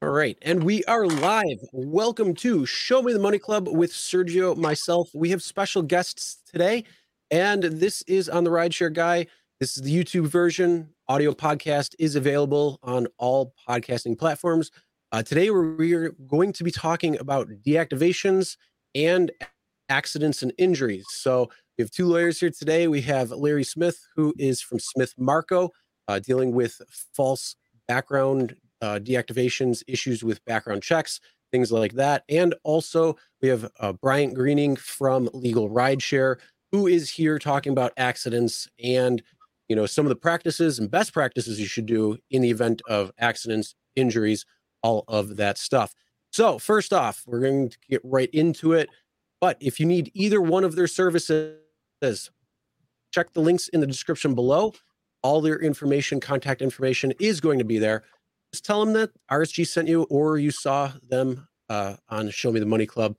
All right, and we are live. Welcome to Show Me the Money Club with Sergio, myself. We have special guests today, and this is on the Rideshare Guy. This is the YouTube version. Audio podcast is available on all podcasting platforms. Uh, today, we're, going to be talking about deactivations and accidents and injuries. So, we have two lawyers here today. We have Larry Smith, who is from Smith Marco, uh, dealing with false background uh, deactivations, issues with background checks, things like that. And also, we have uh, Bryant Greening from Legal Rideshare, who is here talking about accidents and you know some of the practices and best practices you should do in the event of accidents, injuries, all of that stuff. So, first off, we're going to get right into it. But if you need either one of their services, check the links in the description below. All their information, contact information is going to be there just tell them that RSG sent you or you saw them uh, on Show Me the Money Club.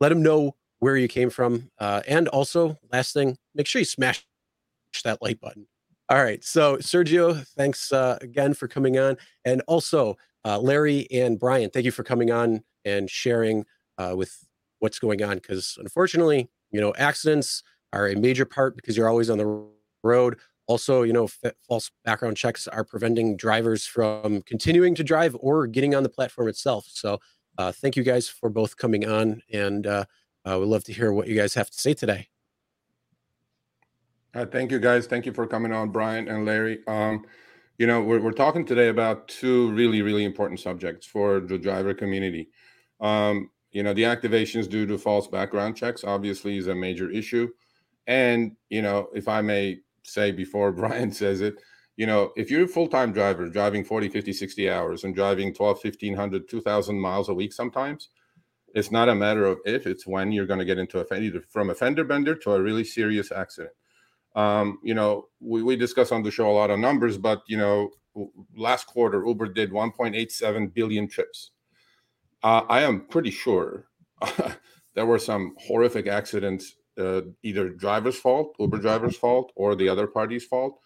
Let them know where you came from. Uh, and also, last thing, make sure you smash that like button. All right. So, Sergio, thanks uh, again for coming on. And also, uh, Larry and Brian, thank you for coming on and sharing uh, with what's going on. Because unfortunately, you know, accidents are a major part because you're always on the road. Also, you know, f- false background checks are preventing drivers from continuing to drive or getting on the platform itself. So, uh, thank you guys for both coming on, and uh, uh, we'd love to hear what you guys have to say today. Uh, thank you, guys. Thank you for coming on, Brian and Larry. Um, you know, we're, we're talking today about two really, really important subjects for the driver community. Um, you know, the activations due to false background checks obviously is a major issue. And, you know, if I may say before Brian says it, you know, if you're a full-time driver driving 40, 50, 60 hours and driving 12, 1500, 2000 miles a week sometimes, it's not a matter of if, it's when you're going to get into a either from a fender bender to a really serious accident. Um, you know, we, we discuss on the show a lot of numbers, but you know, last quarter Uber did 1.87 billion trips. Uh, I am pretty sure there were some horrific accidents uh, either driver's fault, Uber driver's fault, or the other party's fault.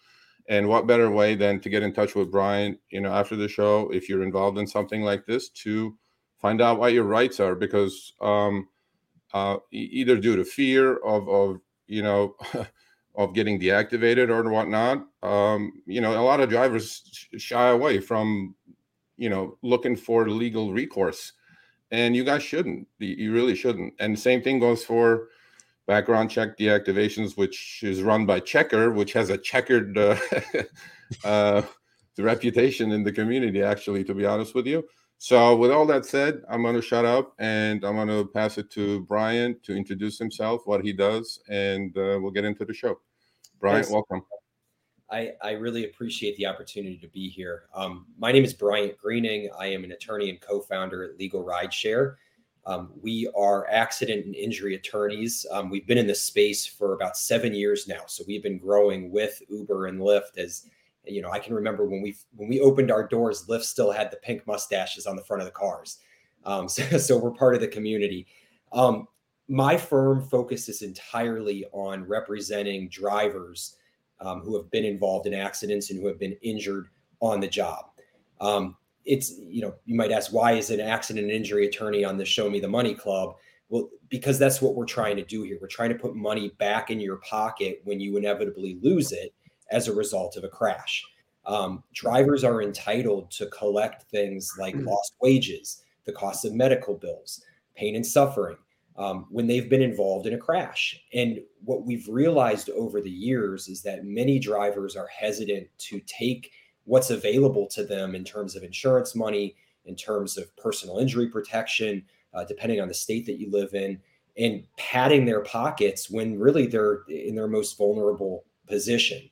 And what better way than to get in touch with Brian, you know, after the show, if you're involved in something like this, to find out what your rights are, because um, uh, either due to fear of, of you know, of getting deactivated or whatnot, um, you know, a lot of drivers shy away from, you know, looking for legal recourse, and you guys shouldn't. You really shouldn't. And the same thing goes for background check deactivations, which is run by Checkr, which has a checkered uh, uh, reputation in the community, actually, to be honest with you. So, with all that said, I'm going to shut up and I'm going to pass it to Brian to introduce himself, what he does, and uh, we'll get into the show. Brian, welcome. I, I, really appreciate the opportunity to be here. Um, my name is Bryant Greening. I am an attorney and co founder at Legal Rideshare. Um, we are accident and injury attorneys. Um, we've been in this space for about seven years now, so we've been growing with Uber and Lyft. As you know, I can remember when we when we opened our doors, Lyft still had the pink mustaches on the front of the cars. Um, so, so, we're part of the community. Um, my firm focuses entirely on representing drivers um, who have been involved in accidents and who have been injured on the job. Um, it's you know you might ask why is an accident and injury attorney on the show me the money club? Well because that's what we're trying to do here. We're trying to put money back in your pocket when you inevitably lose it as a result of a crash. Um, drivers are entitled to collect things like mm-hmm. lost wages the cost of medical bills pain and suffering um, when they've been involved in a crash. And what we've realized over the years is that many drivers are hesitant to take what's available to them in terms of insurance money, in terms of personal injury protection, uh, depending on the state that you live in, and padding their pockets when really they're in their most vulnerable position.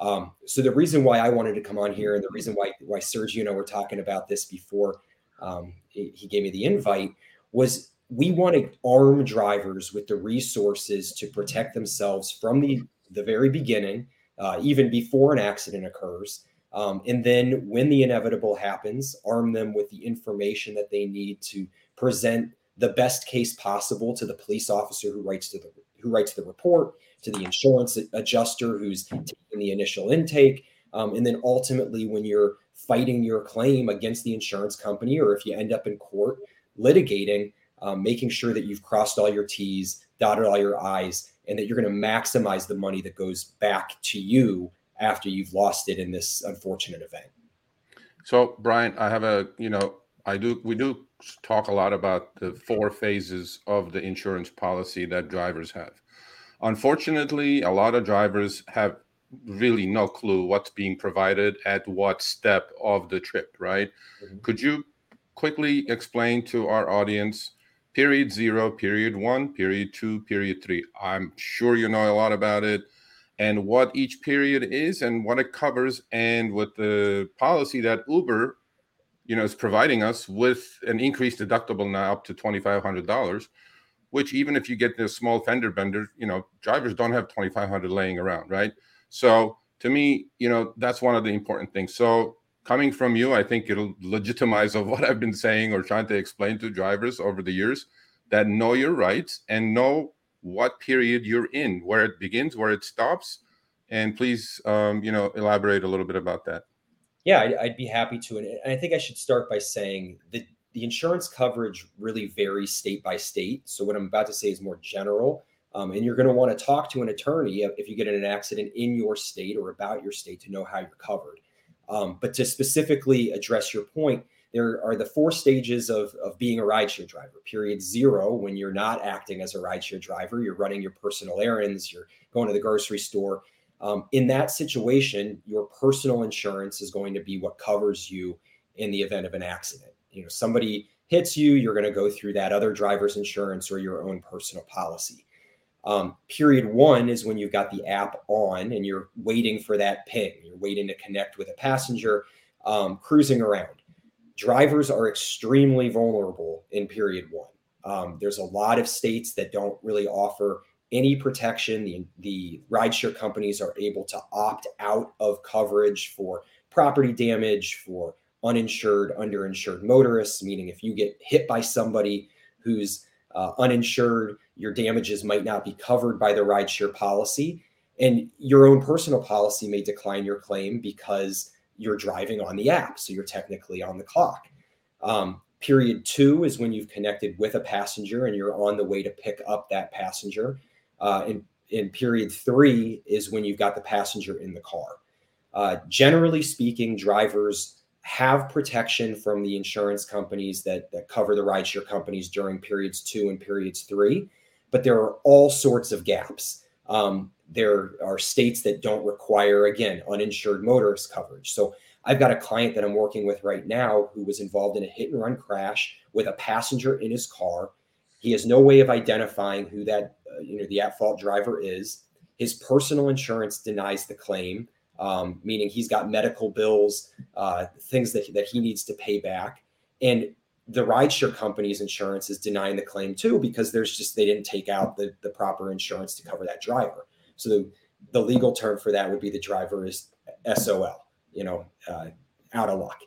Um, so the reason why I wanted to come on here, and the reason why why Sergio and I were talking about this before um, he gave me the invite, was we want to arm drivers with the resources to protect themselves from the the very beginning, uh, even before an accident occurs, um, and then when the inevitable happens, arm them with the information that they need to present the best case possible to the police officer who writes to the who writes the report, to the insurance adjuster who's taking the initial intake, um, and then ultimately when you're fighting your claim against the insurance company, or if you end up in court litigating, um, making sure that you've crossed all your T's, dotted all your I's, and that you're going to maximize the money that goes back to you after you've lost it in this unfortunate event. So, Brian, I have a, you know, I do, we do talk a lot about the four phases of the insurance policy that drivers have. Unfortunately, a lot of drivers have really no clue what's being provided at what step of the trip, right? Mm-hmm. Could you quickly explain to our audience period zero, period one, period two, period three? I'm sure you know a lot about it and what each period is and what it covers and with the policy that Uber you know is providing us with an increased deductible now up to $2500 which even if you get the small fender bender you know drivers don't have 2500 laying around right so to me, you know, that's one of the important things. So coming from you, I think it'll legitimize of what I've been saying or trying to explain to drivers over the years that know your rights and know what period you're in, where it begins, where it stops. And please, um, you know, elaborate a little bit about that. Yeah, I'd, I'd be happy to. And I think I should start by saying that the insurance coverage really varies state by state. So what I'm about to say is more general. Um, and you're going to want to talk to an attorney if you get in an accident in your state or about your state to know how you're covered. Um, but to specifically address your point, there are the four stages of, of being a rideshare driver. Period zero, when you're not acting as a rideshare driver, you're running your personal errands, you're going to the grocery store. Um, in that situation, your personal insurance is going to be what covers you in the event of an accident. You know, somebody hits you, you're going to go through that other driver's insurance or your own personal policy. Um, period one is when you've got the app on and you're waiting for that ping. You're waiting to connect with a passenger um, cruising around. Drivers are extremely vulnerable in period one. Um, there's a lot of states that don't really offer any protection. The, the rideshare companies are able to opt out of coverage for property damage, for uninsured, underinsured motorists, meaning if you get hit by somebody who's uh, uninsured, your damages might not be covered by the rideshare policy. And your own personal policy may decline your claim because you're driving on the app. So you're technically on the clock. Um, period two is when you've connected with a passenger and you're on the way to pick up that passenger. Uh, and, period three is when you've got the passenger in the car. Uh, generally speaking, drivers have protection from the insurance companies that, that cover the rideshare companies during periods two and periods three, but there are all sorts of gaps. Um, there are states that don't require, again, uninsured motorist coverage. So I've got a client that I'm working with right now who was involved in a hit and run crash with a passenger in his car. He has no way of identifying who that, uh, you know, the at fault driver is. His personal insurance denies the claim um, meaning he's got medical bills, uh, things that, that he needs to pay back. And the rideshare company's insurance is denying the claim too because there's just they didn't take out the, the proper insurance to cover that driver. So the, the legal term for that would be the driver is SOL, you know, uh, out of luck.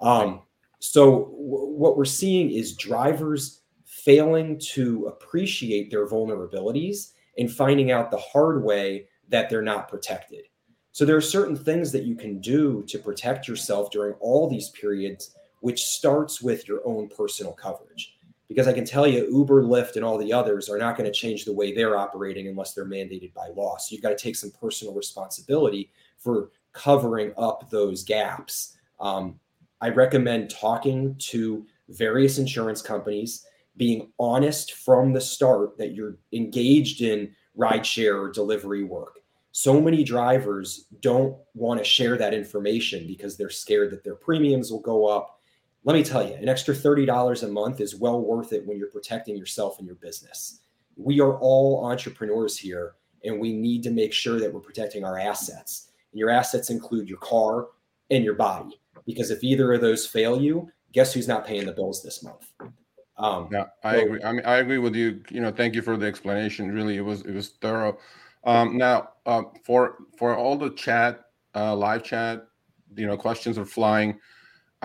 Um, so w- what we're seeing is drivers failing to appreciate their vulnerabilities and finding out the hard way that they're not protected. So there are certain things that you can do to protect yourself during all these periods, which starts with your own personal coverage. Because I can tell you, Uber, Lyft, and all the others are not going to change the way they're operating unless they're mandated by law. So you've got to take some personal responsibility for covering up those gaps. Um, I recommend talking to various insurance companies, being honest from the start that you're engaged in rideshare or delivery work so many drivers don't want to share that information because they're scared that their premiums will go up. Let me tell you, an extra $30 a month is well worth it when you're protecting yourself and your business. We are all entrepreneurs here, and we need to make sure that we're protecting our assets. And your assets include your car and your body, because if either of those fail you, guess who's not paying the bills this month? Um, yeah, I so, agree. I mean, I agree with you. You know, thank you for the explanation. Really, it was it was thorough. Um, now, uh, for for all the chat, uh, live chat, you know, questions are flying.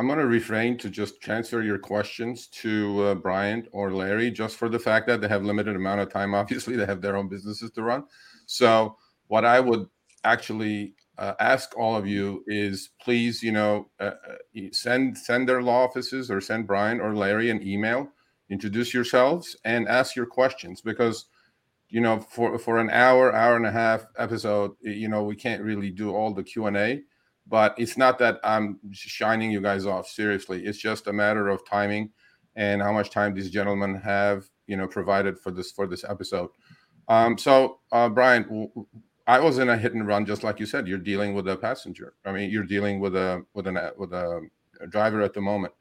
I'm going to refrain to just transfer your questions to uh, Brian or Larry, just for the fact that they have limited amount of time. Obviously, they have their own businesses to run. So, what I would actually uh, ask all of you is please, you know, uh, uh send send their law offices or send Brian or Larry an email, introduce yourselves, and ask your questions because, you know, for for an hour, hour and a half episode, you know, we can't really do all the Q and A. But it's not that I'm shining you guys off. Seriously, it's just a matter of timing and how much time these gentlemen have, you know, provided for this for this episode. Um, so, uh, Brian, I was in a hit and run, just like you said. You're dealing with a passenger. I mean, you're dealing with a with an with a, driver at the moment,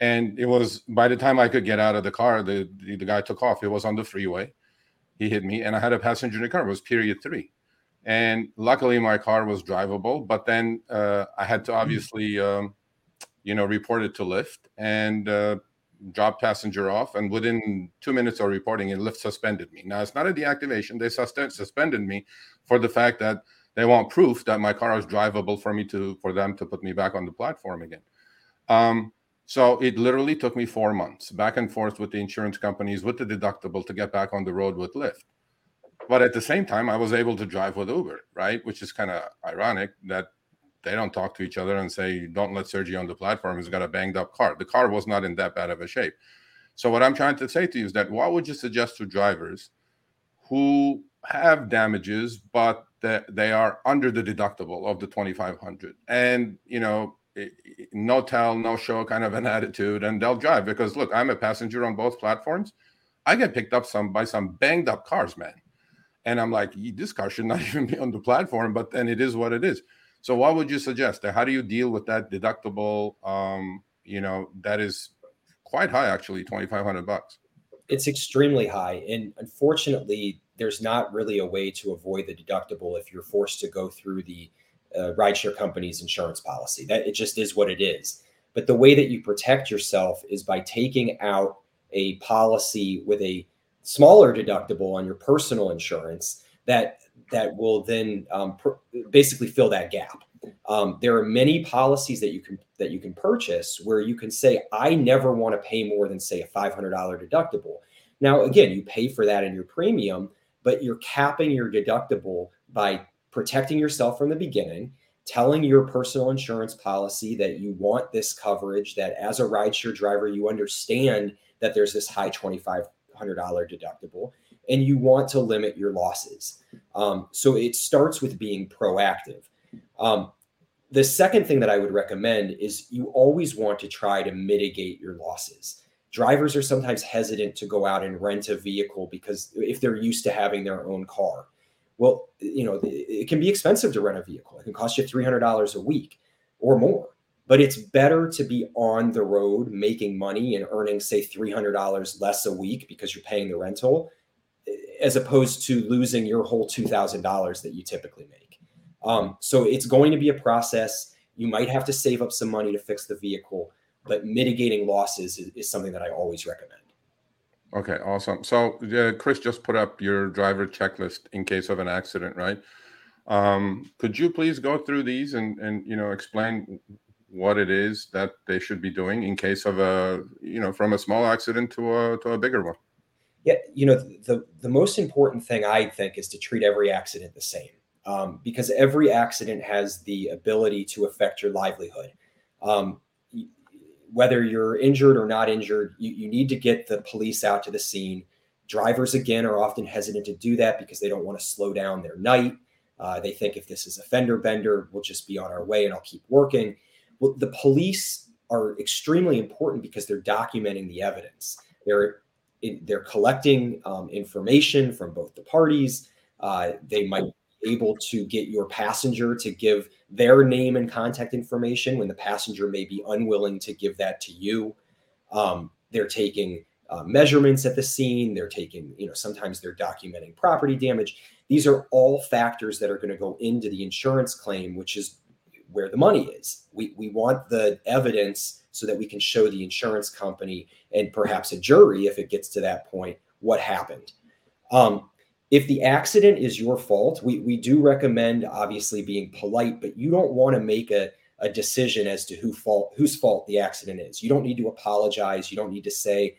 and it was by the time I could get out of the car, the, the the guy took off. It was on the freeway. He hit me, and I had a passenger in the car. It was period three, and luckily my car was drivable. But then uh, I had to mm-hmm. obviously, um, you know, report it to Lyft, and uh, drop passenger off, and within two minutes of reporting it, Lyft suspended me. Now it's not a deactivation; they suspended me for the fact that they want proof that my car is drivable for me to for them to put me back on the platform again. Um, so it literally took me four months back and forth with the insurance companies with the deductible to get back on the road with Lyft. But at the same time, I was able to drive with Uber, right? Which is kind of ironic that they don't talk to each other and say, don't let Sergio on the platform. He's got a banged up car. The car was not in that bad of a shape. So, what I'm trying to say to you is that what would you suggest to drivers who have damages, but they are under the deductible of the 2500 and, you know, no tell, no show kind of an attitude, and they'll drive because look, I'm a passenger on both platforms. I get picked up some by some banged up cars, man. And I'm like, this car should not even be on the platform, but then it is what it is. So what would you suggest? How do you deal with that deductible? Um, you know, that is quite high actually, 2500 bucks. It's extremely high. And unfortunately, there's not really a way to avoid the deductible if you're forced to go through the uh, rideshare company's insurance policy. That it just is what it is. But the way that you protect yourself is by taking out a policy with a smaller deductible on your personal insurance that that will then um, pr- basically fill that gap. Um, there are many policies that you can that you can purchase where you can say, I never want to pay more than say a five hundred dollar deductible. Now, again, you pay for that in your premium, but you're capping your deductible by protecting yourself from the beginning, telling your personal insurance policy that you want this coverage, that as a rideshare driver, you understand that there's this high $2,500 deductible and you want to limit your losses. Um, so it starts with being proactive. Um, the second thing that I would recommend is you always want to try to mitigate your losses. Drivers are sometimes hesitant to go out and rent a vehicle because if they're used to having their own car. Well, you know, it can be expensive to rent a vehicle. It can cost you $300 a week or more. But it's better to be on the road making money and earning, say, $300 less a week because you're paying the rental as opposed to losing your whole $2,000 that you typically make. Um, so it's going to be a process. You might have to save up some money to fix the vehicle, but mitigating losses is, is something that I always recommend. Okay, awesome. So uh, Chris just put up your driver checklist in case of an accident, right? Um, could you please go through these and and you know explain what it is that they should be doing in case of a you know from a small accident to a to a bigger one? Yeah, you know, the the most important thing I think is to treat every accident the same, um, because every accident has the ability to affect your livelihood. Um, whether you're injured or not injured, you, you need to get the police out to the scene. Drivers, again, are often hesitant to do that because they don't want to slow down their night. Uh, they think if this is a fender bender, we'll just be on our way and I'll keep working. Well, the police are extremely important because they're documenting the evidence. They're they're collecting um, information from both the parties. Uh, they might be able to get your passenger to give their name and contact information when the passenger may be unwilling to give that to you. Um, they're taking uh, measurements at the scene. They're taking, you know, sometimes they're documenting property damage. These are all factors that are going to go into the insurance claim, which is where the money is. We, we want the evidence so that we can show the insurance company and perhaps a jury, if it gets to that point, what happened. Um, if the accident is your fault, we, we do recommend obviously being polite, but you don't want to make a, a decision as to who fault whose fault the accident is. You don't need to apologize. You don't need to say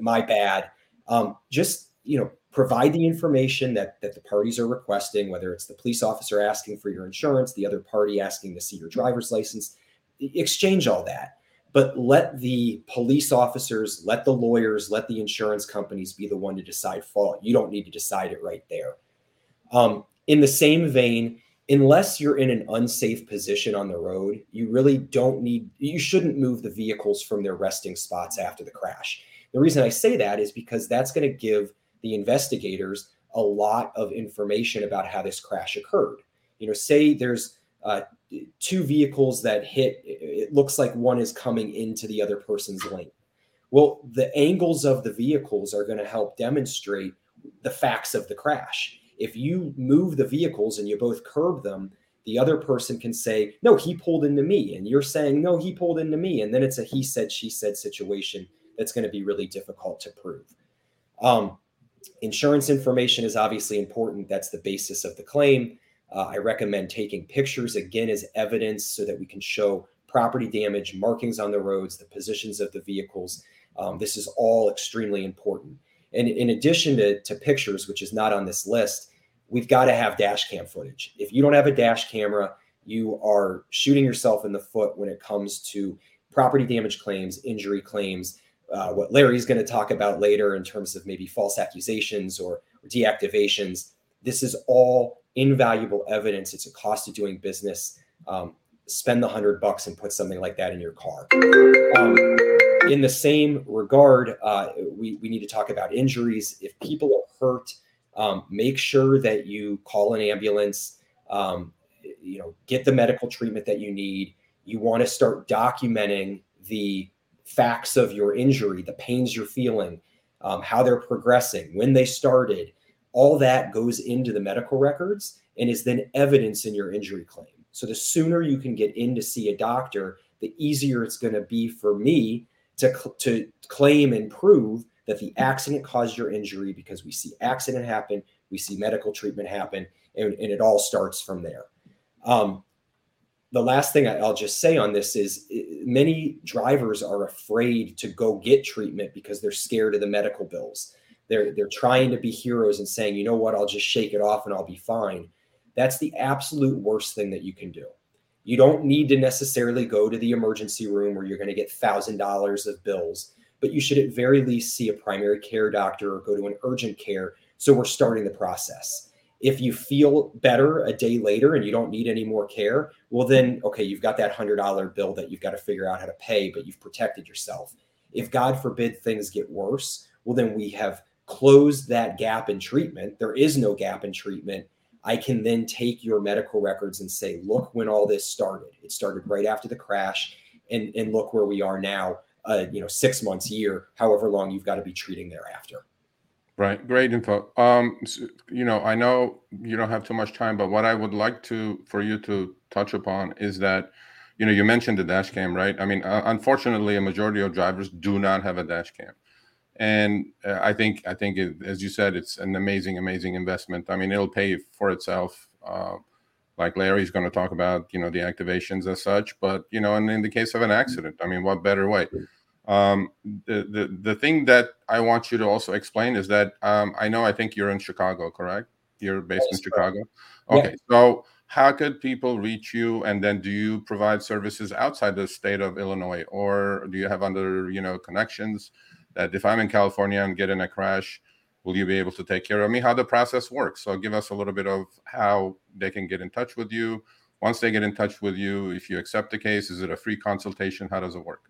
my bad. Um, just you know, provide the information that that the parties are requesting, whether it's the police officer asking for your insurance, the other party asking to see your driver's license, exchange all that. But let the police officers, let the lawyers, let the insurance companies be the one to decide fault. You don't need to decide it right there. Um, in the same vein, unless you're in an unsafe position on the road, you really don't need, you shouldn't move the vehicles from their resting spots after the crash. The reason I say that is because that's going to give the investigators a lot of information about how this crash occurred. You know, say there's uh, two vehicles that hit, it looks like one is coming into the other person's lane. Well, the angles of the vehicles are going to help demonstrate the facts of the crash. If you move the vehicles and you both curb them, the other person can say, No, he pulled into me. And you're saying, No, he pulled into me. And then it's a he said, she said situation that's going to be really difficult to prove. Um, insurance information is obviously important. That's the basis of the claim. Uh, I recommend taking pictures again as evidence so that we can show property damage, markings on the roads, the positions of the vehicles. Um, this is all extremely important. And in addition to, to pictures, which is not on this list, we've got to have dash cam footage. If you don't have a dash camera, you are shooting yourself in the foot when it comes to property damage claims, injury claims, uh, what Larry's going to talk about later in terms of maybe false accusations or, deactivations. This is all invaluable evidence. It's a cost of doing business. Um, spend the hundred bucks and put something like that in your car. Um, in the same regard, uh, we, we need to talk about injuries. If people are hurt, um, make sure that you call an ambulance. Um, you know, get the medical treatment that you need. You want to start documenting the facts of your injury, the pains you're feeling, um, how they're progressing, when they started. All that goes into the medical records and is then evidence in your injury claim. So the sooner you can get in to see a doctor, the easier it's going to be for me to, to claim and prove that the accident caused your injury because we see accident happen, we see medical treatment happen, and, and it all starts from there. Um, the last thing I'll just say on this is many drivers are afraid to go get treatment because they're scared of the medical bills. They're they're trying to be heroes and saying, you know what, I'll just shake it off and I'll be fine. That's the absolute worst thing that you can do. You don't need to necessarily go to the emergency room where you're going to get thousand dollars of bills, but you should at very least see a primary care doctor or go to an urgent care. So we're starting the process if you feel better a day later and you don't need any more care, well, then, okay, you've got that $100 bill that you've got to figure out how to pay, but you've protected yourself. If God forbid things get worse, well, then we have closed that gap in treatment. There is no gap in treatment. I can then take your medical records and say, look, when all this started, it started right after the crash, and, and look where we are now, uh, you know, six months, year, however long you've got to be treating thereafter. Right, great info. Um, you know, I know you don't have too much time, but what I would like to for you to touch upon is that, you know, you mentioned the dash cam, right? I mean, uh, unfortunately, a majority of drivers do not have a dash cam, and uh, I think I think it, as you said, it's an amazing, amazing investment. I mean, it'll pay for itself. Uh, like Larry's going to talk about, you know, the activations as such, but you know, and in the case of an accident, I mean, what better way? Um, the, the the thing that I want you to also explain is that um, I know I think you're in Chicago, correct? You're based in Chicago. Okay, yeah. so how could people reach you? And then do you provide services outside the state of Illinois, or do you have other you know connections that if I'm in California and get in a crash, will you be able to take care of me? How the process works? So give us a little bit of how they can get in touch with you. Once they get in touch with you, if you accept the case, is it a free consultation? How does it work?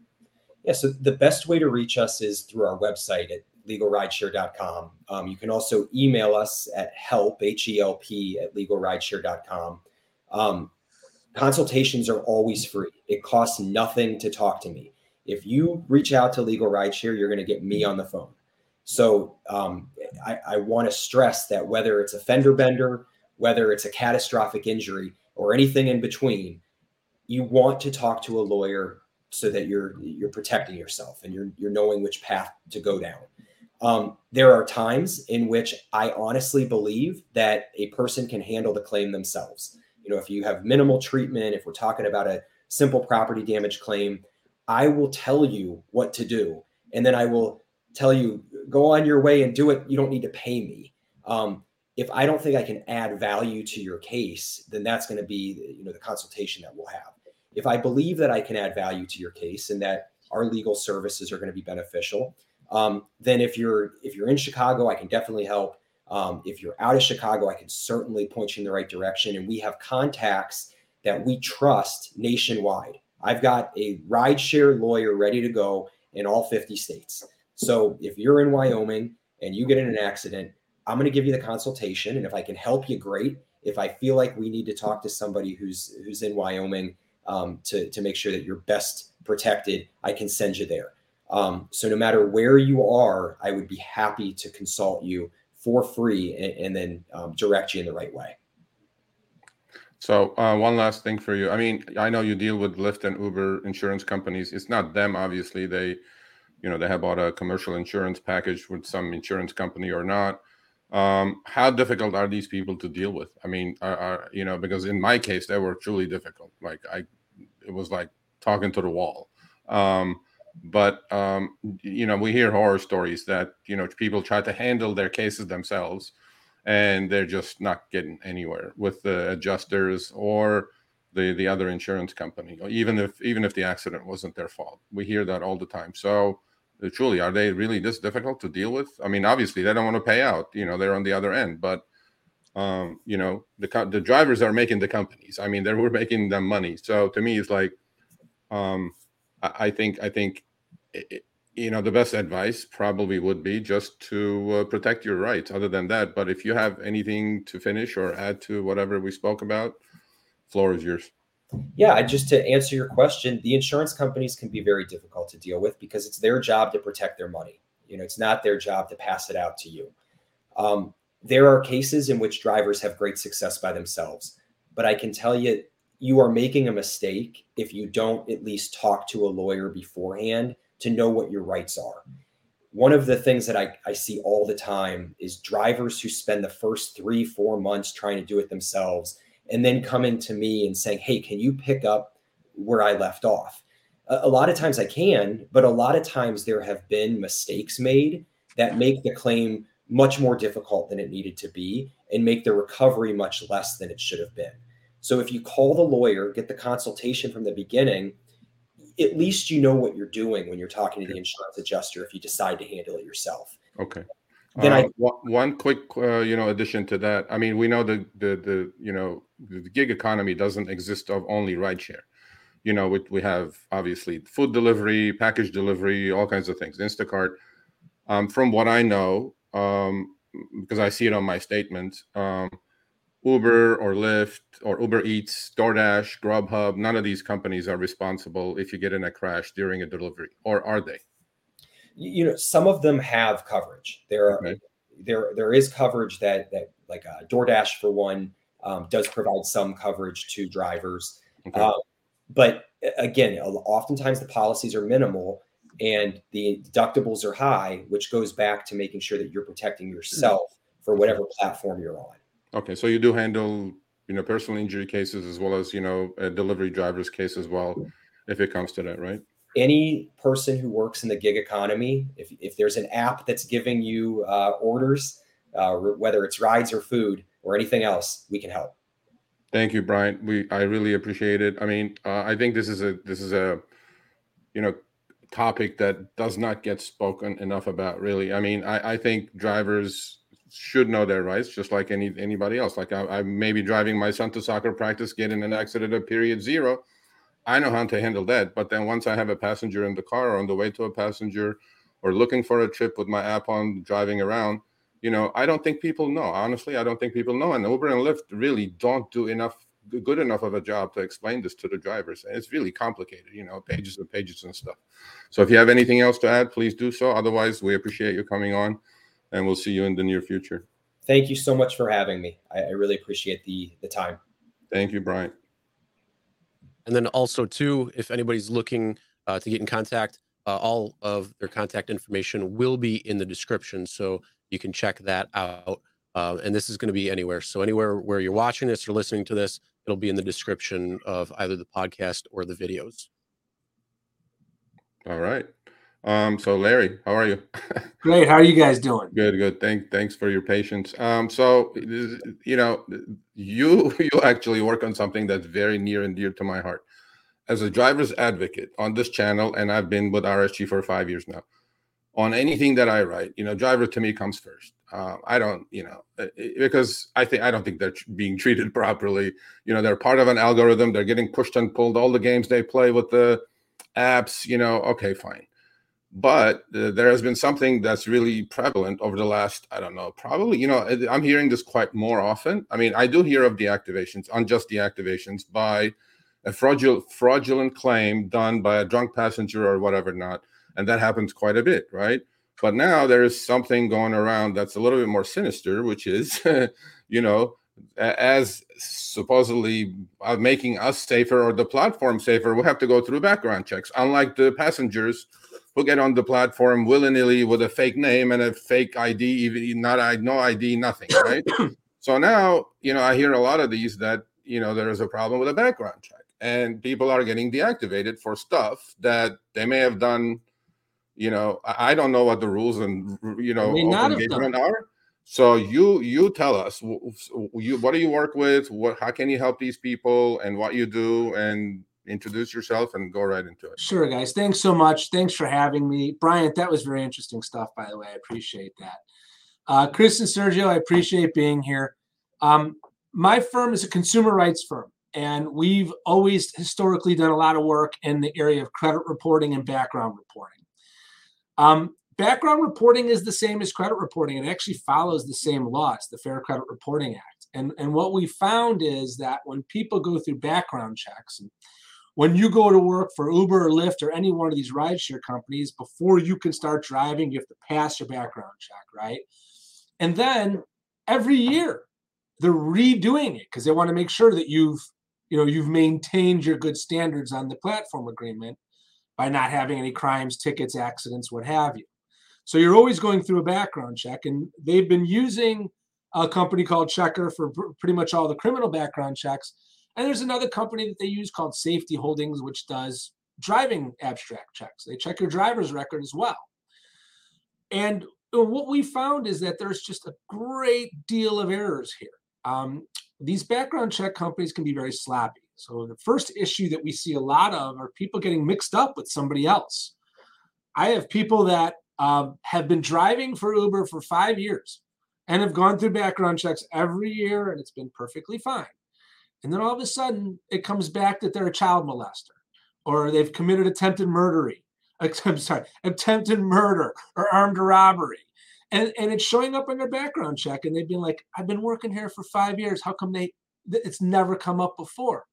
Yeah, so the best way to reach us is through our website at legalrideshare.com. Um, you can also email us at help, H E L P, at legalrideshare.com. Um, consultations are always free, it costs nothing to talk to me. If you reach out to Legal Rideshare, you're going to get me on the phone. So um, I, I want to stress that whether it's a fender bender, whether it's a catastrophic injury, or anything in between, you want to talk to a lawyer so that you're you're protecting yourself and you're you're knowing which path to go down. Um, there are times in which I honestly believe that a person can handle the claim themselves. Know, if you have minimal treatment, if we're talking about a simple property damage claim, I will tell you what to do, and then I will tell you go on your way and do it. You don't need to pay me. Um, if I don't think I can add value to your case, then that's going to be you know the consultation that we'll have. If I believe that I can add value to your case and that our legal services are going to be beneficial, um, then if you're if you're in Chicago, I can definitely help. Um, if you're out of Chicago, I can certainly point you in the right direction. And we have contacts that we trust nationwide. I've got a rideshare lawyer ready to go in all 50 states. So if you're in Wyoming and you get in an accident, I'm going to give you the consultation, and if I can help you, great. If I feel like we need to talk to somebody who's who's in Wyoming um, to to make sure that you're best protected, I can send you there. Um, so no matter where you are, I would be happy to consult you for free and, and then um, direct you in the right way. So uh, one last thing for you. I mean, I know you deal with Lyft and Uber insurance companies. It's not them, obviously. They, you know, they have bought a commercial insurance package with some insurance company or not. Um, how difficult are these people to deal with? I mean, are, are you know, because in my case, they were truly difficult. Like I, it was like talking to the wall. Um, but um, you know, we hear horror stories that you know people try to handle their cases themselves and they're just not getting anywhere with the adjusters or the the other insurance company even if even if the accident wasn't their fault. We hear that all the time. So uh, truly are they really this difficult to deal with? I mean obviously they don't want to pay out you know they're on the other end but um you know the the drivers are making the companies. I mean they were making them money. So to me it's like um i, I think i think it, you know the best advice probably would be just to uh, protect your rights. Other than that but if you have anything to finish or add to whatever we spoke about floor is yours. Yeah just to answer your question the insurance companies can be very difficult to deal with because it's their job to protect their money. You know it's not their job to pass it out to you. Um, there are cases in which drivers have great success by themselves but i can tell you you are making a mistake if you don't at least talk to a lawyer beforehand to know what your rights are. One of the things that I, I see all the time is drivers who spend the first three, four months trying to do it themselves and then coming to me and saying, Hey, can you pick up where I left off? A, a lot of times I can, but a lot of times there have been mistakes made that make the claim much more difficult than it needed to be and make the recovery much less than it should have been. So if you call the lawyer, get the consultation from the beginning, at least you know what you're doing when you're talking to the insurance adjuster if you decide to handle it yourself. Okay. Then uh, I one quick uh, you know addition to that. I mean, we know the the the you know the gig economy doesn't exist of only rideshare. You know, we, we have obviously food delivery, package delivery, all kinds of things, Instacart. Um, from what I know, um, because I see it on my statement, um, Uber or Lyft or Uber Eats, DoorDash, Grubhub, none of these companies are responsible if you get in a crash during a delivery, or are they? You know, some of them have coverage. There are okay. there there is coverage that that like uh, DoorDash for one um, does provide some coverage to drivers, okay. um, but again, oftentimes the policies are minimal and the deductibles are high, which goes back to making sure that you're protecting yourself for whatever platform you're on. Okay, so you do handle you know personal injury cases as well as you know a delivery driver's case as well, if it comes to that, right? Any person who works in the gig economy, if if there's an app that's giving you uh, orders, uh, whether it's rides or food or anything else, we can help. Thank you, Brian. We I really appreciate it. I mean, uh, I think this is a this is a you know topic that does not get spoken enough about. Really, I mean, I I think drivers should know their rights just like any anybody else. Like I, I may be driving my son to soccer practice, get in an accident at period zero. I know how to handle that. But then once I have a passenger in the car or on the way to a passenger or looking for a trip with my app on driving around, you know, I don't think people know. Honestly, I don't think people know. And Uber and Lyft really don't do enough good enough of a job to explain this to the drivers. And it's really complicated, you know, pages and pages and stuff. So if you have anything else to add, please do so. Otherwise, we appreciate you coming on and we'll see you in the near future. Thank you so much for having me. I, I really appreciate the the time. Thank you, Brian. And then also too, if anybody's looking uh, to get in contact, uh, all of their contact information will be in the description, so you can check that out. Uh, and this is going to be anywhere. So anywhere where you're watching this or listening to this, it'll be in the description of either the podcast or the videos. All right. Um, so Larry, how are you? Great. How are you guys doing? Good, good. Thank, thanks for your patience. Um, so you know, you you actually work on something that's very near and dear to my heart. As a driver's advocate on this channel, and I've been with RSG for five years now. On anything that I write, you know, driver to me comes first. Uh, I don't, you know, because I think I don't think they're being treated properly. You know, they're part of an algorithm. They're getting pushed and pulled. All the games they play with the apps, you know, okay, fine but uh, there has been something that's really prevalent over the last i don't know probably you know i'm hearing this quite more often. I mean i do hear of deactivations unjust deactivations by a fraudulent fraudulent claim done by a drunk passenger or whatever not and that happens quite a bit right? But now there is something going around that's a little bit more sinister which is you know as supposedly uh, making us safer or the platform safer we have to go through background checks. Unlike the passengers who get on the platform willy-nilly with a fake name and a fake ID, even not I no ID, nothing, right? so now, you know, I hear a lot of these that, you know, there is a problem with a background check and people are getting deactivated for stuff that they may have done, you know, I don't know what the rules and, you know, engagement are. So you you tell us you what do you work with? What how can you help these people and what you do and introduce yourself and go right into it. Sure, guys. Thanks so much. Thanks for having me. Bryant, that was very interesting stuff, by the way. I appreciate that. Uh, Chris and Sergio, I appreciate being here. Um, my firm is a consumer rights firm, and we've always historically done a lot of work in the area of credit reporting and background reporting. Um, background reporting is the same as credit reporting. It actually follows the same laws, the Fair Credit Reporting Act. And, and what we found is that when people go through background checks, and when you go to work for Uber or Lyft or any one of these rideshare companies, before you can start driving, you have to pass your background check, right? And then every year they're redoing it because they want to make sure that you've, you know, you've maintained your good standards on the platform agreement by not having any crimes, tickets, accidents, what have you. So you're always going through a background check, and they've been using a company called Checkr for pretty much all the criminal background checks and there's another company that they use called Safety Holdings, which does driving abstract checks. They check your driver's record as well. And what we found is that there's just a great deal of errors here. Um, these background check companies can be very sloppy. So the first issue that we see a lot of are people getting mixed up with somebody else. I have people that um, have been driving for Uber for five years and have gone through background checks every year, and it's been perfectly fine. And then all of a sudden, it comes back that they're a child molester or they've committed attempted murdery. I'm sorry, attempted murder or armed robbery. And, and it's showing up in their background check. And they've been like, I've been working here for five years. How come they, it's never come up before?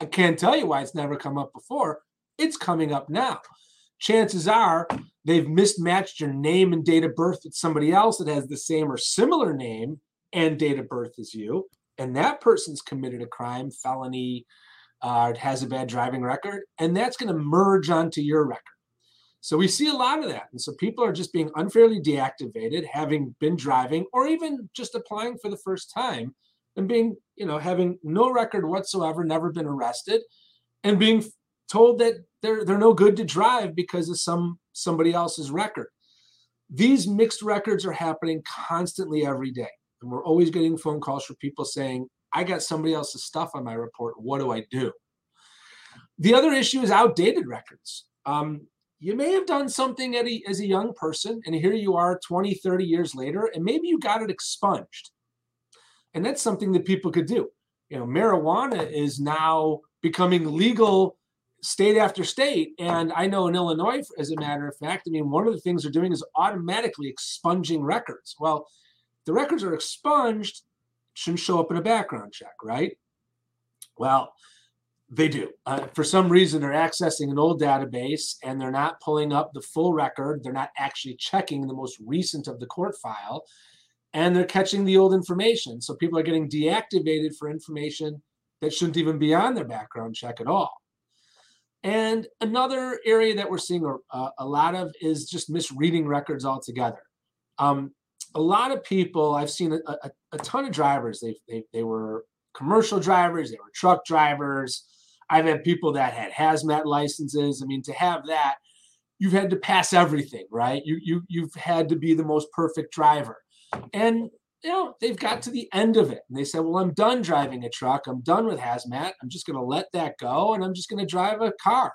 I can't tell you why it's never come up before. It's coming up now. Chances are they've mismatched your name and date of birth with somebody else that has the same or similar name and date of birth as you and that person's committed a crime, felony, uh, has a bad driving record, and that's going to merge onto your record. So we see a lot of that. And so people are just being unfairly deactivated, having been driving, or even just applying for the first time and being, you know, having no record whatsoever, never been arrested, and being told that they're they're no good to drive because of some somebody else's record. These mixed records are happening constantly every day. And we're always getting phone calls from people saying, I got somebody else's stuff on my report. What do I do? The other issue is outdated records. Um, you may have done something a, as a young person, and here you are 20, 30 years later, and maybe you got it expunged. And that's something that people could do. You know, marijuana is now becoming legal state after state. And I know in Illinois, as a matter of fact, I mean, one of the things they're doing is automatically expunging records. Well, the records are expunged, shouldn't show up in a background check, right? Well, they do. Uh, for some reason, they're accessing an old database and they're not pulling up the full record. They're not actually checking the most recent of the court file and they're catching the old information. So people are getting deactivated for information that shouldn't even be on their background check at all. And another area that we're seeing a, a lot of is just misreading records altogether. Um, a lot of people I've seen a, a, a ton of drivers. They, they they were commercial drivers. They were truck drivers. I've had people that had hazmat licenses. I mean, to have that, you've had to pass everything, right? You you you've had to be the most perfect driver. And you know, they've got to the end of it. And they said, Well, I'm done driving a truck. I'm done with hazmat. I'm just gonna let that go and I'm just gonna drive a car,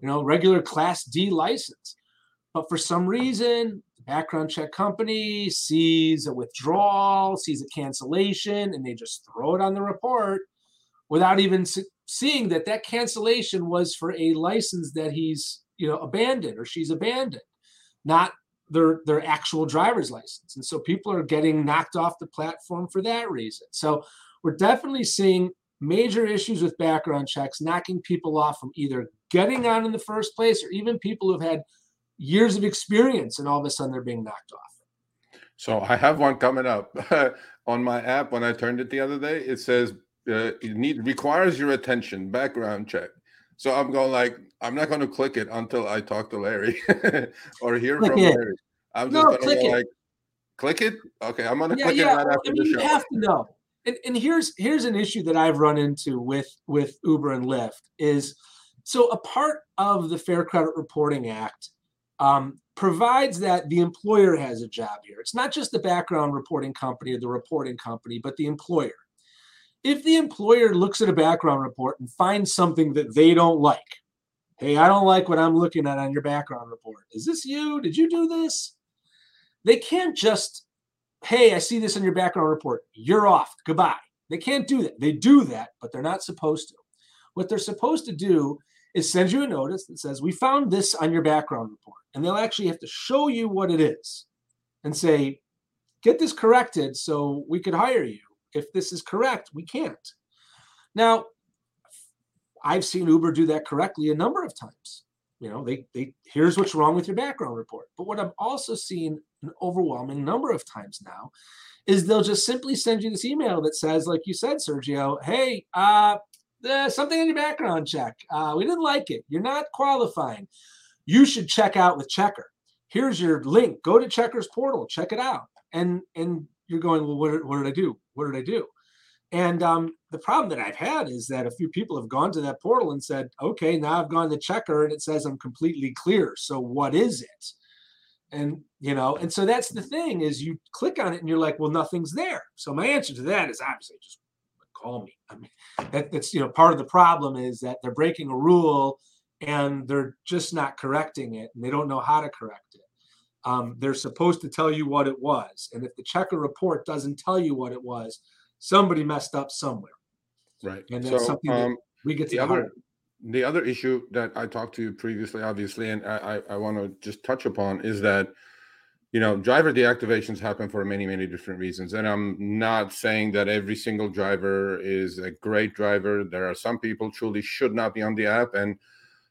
you know, regular class D license. But for some reason, background check company sees a withdrawal, sees a cancellation, and they just throw it on the report without even seeing that that cancellation was for a license that he's you know abandoned or she's abandoned not their their actual driver's license. And so people are getting knocked off the platform for that reason. So we're definitely seeing major issues with background checks knocking people off from either getting on in the first place or even people who've had years of experience and all of a sudden they're being knocked off so i have one coming up on my app when i turned it the other day it says uh, it need requires your attention background check so I'm going like I'm not going to click it until I talk to Larry or hear click from it. Larry. I'm just no, going to like click it. Okay, I'm going to yeah, click yeah. it right after I mean, the show. You have to know. And, and here's here's an issue that I've run into with with Uber and Lyft is so a part of the Fair Credit Reporting Act um, provides that the employer has a job here. It's not just the background reporting company or the reporting company, but the employer if the employer looks at a background report and finds something that they don't like, hey, I don't like what I'm looking at on your background report. Is this you? Did you do this? They can't just, hey, I see this in your background report. You're off. Goodbye. They can't do that. They do that, but they're not supposed to. What they're supposed to do is send you a notice that says, We found this on your background report. And they'll actually have to show you what it is and say, Get this corrected so we could hire you if this is correct, we can't. Now, I've seen Uber do that correctly a number of times. You know, they they here's what's wrong with your background report. But what I've also seen an overwhelming number of times now is they'll just simply send you this email that says, like you said, Sergio, hey, uh, there's something in your background check. Uh, we didn't like it. You're not qualifying. You should check out with Checkr. Here's your link. Go to Checkr's portal. Check it out. And and you're going, well, what, what did I do? What did I do? And um, the problem that I've had is that a few people have gone to that portal and said, okay, now I've gone to Checkr and it says I'm completely clear. So what is it? And, you know, and so that's the thing is you click on it and you're like, well, nothing's there. So my answer to that is obviously just call me. I mean, that, that's, you know, part of the problem is that they're breaking a rule and they're just not correcting it and they don't know how to correct it um, they're supposed to tell you what it was. And if the Checkr report doesn't tell you what it was, somebody messed up somewhere. Right. And that's so, something um, that we get to the other. The other issue that I talked to you previously, obviously, and I, I, I want to just touch upon is that, you know, driver deactivations happen for many, many different reasons. And I'm not saying that every single driver is a great driver. There are some people truly should not be on the app. And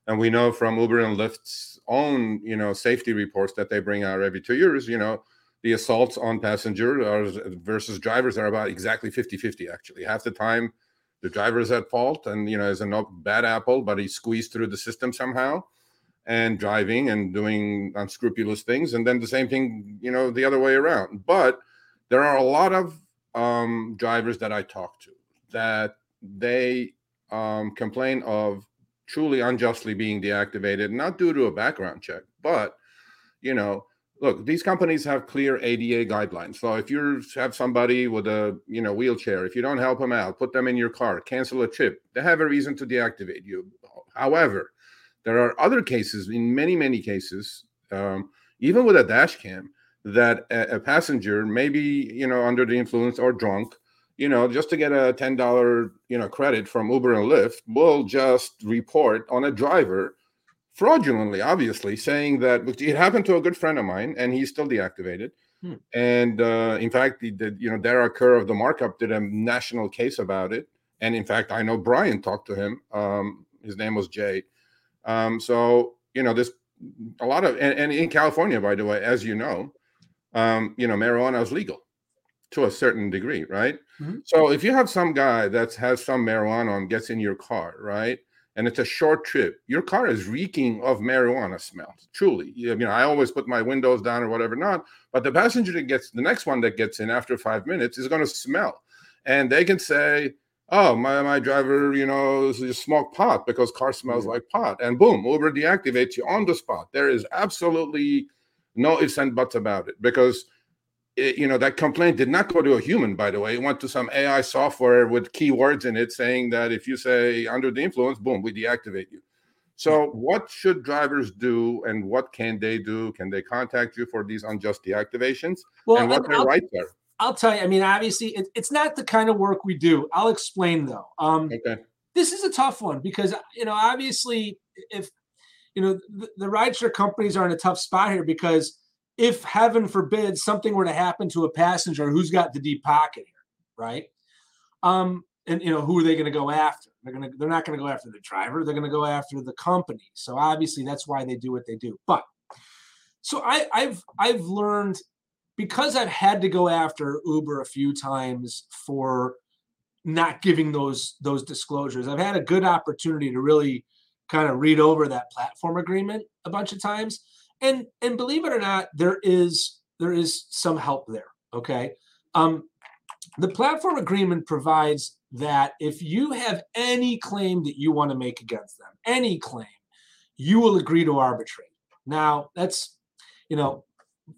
and we know from Uber and Lyft's own, you know, safety reports that they bring out every two years, you know, the assaults on passengers versus drivers are about exactly 50-50 actually. Half the time the driver is at fault and, you know, is a no bad apple, but he squeezed through the system somehow and driving and doing unscrupulous things. And then the same thing, you know, the other way around. But there are a lot of um, drivers that I talk to that they um, complain of truly unjustly being deactivated, not due to a background check, but you know, look, these companies have clear ADA guidelines. So if you have somebody with a you know wheelchair, if you don't help them out, put them in your car, cancel a trip, they have a reason to deactivate you. However, there are other cases, in many many cases, um, even with a dash cam, that a, a passenger maybe you know under the influence or drunk you know, just to get a ten dollar you know credit from Uber and Lyft, will just report on a driver fraudulently, obviously, saying that it happened to a good friend of mine and he's still deactivated. Hmm. And uh, in fact, the, the, you know Dara Kerr of the markup did a national case about it. And in fact, I know Brian talked to him. Um, his name was Jay. Um, so you know, this a lot of and, and, in California, by the way, as you know, um, you know, marijuana is legal to a certain degree, right? Mm-hmm. So if you have some guy that has some marijuana and gets in your car, right? And it's a short trip, your car is reeking of marijuana smell. Truly, you know, I always put my windows down or whatever not, but the passenger that gets the next one that gets in after five minutes is going to smell, and they can say, oh my my driver you know just smoked pot because car smells mm-hmm. like pot and boom uber deactivates you on the spot there is absolutely no ifs and buts about it because you know that complaint did not go to a human by the way it went to some ai software with keywords in it saying that if you say under the influence boom we deactivate you so what should drivers do and what can they do can they contact you for these unjust deactivations well, and what their rights are I'll tell you. I mean, obviously, it, it's not the kind of work we do. I'll explain though. Um, okay. This is a tough one because you know, obviously, if you know the, the rideshare companies are in a tough spot here because if heaven forbid something were to happen to a passenger, who's got the deep pocket here, right? Um, and you know, who are they going to go after? They're going to they're not going to go after the driver. They're going to go after the company. So obviously, that's why they do what they do. But so I, I've I've learned because I've had to go after Uber a few times for not giving those those disclosures. I've had a good opportunity to really kind of read over that platform agreement a bunch of times. And and believe it or not, there is there is some help there. Okay. Um, the platform agreement provides that if you have any claim that you want to make against them, any claim, you will agree to arbitrate. Now, that's, you know,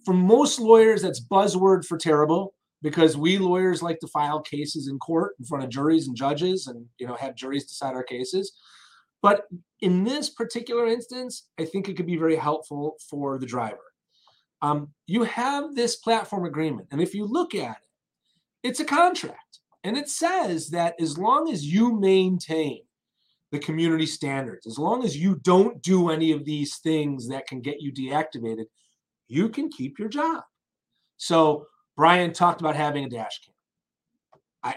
for most lawyers, that's buzzword for terrible because we lawyers like to file cases in court in front of juries and judges and you know have juries decide our cases but in this particular instance i think it could be very helpful for the driver um, you have this platform agreement and if you look at it it's a contract and it says that as long as you maintain the community standards as long as you don't do any of these things that can get you deactivated you can keep your job. So Brian talked about having a dash cam. I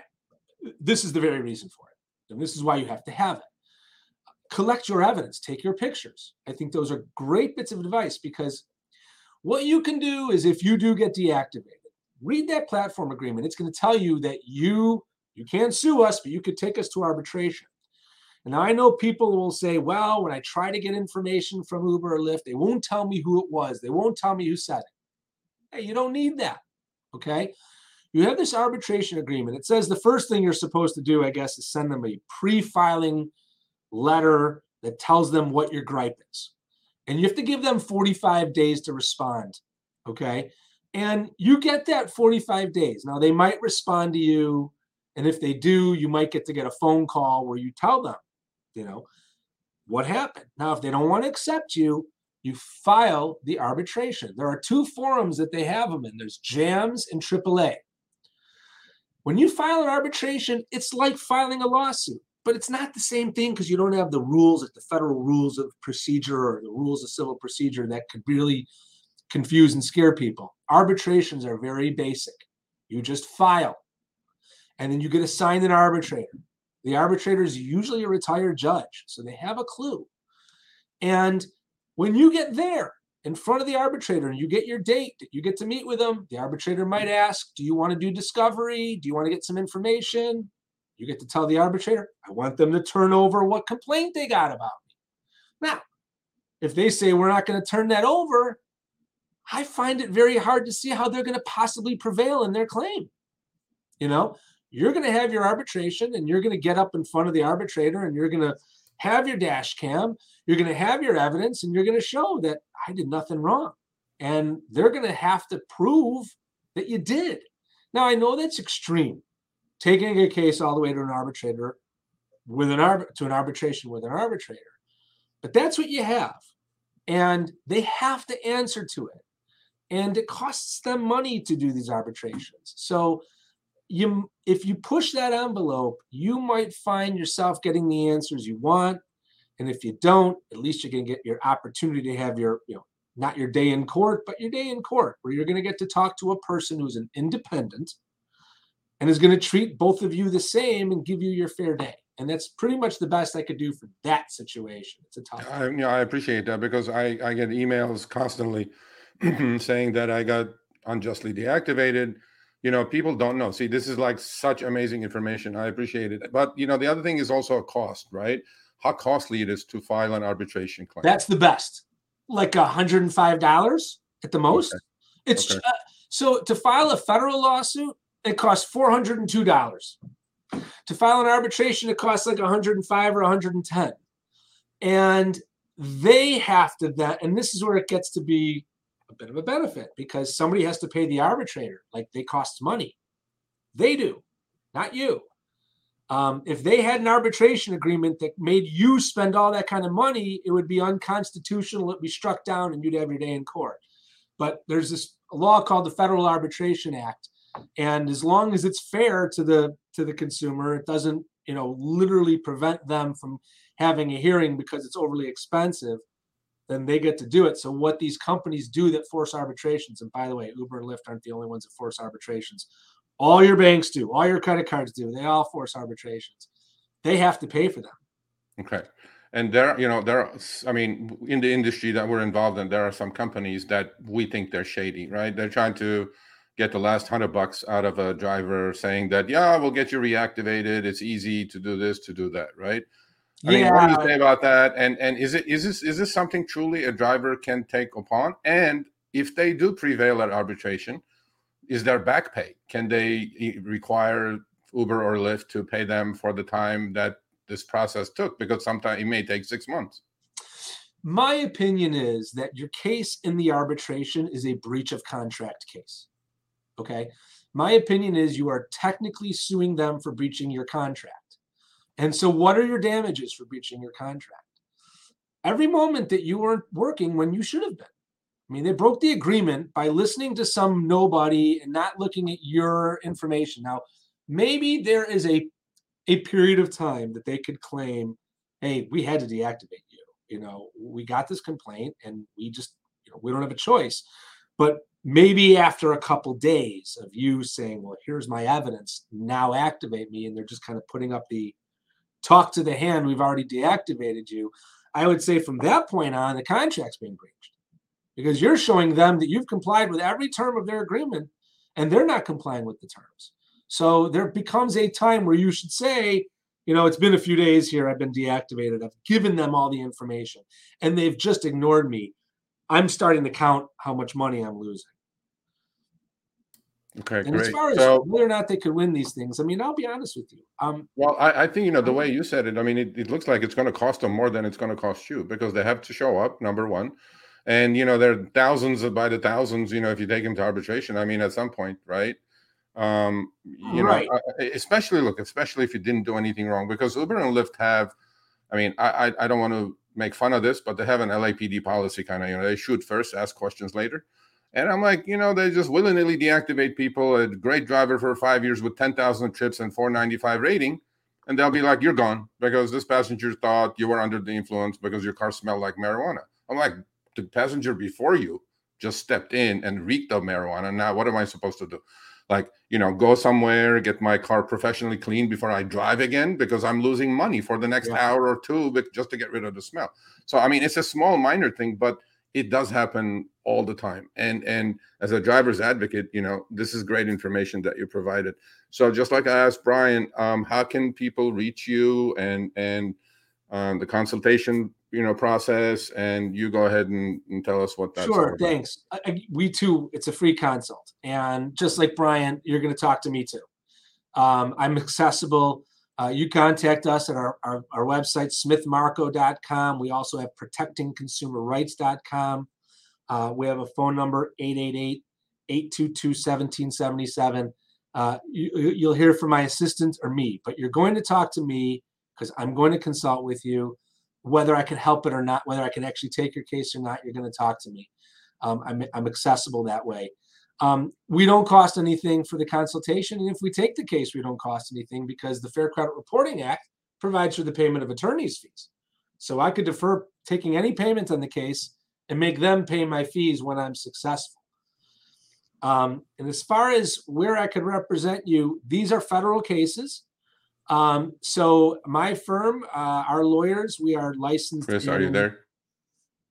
this is the very reason for it. And this is why you have to have it. Collect your evidence, take your pictures. I think those are great bits of advice because what you can do is if you do get deactivated, read that platform agreement. It's going to tell you that you you can't sue us, but you could take us to arbitration. And I know people will say, well, when I try to get information from Uber or Lyft, they won't tell me who it was. They won't tell me who said it. Hey, you don't need that. Okay. You have this arbitration agreement. It says the first thing you're supposed to do, I guess, is send them a pre filing letter that tells them what your gripe is. And you have to give them 45 days to respond. Okay. And you get that 45 days. Now, they might respond to you. And if they do, you might get to get a phone call where you tell them you know what happened now if they don't want to accept you you file the arbitration there are two forums that they have them in there's JAMS and AAA when you file an arbitration it's like filing a lawsuit but it's not the same thing because you don't have the rules like the federal rules of procedure or the rules of civil procedure that could really confuse and scare people arbitrations are very basic you just file and then you get assigned an arbitrator the arbitrator is usually a retired judge, so they have a clue. And when you get there in front of the arbitrator and you get your date, you get to meet with them, the arbitrator might ask, Do you want to do discovery? Do you want to get some information? You get to tell the arbitrator, I want them to turn over what complaint they got about me. Now, if they say we're not going to turn that over, I find it very hard to see how they're going to possibly prevail in their claim. You know, you're going to have your arbitration and you're going to get up in front of the arbitrator and you're going to have your dash cam, you're going to have your evidence, and you're going to show that I did nothing wrong. And they're going to have to prove that you did. Now, I know that's extreme, taking a case all the way to an arbitrator with an arb- to an arbitration with an arbitrator. But that's what you have. And they have to answer to it. And it costs them money to do these arbitrations. So you if you push that envelope, you might find yourself getting the answers you want. And if you don't, at least you're to get your opportunity to have your, you know, not your day in court, but your day in court, where you're going to get to talk to a person who's an independent and is going to treat both of you the same and give you your fair day. And that's pretty much the best I could do for that situation. It's a tough. I, you know, I appreciate that because I I get emails constantly saying that I got unjustly deactivated you know people don't know see this is like such amazing information i appreciate it but you know the other thing is also a cost right how costly it is to file an arbitration claim that's the best like $105 at the most okay. it's okay. Uh, so to file a federal lawsuit it costs $402 To file an arbitration, it costs like 105 or 110. And they have to then, and this is where it gets to be a bit of a benefit because somebody has to pay the arbitrator. Like they cost money. They do, not you. Um, if they had an arbitration agreement that made you spend all that kind of money, it would be unconstitutional. It'd be struck down and you'd have your day in court. But there's this law called the Federal Arbitration Act. And as long as it's fair to the to the consumer, it doesn't, you know, literally prevent them from having a hearing because it's overly expensive, then they get to do it. So what these companies do that force arbitrations, and by the way, Uber and Lyft aren't the only ones that force arbitrations. All your banks do, all your credit cards do. They all force arbitrations. They have to pay for them. Okay. And there, you know, there are, I mean, in the industry that we're involved in, there are some companies that we think they're shady, right? They're trying to get the last hundred bucks out of a driver saying that, yeah, we'll get you reactivated. It's easy to do this, to do that, right? I yeah. mean, what do you say about that? And and is it is this is this something truly a driver can take upon? And if they do prevail at arbitration, is there back pay? Can they require Uber or Lyft to pay them for the time that this process took? Because sometimes it may take six months. My opinion is that your case in the arbitration is a breach of contract case. Okay. My opinion is you are technically suing them for breaching your contract. And so, what are your damages for breaching your contract? Every moment that you weren't working when you should have been. I mean, they broke the agreement by listening to some nobody and not looking at your information. Now, maybe there is a a period of time that they could claim, "Hey, we had to deactivate you. You know, we got this complaint, and we just, you know, we don't have a choice." But maybe after a couple days of you saying, "Well, here's my evidence. Now activate me," and they're just kind of putting up the talk to the hand, we've already deactivated you. I would say from that point on, the contract's being breached because you're showing them that you've complied with every term of their agreement and they're not complying with the terms. So there becomes a time where you should say, you know, it's been a few days here. I've been deactivated. I've given them all the information and they've just ignored me. I'm starting to count how much money I'm losing. Okay, and great. as far as so, whether or not they could win these things, I mean, I'll be honest with you. Um, well, I, I think you know the way you said it. I mean, it, it looks like it's going to cost them more than it's going to cost you because they have to show up. Number one, and you know there are thousands by the thousands. You know, if you take them to arbitration, I mean, at some point, right? Um, you right. know, especially look, especially if you didn't do anything wrong, because Uber and Lyft have. I mean, I I, I don't want to make fun of this, but they have an LAPD policy kind of. You know, they shoot first, ask questions later. And I'm like, you know, they just willingly deactivate people. A great driver for five years with 10,000 trips and 495 rating. And they'll be like, you're gone because this passenger thought you were under the influence because your car smelled like marijuana. I'm like, the passenger before you just stepped in and reeked of marijuana. Now, what am I supposed to do? Like, you know, go somewhere, get my car professionally cleaned before I drive again because I'm losing money for the next yeah. hour or two just to get rid of the smell. So, I mean, it's a small, minor thing, but it does happen all the time. And and as a driver's advocate you know this is great information that you provided. So just like i asked brian um, how can people reach you and and um, the consultation you know process? And you go ahead and, and tell us what that's sure thanks. I, we too it's a free consult. And just like brian you're going to talk to me too. Um, i'm accessible uh, you contact us at our, our, our website, smithmarco.com. We also have protectingconsumerrights.com. Uh, we have a phone number, 888 822 1777. Uh, you, will hear from my assistant or me, but you're going to talk to me because I'm going to consult with you. Whether I can help it or not, whether I can actually take your case or not, you're going to talk to me. Um, I'm, I'm accessible that way. Um, we don't cost anything for the consultation. And if we take the case, we don't cost anything because the Fair Credit Reporting Act provides for the payment of attorney's fees. So I could defer taking any payment on the case and make them pay my fees when I'm successful. Um, and as far as where I could represent you, these are federal cases. Um, so my firm, uh, our lawyers, we are licensed. Chris, in, are you there?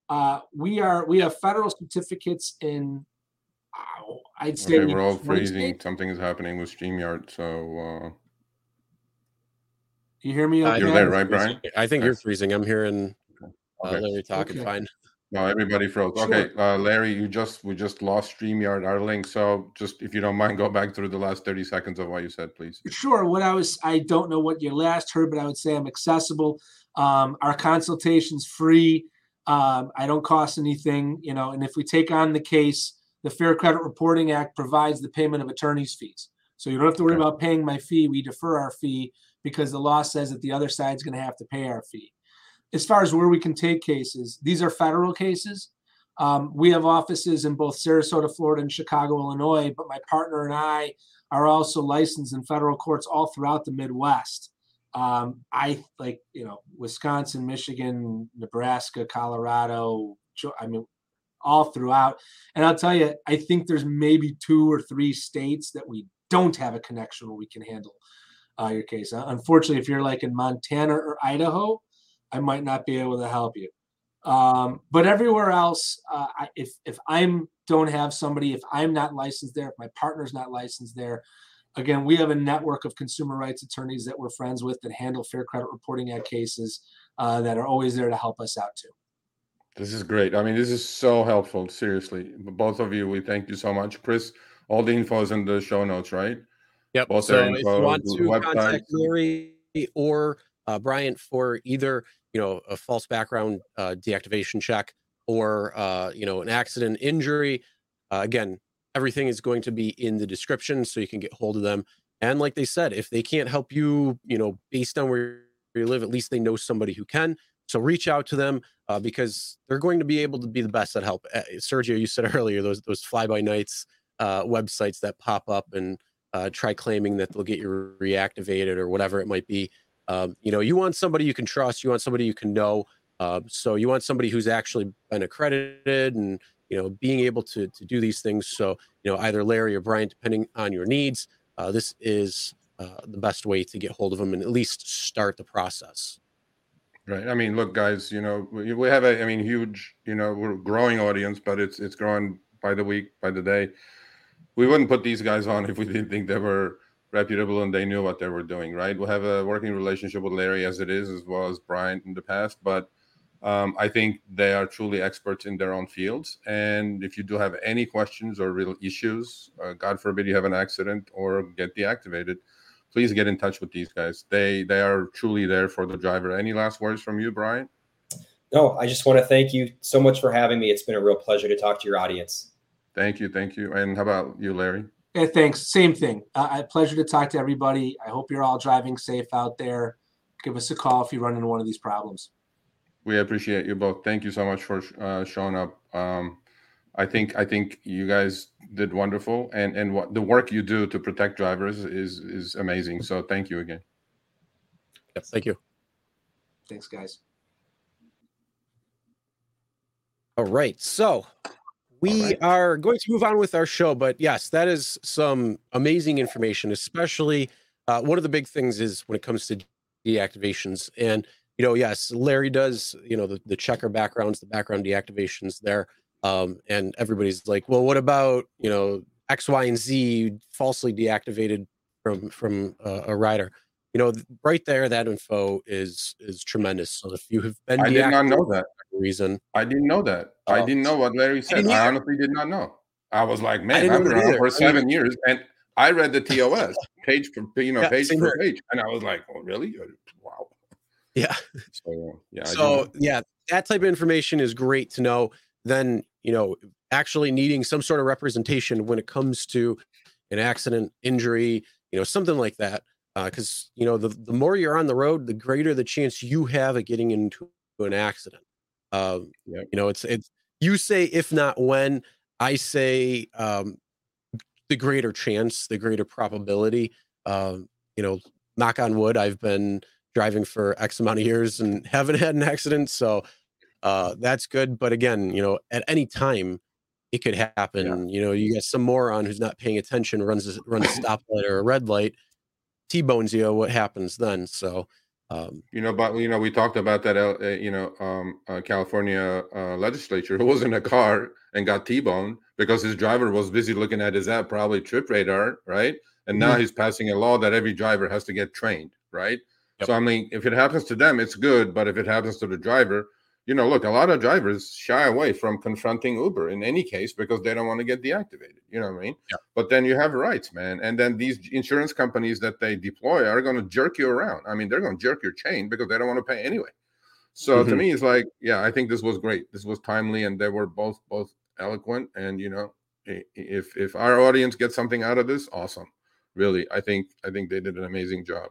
Uh, we are. We have federal certificates in I'd say okay, we're all freezing. Something is happening with StreamYard. So uh you hear me? Okay? You're there, right, Brian? I think you're freezing. I'm hearing uh, okay. Larry talking okay. fine. No, everybody froze. Sure. Okay, uh, Larry, you just we just lost Streamyard, our link. So just if you don't mind, go back through the last thirty seconds of what you said, please. Sure. What I was, I don't know what you last heard, but I would say I'm accessible. Um, our consultation's free. Um, I don't cost anything, you know. And if we take on the case, the Fair Credit Reporting Act provides the payment of attorney's fees. So you don't have to worry about paying my fee. We defer our fee because the law says that the other side's going to have to pay our fee. As far as where we can take cases, these are federal cases. Um, we have offices in both Sarasota, Florida, and Chicago, Illinois. But my partner and I are also licensed in federal courts all throughout the Midwest. Um, I like, you know, Wisconsin, Michigan, Nebraska, Colorado. I mean, all throughout. And I'll tell you, I think there's maybe two or three states that we don't have a connection where we can handle uh, your case. Uh, unfortunately, if you're like in Montana or Idaho, I might not be able to help you. Um, but everywhere else, uh, if if I'm don't have somebody, if I'm not licensed there, if my partner's not licensed there, again, we have a network of consumer rights attorneys that we're friends with that handle Fair Credit Reporting Act cases uh, that are always there to help us out too. This is great. I mean, this is so helpful. Seriously, both of you, we thank you so much, Chris. All the info is in the show notes, right? Yep. Both so their if you want to websites. contact Larry or uh, Bryant for either you know a false background uh, deactivation check or uh, you know an accident injury, uh, again, everything is going to be in the description, so you can get hold of them. And like they said, if they can't help you, you know, based on where you live, at least they know somebody who can. So reach out to them uh, because they're going to be able to be the best at help. Uh, Sergio, you said earlier those those fly by nights uh, websites that pop up and uh, try claiming that they'll get you reactivated or whatever it might be. Um, you know, you want somebody you can trust. You want somebody you can know. Uh, so you want somebody who's actually been accredited and you know being able to to do these things. So you know, either Larry or Brian, depending on your needs, uh, this is uh, the best way to get hold of them and at least start the process. Right. I mean, look, guys. You know, we, have a, I mean, huge. You know, we're growing audience, but it's it's growing by the week, by the day. We wouldn't put these guys on if we didn't think they were reputable and they knew what they were doing. Right. We have a working relationship with Larry as it is, as well as Brian in the past, but. Um, I think they are truly experts in their own fields. And if you do have any questions or real issues, uh, God forbid you have an accident or get deactivated, please get in touch with these guys. They they are truly there for the driver. Any last words from you, Brian? No, I just want to thank you so much for having me. It's been a real pleasure to talk to your audience. Thank you, thank you. And how about you, Larry? Yeah, thanks. Same thing. Uh, a pleasure to talk to everybody. I hope you're all driving safe out there. Give us a call if you run into one of these problems. We appreciate you both. Thank you so much for uh, showing up. Um, I think I think you guys did wonderful, and and what the work you do to protect drivers is is amazing. So thank you again. Yep, thank you. Thanks, guys. All right. So we right. are going to move on with our show, but yes, that is some amazing information, especially uh, one of the big things is when it comes to deactivations. And, you know, yes, Larry does, you know, the, the Checkr backgrounds, the background deactivations there. Um, and everybody's like, well, what about, you know, X, Y, and Z falsely deactivated from from uh, a rider? You know, right there, that info is is tremendous. So if you have been I did not know that. reason, I didn't know that. I Oh. didn't know what Larry said. I, either. honestly did not know. I was like, man, I've been around for I mean- seven years, and I read the TOS page for you know Yeah, page for here. page, and I was like, oh, really? Wow. yeah. So uh, yeah. So yeah that type of information is great to know then you know actually needing some sort of representation when it comes to an accident injury you know something like that because you know the, the more you're on the road the greater the chance you have of getting into an accident um Yep. you know it's it's you say if not when i say um the greater chance the greater probability um you know knock on wood i've been driving for X amount of years and haven't had an accident. So uh, that's good. But again, you know, at any time it could happen. You know, you got some moron who's not paying attention, runs a, runs a stoplight or a red light, T-bones you. What happens then? So um, You know, but you know, we talked about that. Uh, uh, you know, um, uh, California uh, legislature who was in a car and got T-boned because his driver was busy looking at his app, probably trip radar, right? And now Mhm. he's passing a law that every driver has to get trained, right? Yep. So I mean, if it happens to them, it's good, but if it happens to the driver, you know, look, a lot of drivers shy away from confronting Uber in any case because they don't want to get deactivated. You know what I mean? Yeah. But then you have rights, man. And then these insurance companies that they deploy are going to jerk you around. I mean, they're going to jerk your chain because they don't want to pay anyway. So mm-hmm. to me, it's like, yeah, I think this was great. This was timely, and they were both both eloquent. And you know, if if our audience gets something out of this, awesome. Really, I think I think they did an amazing job.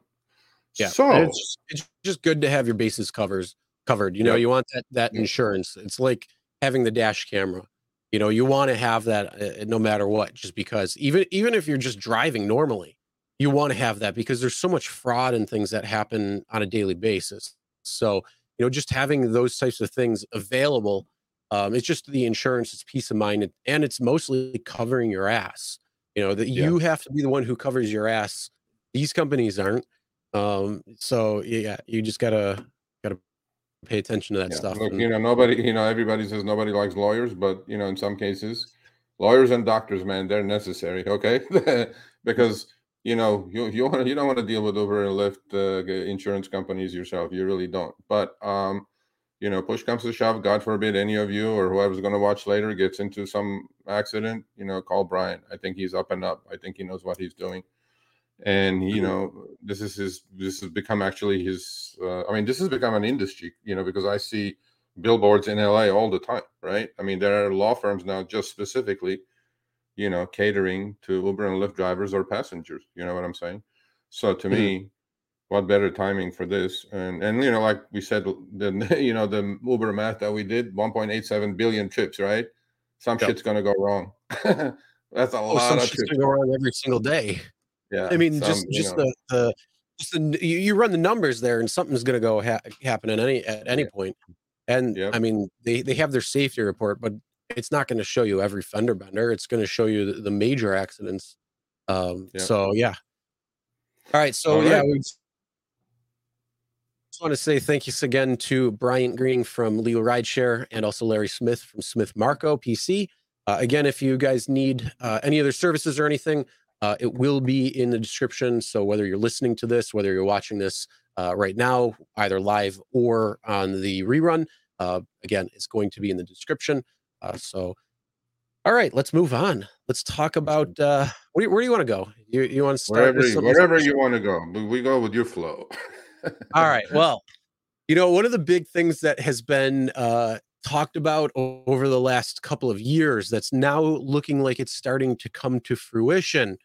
Yeah. So it's just, it's just good to have your bases covers covered. You know, you want that that insurance. It's like having the dash camera. You know, you want to have that uh, no matter what, just because even even if you're just driving normally, you want to have that because there's so much fraud and things that happen on a daily basis. So, you know, just having those types of things available, um, it's just the insurance, it's peace of mind, and it's mostly covering your ass. You know, that yeah. you have to be the one who covers your ass. These companies aren't. Um, so yeah, you just gotta pay attention to that yeah. stuff. Look, and, you know, nobody, you know, everybody says nobody likes lawyers, but you know, in some cases, lawyers and doctors, man, they're necessary. Okay, because you know you you want you don't want to deal with Uber and Lyft uh, insurance companies yourself. You really don't. But um, you know, push comes to shove. God forbid any of you or whoever's going to watch later gets into some accident. You know, call Brian. I think he's up and up. I think he knows what he's doing and you mm-hmm. know this is his this has become actually his uh, i mean this has become an industry you know because i see billboards in la all the time right i mean there are law firms now just specifically you know catering to uber and lyft drivers or passengers you know what i'm saying so to mm-hmm. me what better timing for this and and you know like we said the you know the uber math that we did 1.87 billion trips right some yep. shit's gonna go wrong that's a oh, lot of trips. go wrong every single day yeah. I mean, some, just just know. the, the just the you, you, run the numbers there, and something's going to go ha- happen at any at any point. And yep. I mean, they they have their safety report, but it's not going to show you every fender bender. It's going to show you the, the major accidents. Um, yep. So yeah. All right. So All yeah, right. we just want to say thank you again to Bryant Green from Legal Rideshare and also Larry Smith from Smith Marco PC. Uh, again, if you guys need uh, any other services or anything, uh, it will be in the description. So whether you're listening to this, whether you're watching this uh, right now, either live or on the rerun, uh, again, it's going to be in the description. Uh, so, all right, let's move on. Let's talk about uh, where, where do you want to go? You, you want to start wherever, wherever you want to go. We go with your flow. all right. Well, you know, one of the big things that has been uh, talked about over the last couple of years that's now looking like it's starting to come to fruition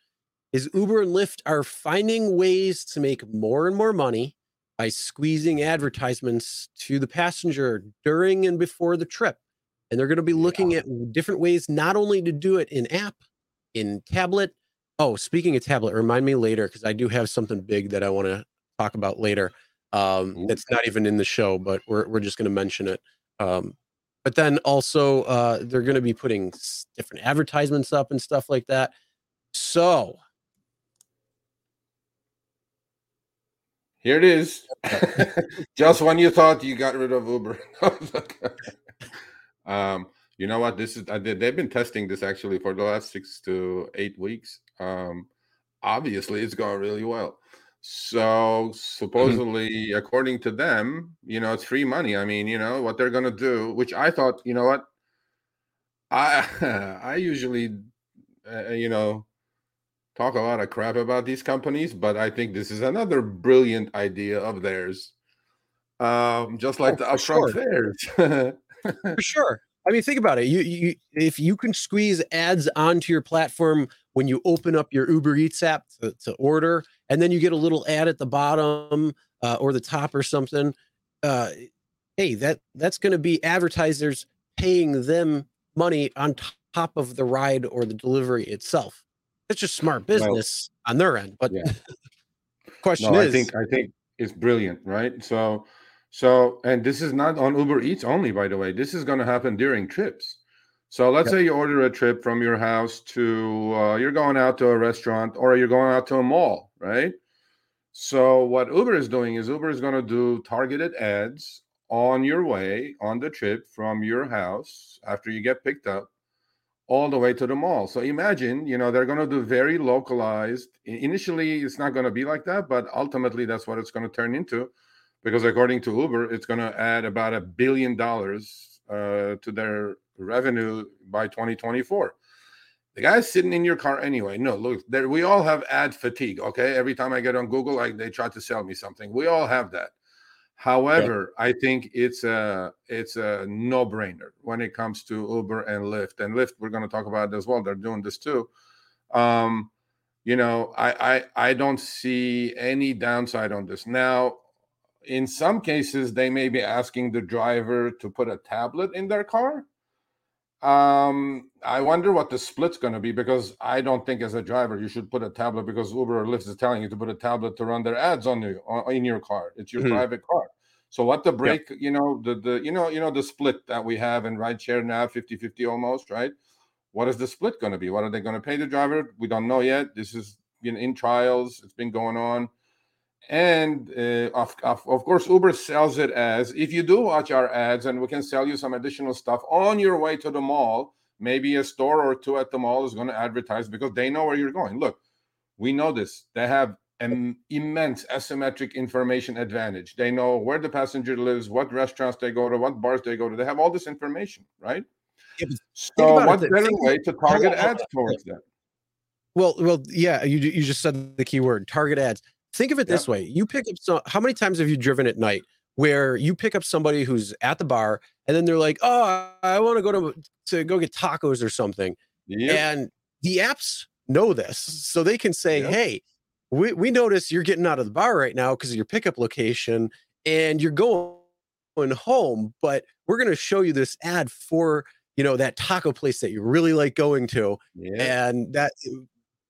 is Uber and Lyft are finding ways to make more and more money by squeezing advertisements to the passenger during and before the trip. And they're going to be looking yeah. at different ways not only to do it in app, in tablet. Oh, speaking of tablet, remind me later because I do have something big that I want to talk about later. Um, that's not even in the show, but we're we're just going to mention it. Um, but then also, uh, they're going to be putting different advertisements up and stuff like that. So Here it is. Just when you thought you got rid of Uber. um, you know what? This is I did, they've been testing this actually for the last six to eight weeks. Um, obviously, it's going really well. So mm-hmm. supposedly, mm-hmm. according to them, you know, it's free money. I mean, you know what they're gonna do, which I thought, you know what, I I usually, uh, you know, talk a lot of crap about these companies, but I think this is another brilliant idea of theirs. Um, just like oh, the upfront sure. fares. for sure. I mean, think about it. You, you, if you can squeeze ads onto your platform when you open up your Uber Eats app to, to order, and then you get a little ad at the bottom uh, or the top or something. Uh, hey, that that's going to be advertisers paying them money on top of the ride or the delivery itself. It's just smart business well, on their end. But yeah. question no, is, I think I think it's brilliant, right? So, so and this is not on Uber Eats only, by the way. This is going to happen during trips. So let's yep. say you order a trip from your house to uh, you're going out to a restaurant or you're going out to a mall, right? So what Uber is doing is Uber is going to do targeted ads on your way on the trip from your house after you get picked up all the way to the mall. So imagine, you know, they're going to do very localized. Initially, it's not going to be like that, but ultimately, that's what it's going to turn into. because according to Uber, it's going to add about a billion dollars uh, to their revenue by 2024. The guy's sitting in your car anyway. No, look, there we all have ad fatigue. Okay, every time I get on Google, I, they try to sell me something. We all have that. However, yeah. I think it's a it's a no brainer when it comes to Uber and Lyft. And Lyft, we're going to talk about as well. They're doing this too. Um, you know, I, I I don't see any downside on this. Now, in some cases, they may be asking the driver to put a tablet in their car. Um, I wonder what the split's going to be because I don't think as a driver you should put a tablet because Uber or Lyft is telling you to put a tablet to run their ads on you in your car. It's your mm-hmm. private car. So what the break, you know, the the you know, you know the split that we have in ride share now 50-50 almost, right? What is the split going to be? What are they going to pay the driver? We don't know yet. This is you know, in trials. It's been going on. And uh, of, of, of course, Uber sells it as if you do watch our ads and we can sell you some additional stuff on your way to the mall, maybe a store or two at the mall is going to advertise because they know where you're going. Look, we know this. They have an immense asymmetric information advantage. They know where the passenger lives, what restaurants they go to, what bars they go to. They have all this information, right? Yeah, so, what's better way to target ads towards that? Well, well, yeah, you you just said the key word, target ads. Think of it this way: you pick up so how many times have you driven at night where you pick up somebody who's at the bar and then they're like, "Oh, I want to go to to go get tacos or something," yep. and the apps know this, so they can say, yep. "Hey, we we notice you're getting out of the bar right now because of your pickup location, and you're going." home but we're going to show you this ad for you know that taco place that you really like going to yeah. and that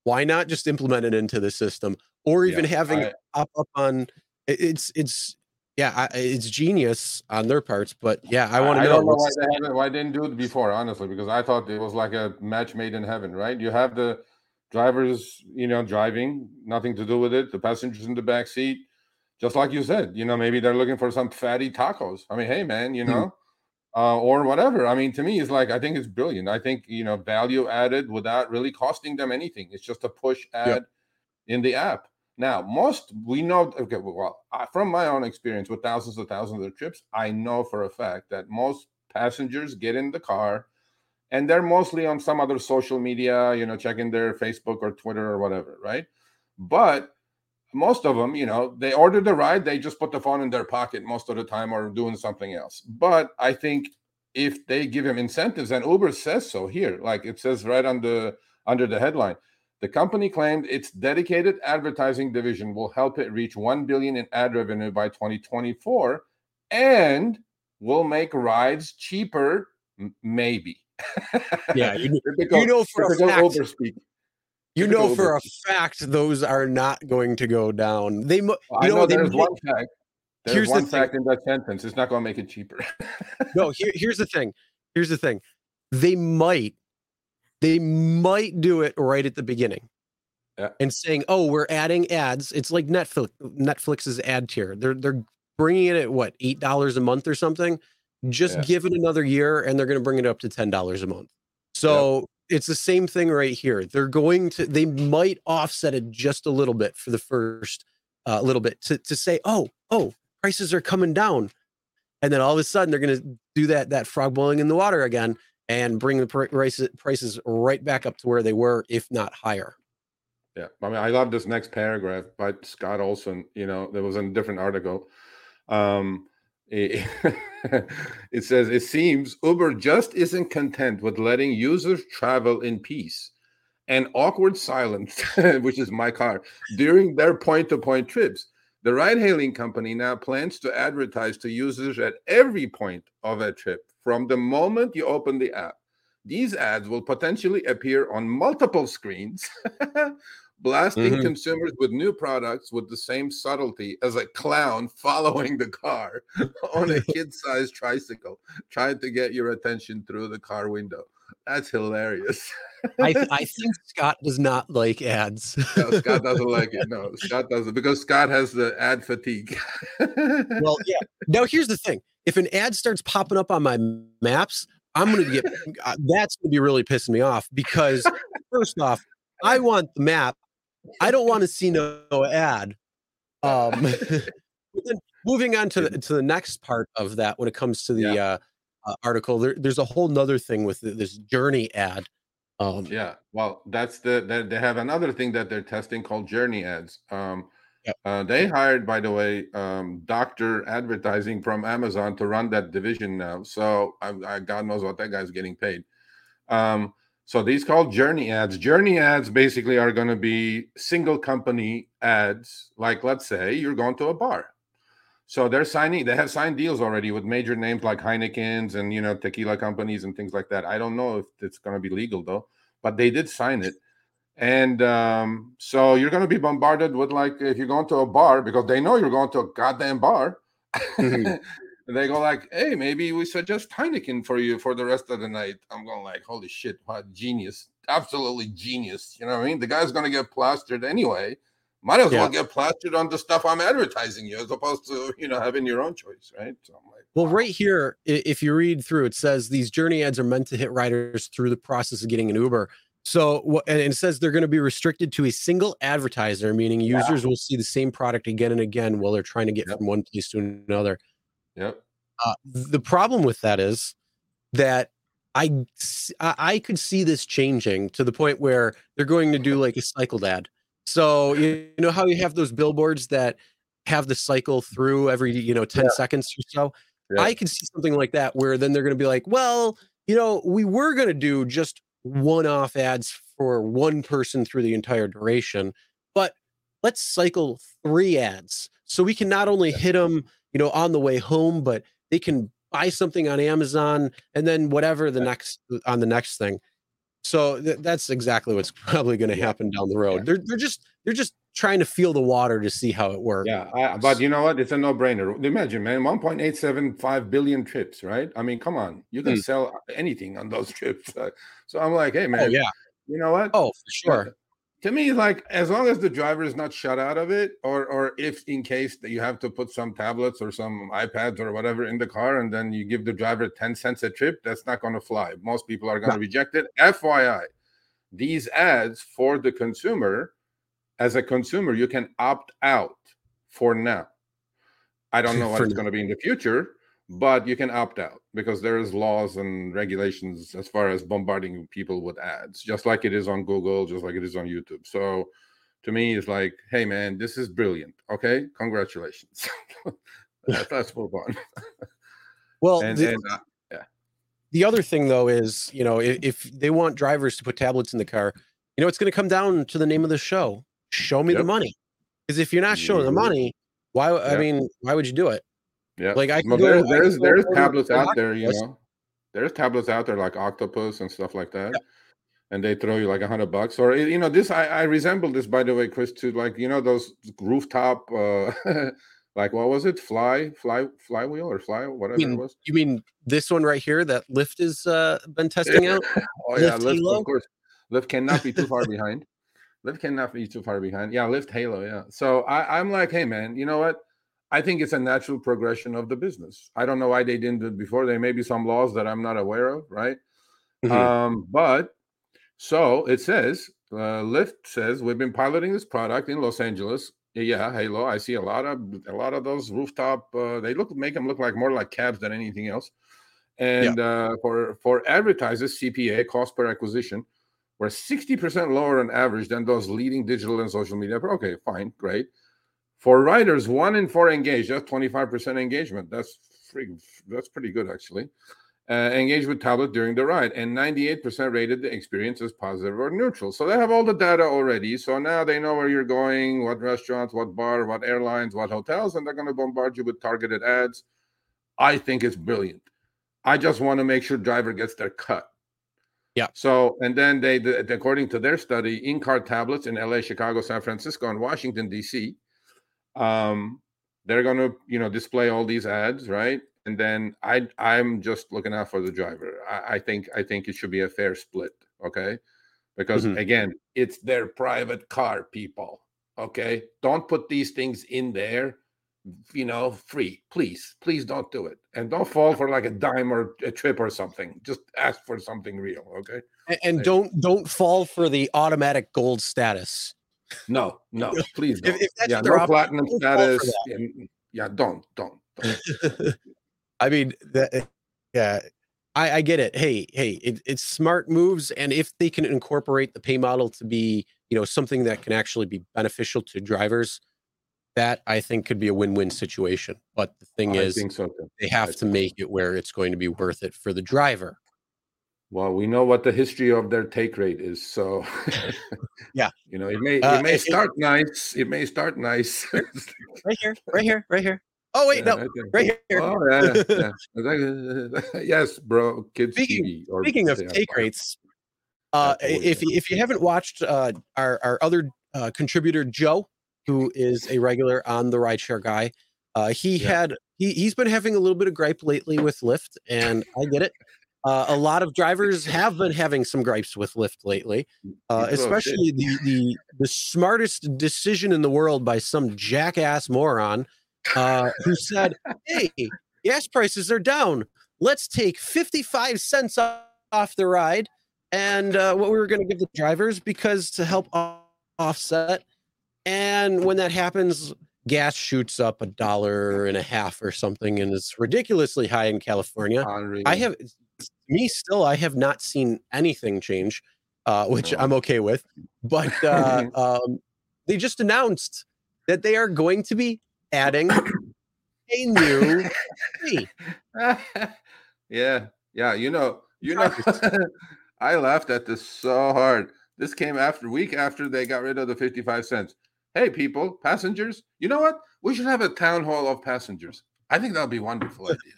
why not just implement it into the system or even yeah, having I, it up up on it's it's yeah it's genius on their parts but yeah i want to know, know why they, why they didn't do it before honestly because i thought it was like a match made in heaven right you have the drivers you know driving nothing to do with it the passengers in the back seat just like you said you know maybe they're looking for some fatty tacos i mean hey man you hmm. know uh, or whatever. I mean, to me, it's like I think it's brilliant. I think you know value added without really costing them anything. It's just a push ad yep. in the app. Now, most we know. Okay, well, from my own experience with thousands and thousands of trips, I know for a fact that most passengers get in the car, and they're mostly on some other social media, you know, checking their Facebook or Twitter or whatever, right? But most of them, you know, they order the ride, they just put the phone in their pocket most of the time or doing something else. But I think if they give him incentives, and Uber says so here, like it says right on the under the headline, the company claimed its dedicated advertising division will help it reach 1 billion in ad revenue by 2024 and will make rides cheaper maybe. Yeah, you, you know for a fact, you know for a fact those are not going to go down. They, you I know, know there's one fact. There's here's one the fact thing. in that sentence. It's not going to make it cheaper. no, here, here's the thing. Here's the thing. They might, they might do it right at the beginning. Yeah. And saying, "Oh, we're adding ads." It's like Netflix. Netflix's ad tier. They're they're bringing it at what eight dollars a month or something. Just yeah. give it another year, and they're going to bring it up to ten dollars a month. So it's the same thing right here. They're going to they might offset it just a little bit for the first uh, little bit to to say, oh, oh, prices are coming down, and then all of a sudden they're going to do that that frog boiling in the water again and bring the prices prices right back up to where they were, if not higher. Yeah, I mean, I love this next paragraph by Scott Olson. You know, there was a different article. Um, it, says it seems Uber just isn't content with letting users travel in peace and awkward silence, which is my car, during their point to point trips. The ride hailing company now plans to advertise to users at every point of a trip from the moment you open the app. These ads will potentially appear on multiple screens blasting mm-hmm. consumers with new products with the same subtlety as a clown following the car on a kid-sized tricycle trying to get your attention through the car window. That's hilarious. I, I think scott does not like ads. No, scott doesn't like it. No scott doesn't because scott has the ad fatigue. Well yeah. Now here's the thing. If an ad starts popping up on my maps i'm gonna get uh, that's gonna be really pissing me off because first off I want the map I don't want to see no, no ad. Um, then, moving on to the to the next part of that when it comes to the Yeah. uh, uh, article there, there's a whole nother thing with th- this journey ad um Yeah, well, that's the they, they have another thing that they're testing called journey ads. Um, Yep. uh, they hired, by the way, um, Doctor Advertising from Amazon to run that division now. So I, I, God knows what that guy's getting paid. Um, so these called journey ads. Journey ads basically are going to be single company ads. Like let's say you're going to a bar. So they're signing. They have signed deals already with major names like Heineken's and you know tequila companies and things like that. I don't know if it's going to be legal though, but they did sign it. And um, so you're going to be bombarded with like if you're going to a bar because they know you're going to a goddamn bar. Mhm. and they go like, "Hey, maybe we suggest Heineken for you for the rest of the night." I'm going like, "Holy shit! What genius! Absolutely genius!" You know what I mean? The guy's going to get plastered anyway. Might as Yeah. well get plastered on the stuff I'm advertising you, as opposed to you know having your own choice, right? So I'm like, Well, right here, if you read through, it says these journey ads are meant to hit riders through the process of getting an Uber. So, and it says they're going to be restricted to a single advertiser, meaning users will see the same product again and again while they're trying to get Yep. from one place to another. Yep. Uh, the problem with that is that I I could see this changing to the point where they're going to do like a cycle ad. So you know how you have those billboards that have the cycle through every you know 10 seconds or so. Yeah. I could see something like that where then they're going to be like, well, you know, we were going to do just one-off ads for one person through the entire duration, but let's cycle three ads so we can not only hit them, you know, on the way home, but they can buy something on Amazon and then whatever the next on the next thing. So th- that's exactly what's probably going to happen down the road. They're they're just they're just trying to feel the water to see how it works. Yeah, I, but you know what? It's a no-brainer. Imagine, man, 1.875 billion trips, right? I mean, come on, you can Hmm. sell anything on those trips. Uh, so I'm like, hey, Oh man, yeah. you know what? Oh for sure. To me, like as long as the driver is not shut out of it, or or if in case that you have to put some tablets or some iPads or whatever in the car, and then you give the driver 10 cents a trip, that's not going to fly. Most people are going to reject it. FYI, these ads for the consumer, as a consumer, you can opt out for now. I don't know what it's going to be in the future, but you can opt out because there's laws and regulations as far as bombarding people with ads, just like it is on Google, just like it is on YouTube. So to me, it's like, hey man, this is brilliant. Okay, congratulations. let's, move on. Well, And, the, and uh, the other thing though is, you know, if, if they want drivers to put tablets in the car, you know, it's going to come down to the name of the show. Show me the money. Because if you're not showing the money, why? I Yep. mean, why would you do it? Yeah, Like I well, go. there's I there's can there's order tablets out there, you know. There's tablets out there like Octopus and stuff like that. And they throw you like a hundred bucks, or you know, this I, I resemble this by the way, Chris, to like you know those rooftop, uh like what was it, fly, fly, flywheel or fly, whatever mean, it was. You mean this one right here that Lyft has uh, been testing out? Oh yeah, Lyft Lyft, Halo? of course. Lyft cannot be too far behind. Lyft cannot be too far behind. Yeah, Lyft Halo. Yeah. So I, I'm like, hey man, you know what? I think it's a natural progression of the business. I don't know why they didn't do it before. There may be some laws that I'm not aware of, right? Mhm. Um, but so it says, uh, Lyft says we've been piloting this product in Los Angeles. Yeah, Halo. I see a lot of a lot of those rooftop. Uh, they look make them look like more like cabs than anything else. And uh, for for advertisers, CPA cost per acquisition were 60% lower on average than those leading digital and social media. Okay, fine, great. For writers, one in four engaged, that's 25% engagement. That's free, that's pretty good actually. Uh, engaged with tablet during the ride, and 98% rated the experience as positive or neutral. So they have all the data already. So now they know where you're going, what restaurants, what bar, what airlines, what hotels, and they're going to bombard you with targeted ads. I think it's brilliant. I just want to make sure driver gets their cut. Yeah. So, and then they, the, according to their study, in-car tablets in LA, Chicago, San Francisco, and Washington D.C. Um, they're going to, you know, display all these ads, right? And then I, I'm just looking out for the driver. I, I think, I think it should be a fair split, okay? Because Mhm. again, it's their private car, people. Okay, don't put these things in there you know, free. Please, please don't do it. And don't fall for like a dime or a trip or something. Just ask for something real. Okay. And, and don't don't fall for the automatic gold status. No, no, please don't. if that's yeah, they're no platinum don't fall for status. and- yeah, don't, don't. don't. I mean, that, eh, yeah, I, I get it. Hey, hey, it, it's smart moves, and if they can incorporate the pay model to be, you know, something that can actually be beneficial to drivers, that I think could be a win-win situation. But the thing I is, so they have to make it where it's going to be worth it for the driver. Well, we know what the history of their take rate is, so Yeah. you know, it may Uh, it may it- start nice. It may start nice. Right here, right here, right here. Oh wait, Yeah, no, right here. Oh yeah, yeah. yes, bro. Kids Speaking- TV. Speaking of take rates, uh, if you- if you haven't watched uh, our our other uh, contributor Joe, who is a regular on the rideshare guy, uh, he Yeah. had he he's been having a little bit of gripe lately with Lyft, and I get it. Uh, a lot of drivers have been having some gripes with Lyft lately, uh, especially the, the the smartest decision in the world by some jackass moron uh, who said, "Hey, gas prices are down. Let's take fifty five cents off, the ride." And uh, what we were going to give the drivers because to help offset. And when that happens, gas shoots up a dollar and a half or something, and it's ridiculously high in California. I have me still. I have not seen anything change, uh, which. I'm okay with. But uh, um, they just announced that they are going to be adding a new fee. yeah, yeah. You know, you know. I laughed at this so hard. This came after week after they got rid of the fifty-five cents. Hey, people, passengers. You know what? We should have a town hall of passengers. I think that would be a wonderful idea.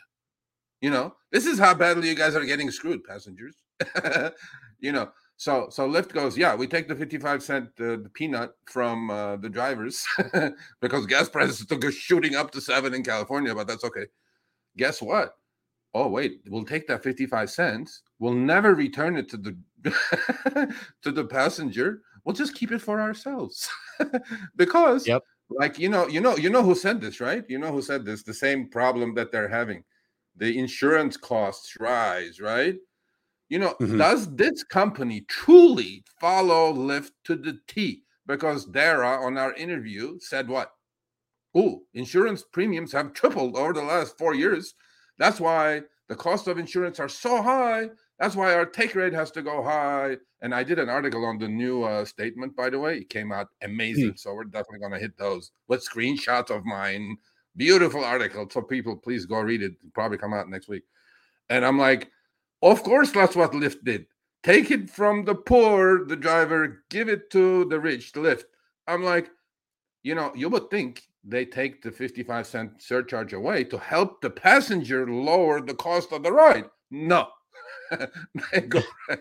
You know, this is how badly you guys are getting screwed, passengers. you know, so so Lyft goes, yeah, we take the fifty-five cent uh, the peanut from uh, the drivers because gas prices took a shooting up to seven in California, but that's okay. Guess what? Oh wait, we'll take that fifty-five cents. We'll never return it to the to the passenger. We'll just keep it for ourselves because, Yep. like you know, you know, you know who said this, right? You know who said this? The same problem that they're having the insurance costs rise, right? You know, Mhm. does this company truly follow Lyft to the T? Because Dara on our interview said what? Oh, insurance premiums have tripled over the last four years. That's why the cost of insurance are so high. That's why our take rate has to go high. And I did an article on the new uh, statement, by the way. It came out amazing. So we're definitely going to hit those with screenshots of mine. Beautiful article. So people, please go read it. It'll probably come out next week. And I'm like, of course, that's what Lyft did. Take it from the poor, the driver, give it to the rich, Lyft. I'm like, you know, you would think they take the 55 cent surcharge away to help the passenger lower the cost of the ride. No. they go right.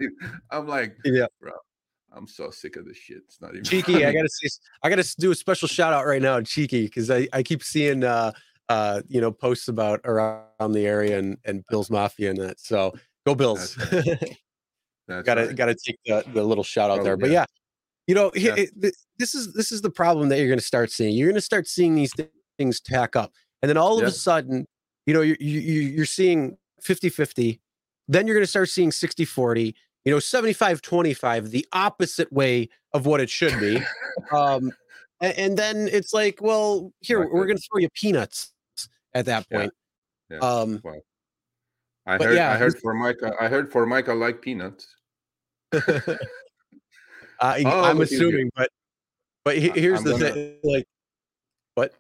I'm like, Yeah. bro, I'm so sick of this shit. It's not even Cheeky, I gotta say, I gotta do a special shout out right now, to Cheeky, because I, I keep seeing uh uh you know posts about around the area and and Bills Mafia and that. So go Bills. That's gotta right. gotta take the, the little shout out Oh, there. But yeah. yeah, you know, Yeah. it- th- this is this is the problem that you're gonna start seeing. You're gonna start seeing these thi- things tack up, and then all of Yeah. a sudden, you know, you're you, you- you're seeing 50-50. Then you're gonna start seeing 60-40. You know, 75-25, the opposite way of what it should be. um, and, and then it's like, well, here we're gonna throw you peanuts at that point. Yeah. Um, I heard yeah, I heard Formica I heard Formica like peanuts. I, Oh, I'm at you. assuming, but but he- here's I'm the gonna- thing, like. What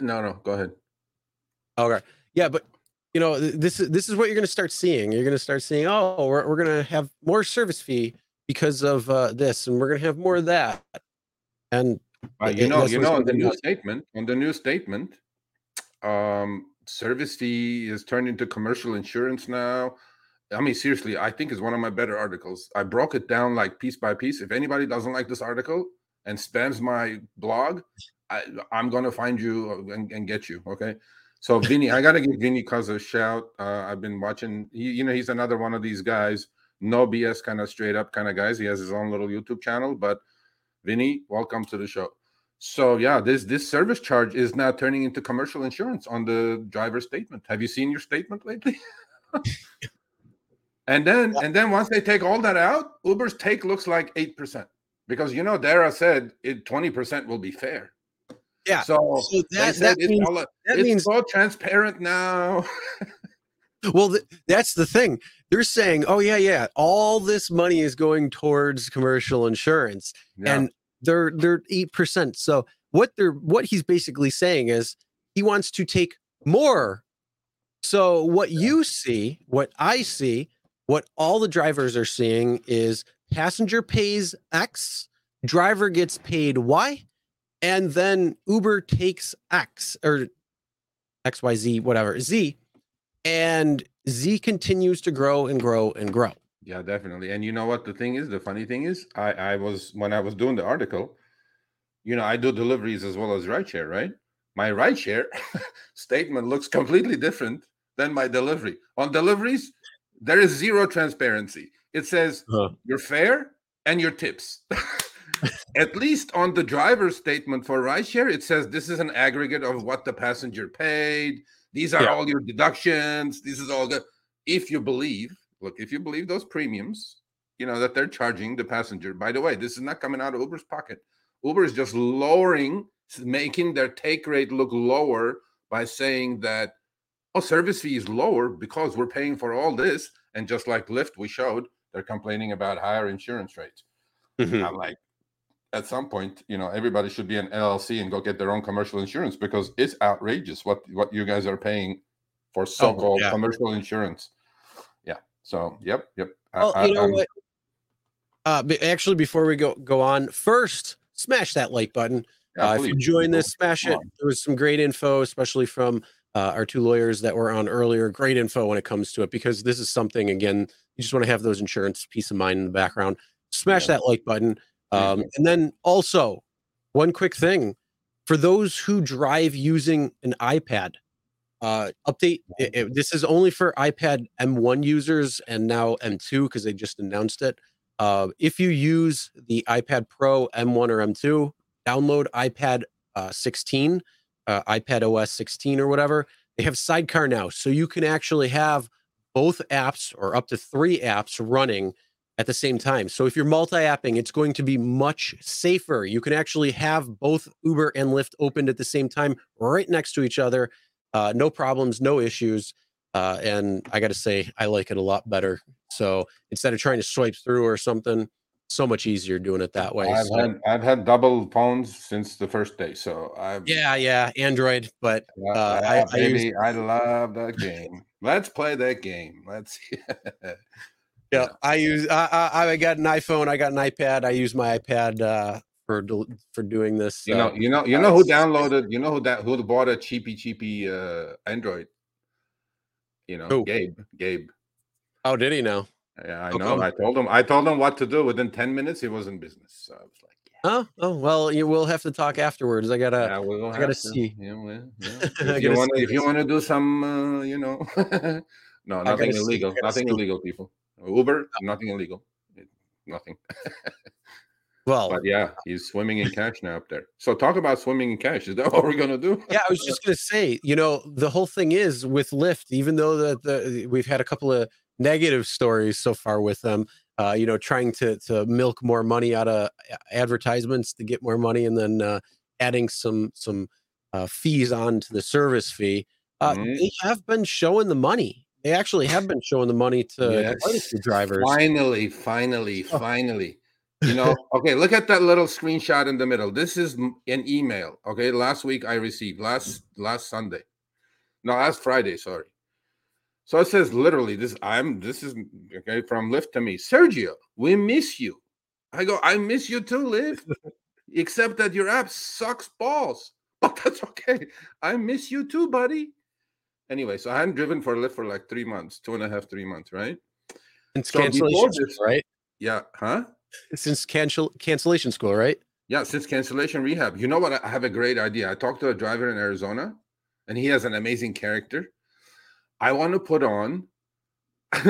no, no, go ahead. Okay. Yeah, but you know, this is this is what you're going to start seeing. You're going to start seeing, oh, we're we're going to have more service fee because of uh, this, and we're going to have more of that. And Uh, you know, you know, on the new statement, on the new statement, um, service fee is turned into commercial insurance now. I mean, seriously, I think it's one of my better articles. I broke it down like piece by piece. If anybody doesn't like this article and spams my blog, I, I'm gonna find you and, and get you. Okay. So Vinny, I gotta give Vinny Cuz a shout. Uh, I've been watching. He, you know, he's another one of these guys, no BS kind of straight up kind of guys. He has his own little YouTube channel, but Vinny, welcome to the show. So yeah, this this service charge is now turning into commercial insurance on the driver statement. Have you seen your statement lately? and then and then once they take all that out, Uber's take looks like eight percent because you know Dara said it twenty percent will be fair. Yeah. So, So that, that it's, means all- that it's means so transparent now. Well, th- that's the thing. They're saying, "Oh yeah, yeah, all this money is going towards commercial insurance, Yeah. and they're they're eight percent." So what they're what he's basically saying is he wants to take more. So what you see, what I see, what all the drivers are seeing is passenger pays X, driver gets paid Y, and then Uber takes X or X Y Z whatever Z and Z continues to grow and grow and grow. Yeah, definitely. And you know what the thing is? The funny thing is, I I was when I was doing the article, you know, I do deliveries as well as rideshare, right? My rideshare statement looks completely different than my delivery. On deliveries, there is zero transparency. It says Huh. your fare and your tips. At least on the driver's statement for rideshare, it says this is an aggregate of what the passenger paid. These are Yeah. all your deductions. This is all good. If you believe, look, if you believe those premiums, you know, that they're charging the passenger. By the way, this is not coming out of Uber's pocket. Uber is just lowering, making their take rate look lower by saying that, oh, service fee is lower because we're paying for all this. And just like Lyft, we showed, they're complaining about higher insurance rates. Mm-hmm. I'm like, at some point, you know, everybody should be an LLC and go get their own commercial insurance because it's outrageous what what you guys are paying for so-called yeah. commercial insurance. Yeah. So, yep, yep. Well, I- you know I'm- what? Uh, actually, before we go go on, first smash that like button. yeah, uh, if you join this, smash it. There was some great info, especially from uh, our two lawyers that were on earlier. Great info when it comes to it because this is something again you just want to have those insurance peace of mind in the background. Smash Yeah. that like button, um, and then also one quick thing for those who drive using an iPad. Uh, update. it- it- this is only for iPad M1 users and now M2 because they just announced it. Uh, if you use the iPad Pro M1 or M2, download iPad uh, 16, uh, iPad OS 16 or whatever. They have Sidecar now, so you can actually have both apps or up to three apps running at the same time. So if you're multi-apping, it's going to be much safer. You can actually have both Uber and Lyft opened at the same time, right next to each other. Uh, no problems, no issues. Uh, and I got to say, I like it a lot better. So instead of trying to swipe through or something, so much easier doing it that way. I've So- had I've had double phones since the first day, so I've yeah, yeah, Android, but Yeah, Uh, yeah, I- I use- baby, I love that game. Let's play that game. Let's. yeah, I use. I, I I got an iPhone. I got an iPad. I use my iPad uh, for for doing this. You uh, know, you know, you know who downloaded. You know who that who bought a cheapy cheapy uh, Android. You know, Who? Gabe. Gabe. oh, did he know? Yeah, I know. I told him. I told him what to do. Within ten minutes, he was in business. So I was like, Oh, oh well, you will have to talk afterwards. I gotta. yeah, we'll I gotta to. see. Yeah, well, yeah. If you want to, see if you want to do some, uh, you know, no, nothing illegal. Nothing see. illegal, people. Uber, nothing illegal. Nothing. Well, But yeah, he's swimming in cash now up there. So talk about swimming in cash. Is that what we're gonna do? yeah, I was just gonna say, you know, the whole thing is with Lyft, even though the, the we've had a couple of negative stories so far with them, uh, you know, trying to to milk more money out of advertisements to get more money, and then uh, adding some some uh, fees on to the service fee. Uh, Mhm. They have been showing the money. They actually have been showing the money to a drivers. Finally, finally, Oh. finally. You know, okay, look at that little screenshot in the middle. This is an email. Okay, last week I received last last Sunday. No, last Friday, sorry. So it says literally this I'm this is okay from Lyft to me. Sergio, we miss you. I go, I miss you too, Lyft. Except that your app sucks balls. But that's okay. I miss you too, buddy. Anyway, so I hadn't driven for Lyft for like three months, two and a half, three months, right? Since So cancellation, this- right? Yeah, huh? Since cancel cancellation school, right? Yeah, since cancellation rehab. You know what? I have a great idea. I talked to a driver in Arizona, and he has an amazing character. I want to put on.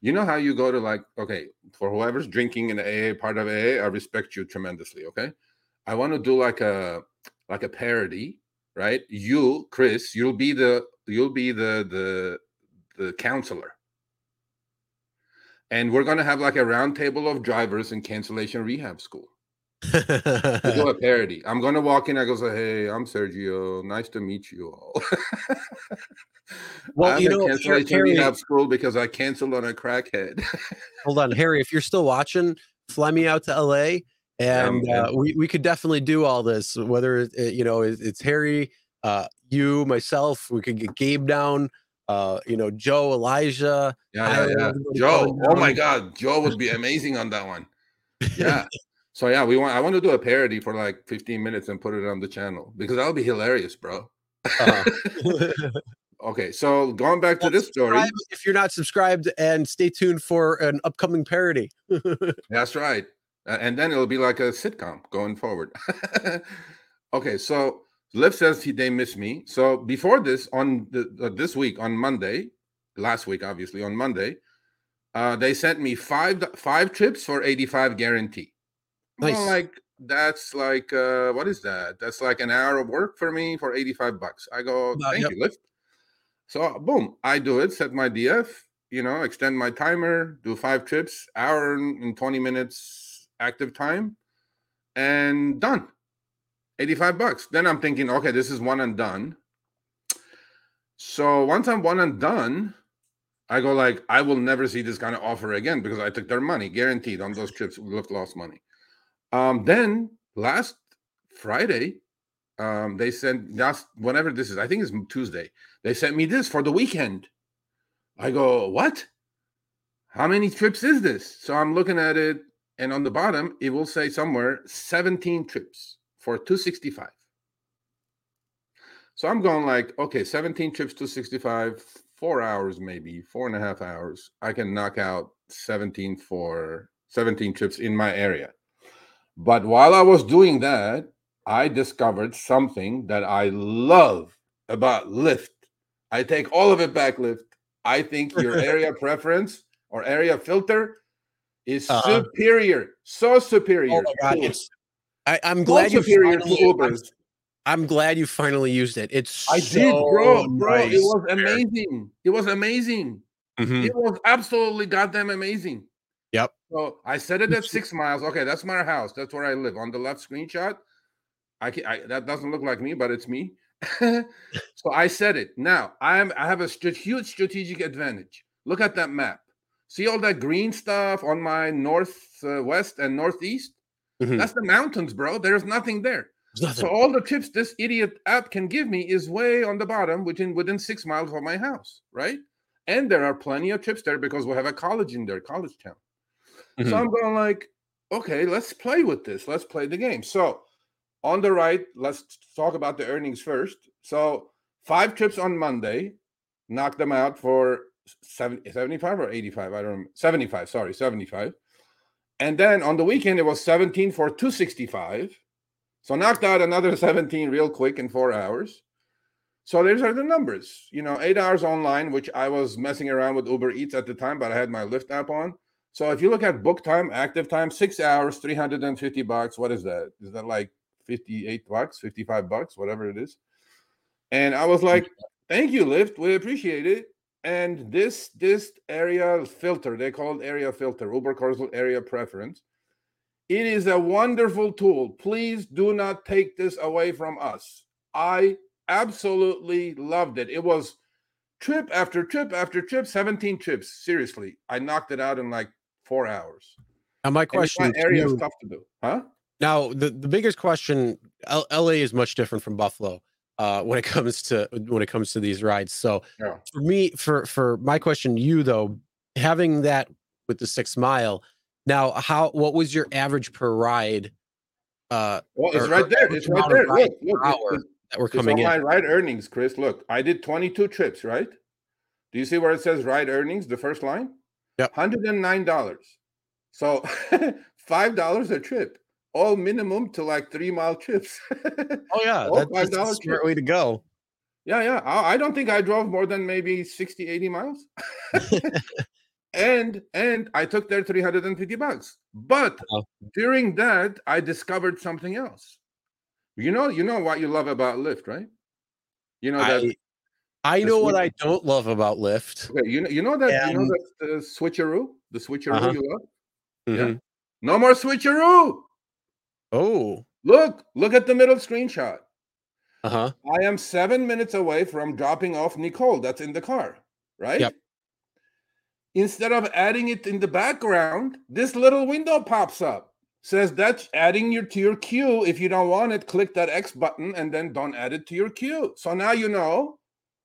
you know how you go to like, okay, for whoever's drinking in the AA part of AA, I respect you tremendously. Okay, I want to do like a like a parody, right? You, Chris, you'll be the you'll be the the the counselor. And we're gonna have like a round table of drivers in cancellation rehab school we do a parody. I'm gonna walk in. I go say, "Hey, I'm Sergio. Nice to meet you all." well, I you know, cancellation Harry, meetup school because I canceled on a crackhead. hold on, Harry. If you're still watching, fly me out to LA, and uh, we we could definitely do all this. Whether it, you know it- it's Harry, uh, you, myself, we could get Gabe down. Uh, you know, Joe, Elijah. Yeah, yeah, yeah. Joe. Oh my. God, Joe would be amazing on that one. Yeah. so yeah, we want. I want to do a parody for like 15 minutes and put it on the channel because that'll be hilarious, bro. Uh, Okay, so going back to this story, if you're not subscribed, and stay tuned for an upcoming parody. that's right, and then it'll be like a sitcom going forward. okay, so Lyft says he they miss me. So before this, on the, uh, this week on Monday, last week obviously on Monday, uh, they sent me five five trips for 85 guarantee. I'm Nice. like that's like uh, what is that? That's like an hour of work for me for 85 bucks. I go, thank yep. you, Lyft. So boom, I do it, set my DF, you know, extend my timer, do five trips, hour and 20 minutes active time, and done. 85 bucks. Then I'm thinking, okay, this is one and done. So once I'm one and done, I go like, I will never see this kind of offer again because I took their money, guaranteed on those trips. Lyft lost money. Um, then last Friday, um, they sent last whenever this is, I think it's Tuesday. They sent me this for the weekend. I go, what? How many trips is this? So I'm looking at it, and on the bottom it will say somewhere 17 trips for 265. So I'm going like, okay, 17 trips, 265, four hours maybe, four and a half hours. I can knock out 17 for 17 trips in my area. But while I was doing that, I discovered something that I love about Lyft. I take all of it back, Lyft. I think your area preference or area filter is Uh-huh. superior, so superior. Oh my god, it's I, I'm so glad you superior to finally, I'm, I'm glad you finally used it. It's I so did, bro, bro. nice. It was amazing. It was amazing. Mhm. It was absolutely goddamn amazing. Yep. So I set it at six miles. Okay, that's my house. That's where I live. On the left screenshot, I, can, I that doesn't look like me, but it's me. so I said it. Now I am. I have a strat- huge strategic advantage. Look at that map. See all that green stuff on my northwest uh, and northeast. Mhm. That's the mountains, bro. There's nothing there. There's nothing. So all the tips this idiot app can give me is way on the bottom, within within six miles of my house, right? And there are plenty of trips there because we have a college in there, college town. So Mhm. I'm going like, okay, let's play with this. Let's play the game. So on the right, let's talk about the earnings first. So five trips on Monday, knocked them out for 70, 75 or 85. I don't remember. 75, sorry, 75. And then on the weekend, it was 17 for 265. So knocked out another 17 real quick in four hours. So these are the numbers. You know, eight hours online, which I was messing around with Uber Eats at the time, but I had my Lyft app on. So if you look at book time, active time, six hours, 350 bucks. What is that? Is that like 58 bucks, 55 bucks, whatever it is? And I was like, thank you, Lyft. We appreciate it. And this this area filter, they call it area filter, Uber Carsel area preference. It is a wonderful tool. Please do not take this away from us. I absolutely loved it. It was trip after trip after trip, 17 trips. Seriously, I knocked it out in like four hours. Now my question area is you- tough to do, huh? Now, the, the biggest question, L- LA is much different from Buffalo uh, when it comes to when it comes to these rides. So Yeah. for me, for for my question to you though, having that with the six mile, now how what was your average per ride uh, Well, it's Or- right there. It's right there. Look, look. hour it's- that were coming in? my ride earnings, Chris. Look, I did 22 trips, right? Do you see where it says ride earnings, the first line? Yeah. $109. So $5 a trip, all minimum to like three mile trips. Oh yeah, all that's, that's a smart way to go. Yeah, yeah. I, I don't think I drove more than maybe 60, 80 miles. and and I took there 350 bucks. But Wow. during that, I discovered something else. You know, you know what you love about Lyft, right? You know that I I know what I don't love about Lyft. okay, you know you know that you know that the switcheroo, the switcheroo Uh-huh. you love? Yeah. Mhm. No more switcheroo. Oh, Look, look at the middle screenshot. uh huh. I am seven minutes away from dropping off Nicole. That's in the car, right? Yep. Instead of adding it in the background, this little window pops up. Says that's adding your to your queue. If you don't want it, click that X button and then don't add it to your queue. So now you know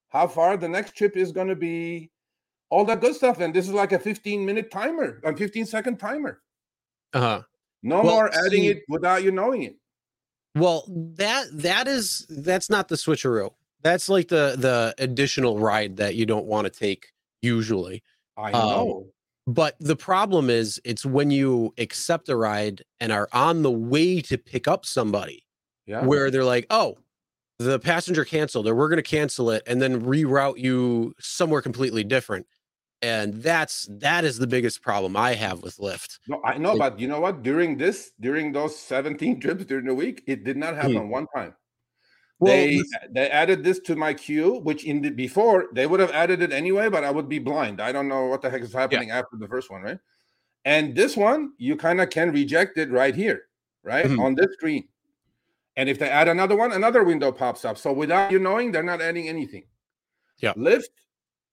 how far the next trip is going to be, all that good stuff. And this is like a 15 minute timer, a 15 second timer. Uh huh. No Well, more adding see- it without you knowing it. Well, that that is that's not the switcheroo. That's like the the additional ride that you don't want to take usually. I Um, know. But the problem is it's when you accept a ride and are on the way to pick up somebody yeah. where they're like, "Oh, the passenger canceled or we're going to cancel it and then reroute you somewhere completely different." And that's that is the biggest problem I have with Lyft. No, I know, Like- but you know what? During this, during those 17 trips during the week, it did not happen one time. Well, they the- they added this to my queue, which in the before they would have added it anyway, but I would be blind. I don't know what the heck is happening after the first one, right? And this one, you kind of can reject it right here, right Mhm. on this screen. And if they add another one, another window pops up. So without you knowing, they're not adding anything. Yeah. Lyft,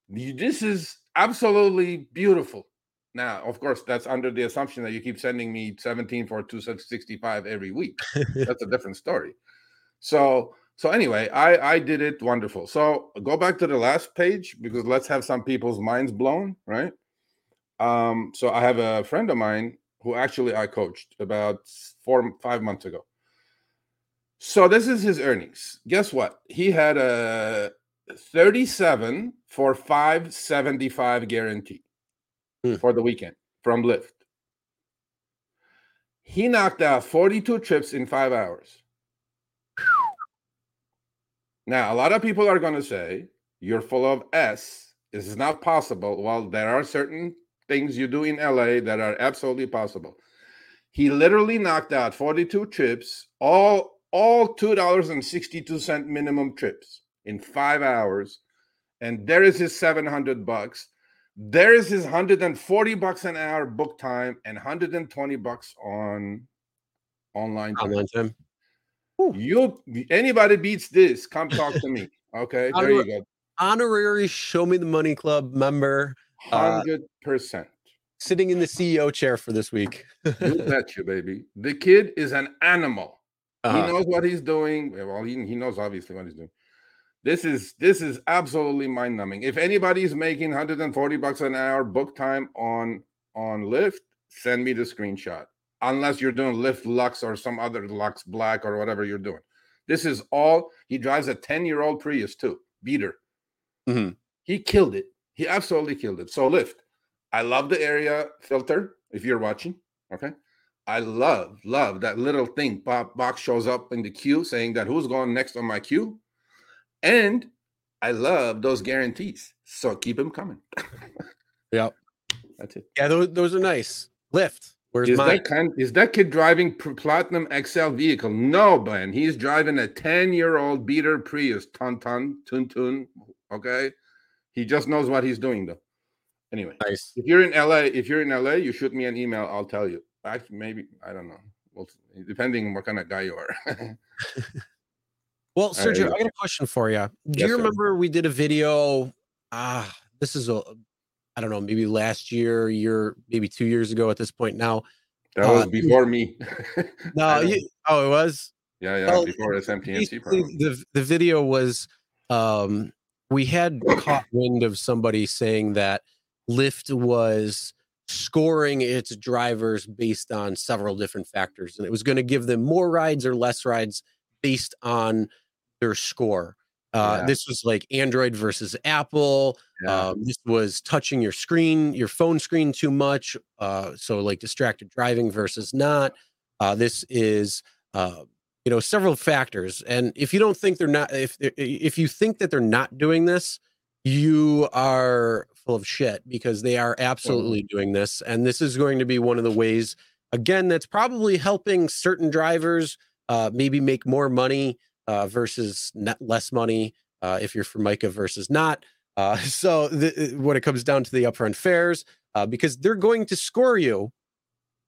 this is absolutely beautiful. Now, of course, that's under the assumption that you keep sending me 17 for 265 every week. That's a different story. So, so anyway, I I did it wonderful. So go back to the last page because let's have some people's minds blown, right? Um, so I have a friend of mine who actually I coached about four five months ago. So this is his earnings. Guess what? He had a 37 for 575 guarantee Hmm. for the weekend from Lyft. He knocked out 42 trips in five hours. Now, a lot of people are going to say, you're full of S. This is not possible. Well, there are certain things you do in LA that are absolutely possible. He literally knocked out 42 trips, all all $2.62 minimum trips in 5 hours. And there is his 700 bucks. There is his 140 bucks an hour book time and 120 bucks on online time. online time. You anybody beats this, come talk to me. Okay, there you go. Honorary Show Me the Money Club member Uh, Hundred percent. sitting in the CEO chair for this week. You bet you, baby. The kid is an animal. Uh-huh. He knows what he's doing. Well, he, he knows obviously what he's doing. This is this is absolutely mind numbing. If anybody's making 140 bucks an hour book time on on Lyft, send me the screenshot. Unless you're doing Lyft Lux or some other Lux Black or whatever you're doing. This is all. He drives a 10 year old Prius too, beater. Mhm. He killed it. He absolutely killed it. So Lyft, I love the area filter. If you're watching, okay. I love, love that little thing. Pop box shows up in the queue saying that who's going next on my queue. And I love those guarantees. So keep them coming. Yep. That's it. Yeah, those, those are nice. Lyft. Where's Is mine? that kind is that kid driving platinum XL vehicle? No, man. He's driving a 10-year-old beater Prius, ton ton, tun tun. Okay. He just knows what he's doing though. Anyway, nice. if you're in LA, if you're in LA, you shoot me an email, I'll tell you. Actually, maybe I don't know. Well, depending on what kind of guy you are. Well, Sergio, go. I got a question for you. Do Yes, you sir. remember we did a video? Ah, this is a, I don't know, maybe last year, year, maybe two years ago at this point now. that Uh, was before me. No, you, oh, it was. yeah, yeah, well, before Basically, the the video was, um, we had caught wind of somebody saying that Lyft was scoring its drivers based on several different factors, and it was going to give them more rides or less rides based on their score. Uh, Yeah. This was like Android versus Apple. Yeah. Um, this was touching your screen, your phone screen too much. Uh, so like distracted driving versus not. Uh, this is, uh, you know, several factors. And if you don't think they're not, if if you think that they're not doing this, you are full of shit because they are absolutely doing this. And this is going to be one of the ways, again, that's probably helping certain drivers uh, maybe make more money uh, versus less money uh, if you're Formica versus not. Uh, so the, when it comes down to the upfront fares, uh, because they're going to score you,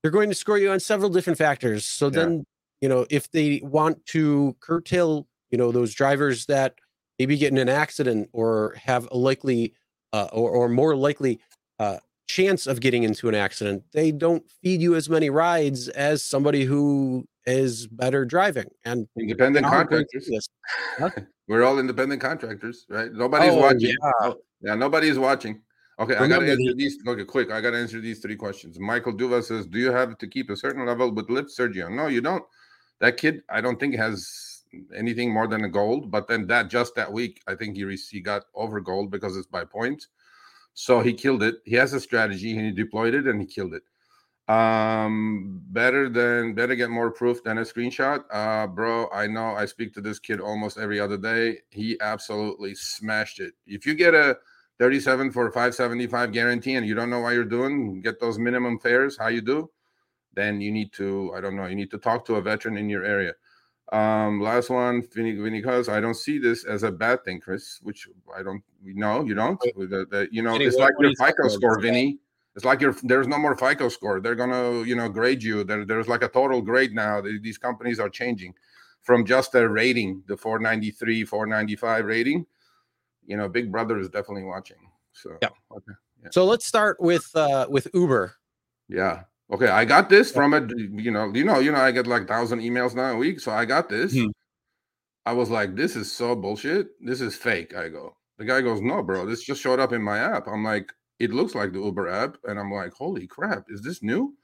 they're going to score you on several different factors. So Yeah. then you know, if they want to curtail, you know, those drivers that maybe get in an accident or have a likely uh, or, or more likely uh, chance of getting into an accident, they don't feed you as many rides as somebody who is better driving and independent contractors. We're all independent contractors, right? Nobody's oh, watching. Yeah. Yeah, nobody's watching. Okay, Remember I gotta answer these. Okay, quick. I gotta answer these three questions. Michael Duva says, "Do you have to keep a certain level with Lyft, Sergio?" No, you don't. That kid, I don't think has anything more than a gold. But then that just that week, I think he he got over gold because it's by points. So he killed it. He has a strategy. And he deployed it and he killed it. Um, better than better get more proof than a screenshot. Uh, bro, I know I speak to this kid almost every other day. He absolutely smashed it. If you get a 37 for 575 guarantee and you don't know why you're doing, get those minimum fares, how you do, then you need to, I don't know, you need to talk to a veteran in your area. Um, last one, Vinny because I don't see this as a bad thing, Chris, which I don't, no, you don't. The, the, you know, it's like your FICO score, Vinny. It's like there's no more FICO score. They're gonna, you know, grade you. There, there's like a total grade now. These companies are changing from just a rating, the 493, 495 rating. You know, Big Brother is definitely watching. So yeah. Okay. yeah. So let's start with uh with Uber. Yeah. Okay, I got this from a you know, you know, you know, I get like thousand emails now a week. So I got this. Hmm. I was like, this is so bullshit. This is fake. I go. The guy goes, No, bro, this just showed up in my app. I'm like, it looks like the Uber app. And I'm like, holy crap, is this new?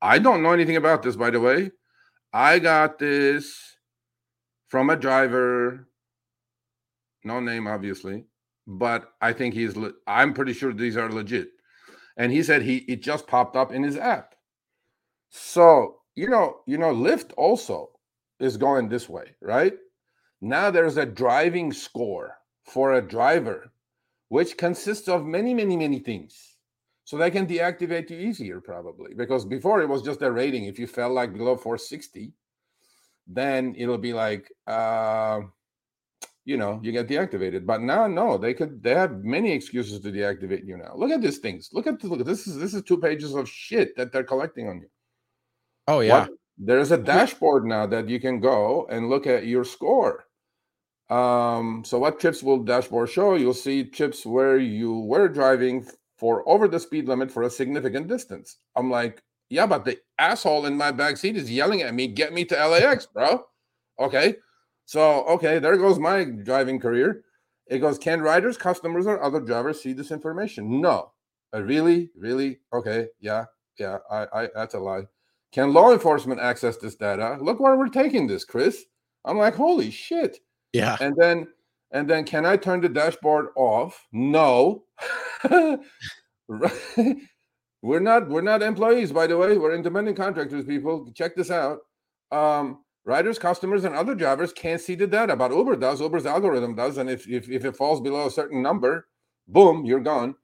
I don't know anything about this, by the way. I got this from a driver, no name, obviously, but I think he's, le- I'm pretty sure these are legit. And he said he it just popped up in his app. So, you know, you know, Lyft also is going this way, right? Now there's a driving score for a driver, which consists of many, many, many things. So they can deactivate you easier, probably, because before it was just a rating. If you fell like below 460, then it'll be like, uh, you know, you get deactivated. But now, no, they could. They have many excuses to deactivate you now. Look at these things. Look at look. This is this is two pages of shit that they're collecting on you. Oh yeah. What, there's a dashboard now that you can go and look at your score. Um, so what chips will dashboard show? You'll see chips where you were driving for over the speed limit for a significant distance. I'm like, yeah, but the asshole in my back seat is yelling at me, get me to LAX, bro. Okay. So, okay, there goes my driving career. It goes, can riders, customers, or other drivers see this information? No. Uh, really? Really? Okay. Yeah. Yeah. I, I that's a lie. Can law enforcement access this data? Look where we're taking this, Chris. I'm like, holy shit. Yeah. And then and then can I turn the dashboard off? No. we're not we're not employees, by the way. We're independent contractors, people. Check this out. Um, riders, customers, and other drivers can't see the data, but Uber does. Uber's algorithm does, and if if, if it falls below a certain number, boom, you're gone.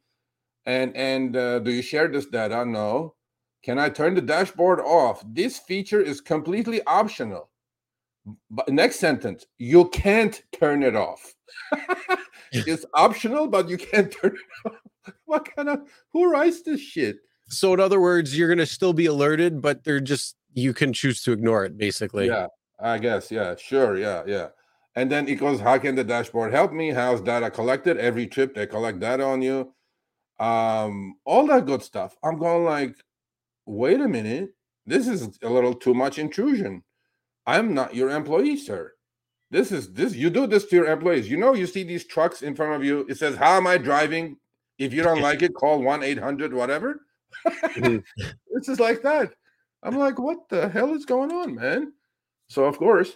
And and uh, do you share this data? No. Can I turn the dashboard off? This feature is completely optional. But next sentence, you can't turn it off. it's optional, but you can't turn it off. What kind of who writes this shit? So, in other words, you're gonna still be alerted, but they're just you can choose to ignore it, basically. Yeah, I guess. Yeah, sure. Yeah, yeah. And then it goes, how can the dashboard help me? How's data collected? Every trip they collect data on you. Um, all that good stuff. I'm going like, wait a minute, this is a little too much intrusion. I'm not your employee, sir. This is this you do this to your employees. You know, you see these trucks in front of you. It says, How am I driving? If you don't like it, call 1 800 whatever. Mm-hmm. this is like that. I'm like, What the hell is going on, man? So, of course,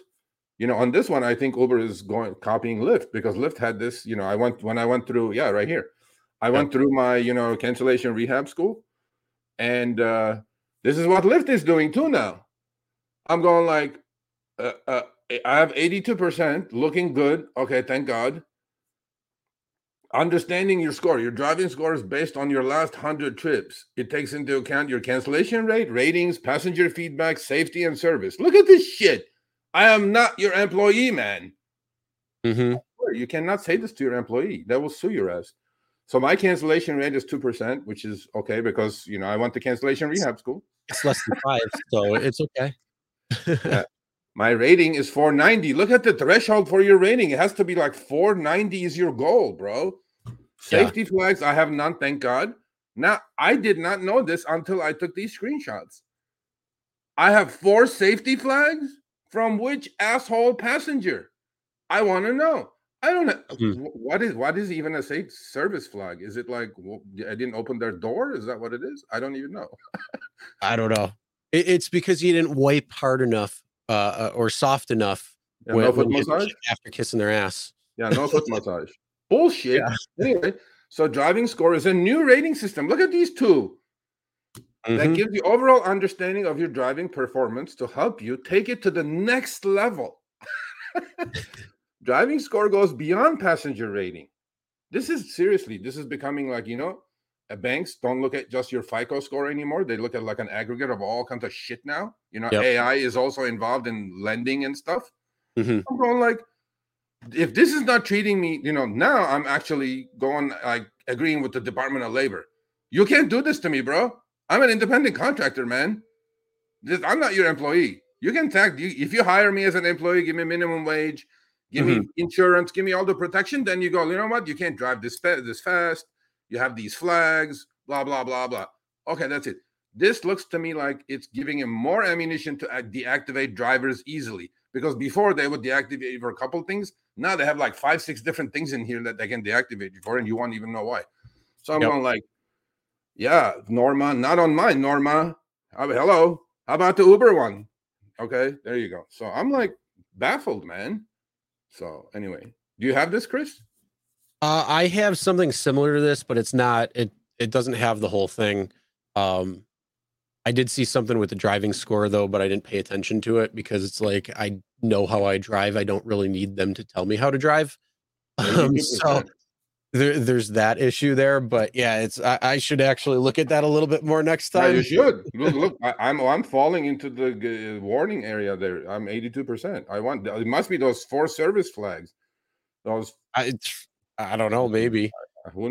you know, on this one, I think Uber is going copying Lyft because Lyft had this. You know, I went when I went through, yeah, right here. I went through my, you know, cancellation rehab school and uh, this is what Lyft is doing too now. I'm going like, uh, uh, I have 82%, looking good. Okay, thank God. Understanding your score, your driving score is based on your last 100 trips. It takes into account your cancellation rate, ratings, passenger feedback, safety, and service. Look at this shit. I am not your employee, man. Mm-hmm. You cannot say this to your employee. That will sue your ass. So my cancellation rate is two percent, which is okay because you know I went to cancellation rehab school. It's less than five, so it's okay. yeah. My rating is 490. Look at the threshold for your rating. It has to be like 490 is your goal, bro. Safety flags, I have none, thank God. Now, I did not know this until I took these screenshots. I have four safety flags from which asshole passenger? I want to know. I don't know mm-hmm. what is what is even a safe service flag. Is it like well, I didn't open their door? Is that what it is? I don't even know. I don't know. It, it's because you didn't wipe hard enough uh, uh or soft enough yeah, when, no foot massage after kissing their ass. Yeah, no foot massage. Bullshit. Yeah. Anyway, so driving score is a new rating system. Look at these 2 mm-hmm. that gives you overall understanding of your driving performance to help you take it to the next level. driving score goes beyond passenger rating. This is seriously, this is becoming like, you know, banks don't look at just your FICO score anymore. They look at like an aggregate of all kinds of shit now. You know, yep. AI is also involved in lending and stuff. Mm-hmm. I'm going like, if this is not treating me, you know, now I'm actually going like agreeing with the Department of Labor. You can't do this to me, bro. I'm an independent contractor, man. This, I'm not your employee. You can tag you if you hire me as an employee, give me minimum wage, give mm-hmm. me insurance, give me all the protection. Then you go, you know what? You can't drive this fa- this fast. You have these flags, blah blah blah blah. Okay, that's it. This looks to me like it's giving him more ammunition to deactivate drivers easily because before they would deactivate for a couple things. Now they have like five, six different things in here that they can deactivate you for, and you won't even know why. So I'm yep. going like, yeah, Norma, not on mine, Norma. hello, how about the Uber one? Okay, there you go. So I'm like baffled, man. So anyway, do you have this, Chris? Uh, I have something similar to this, but it's not. It it doesn't have the whole thing. Um, I did see something with the driving score though, but I didn't pay attention to it because it's like I know how I drive. I don't really need them to tell me how to drive. Um, so there, there's that issue there. But yeah, it's I, I, should actually look at that a little bit more next time. Yeah, you should look. look I, am I'm, I'm falling into the uh, warning area there. I'm 82. percent I want it must be those four service flags. Those I I don't know maybe.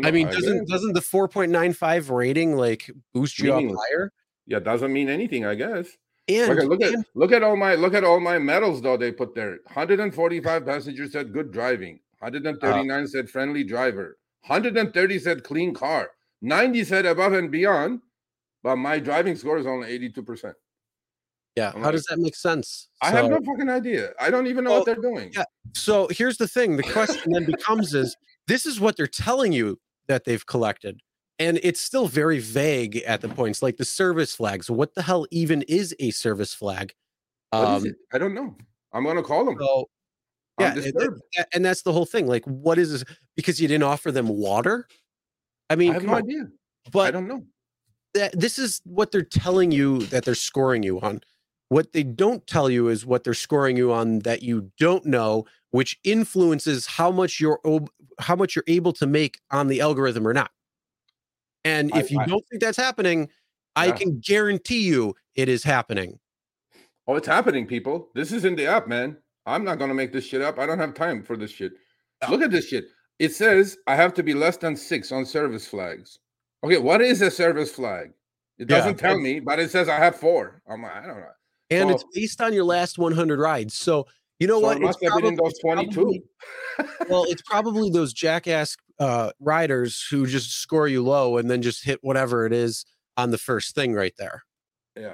I mean, doesn't doesn't the 4.95 rating like boost you up higher? Yeah, doesn't mean anything, I guess. And look, look and, at look at all my look at all my medals though they put there. 145 passengers said good driving. 139 uh, said friendly driver. 130 said clean car. 90 said above and beyond. But my driving score is only 82%. Yeah. How does that make sense? I so, have no fucking idea. I don't even know well, what they're doing. Yeah. So here's the thing. The question then becomes is this is what they're telling you that they've collected and it's still very vague at the points like the service flags. What the hell even is a service flag? Um i don't know. I'm gonna call them. so, yeah and, and, that's the whole thing like what is this because you didn't offer them water? I mean i have no on. idea. But i don't know. that this is what they're telling you that they're scoring you on. What they don't tell you is what they're scoring you on that you don't know which influences how much you're how much you're able to make on the algorithm or not and if I, you I, don't think that's happening, yeah. I can guarantee you it is happening. Oh, it's happening, people. This is in the app, man. I'm not going to make this shit up. I don't have time for this shit. No. Look at this shit. It says I have to be less than six on service flags. Okay, what is a service flag? It doesn't yeah, tell me, but it says I have four. I'm like, I don't know. And so, it's based on your last 100 rides. So you know so what? It must it's have probably, been in those 22. Probably, well, it's probably those jackass uh, riders who just score you low and then just hit whatever it is on the first thing right there. Yeah.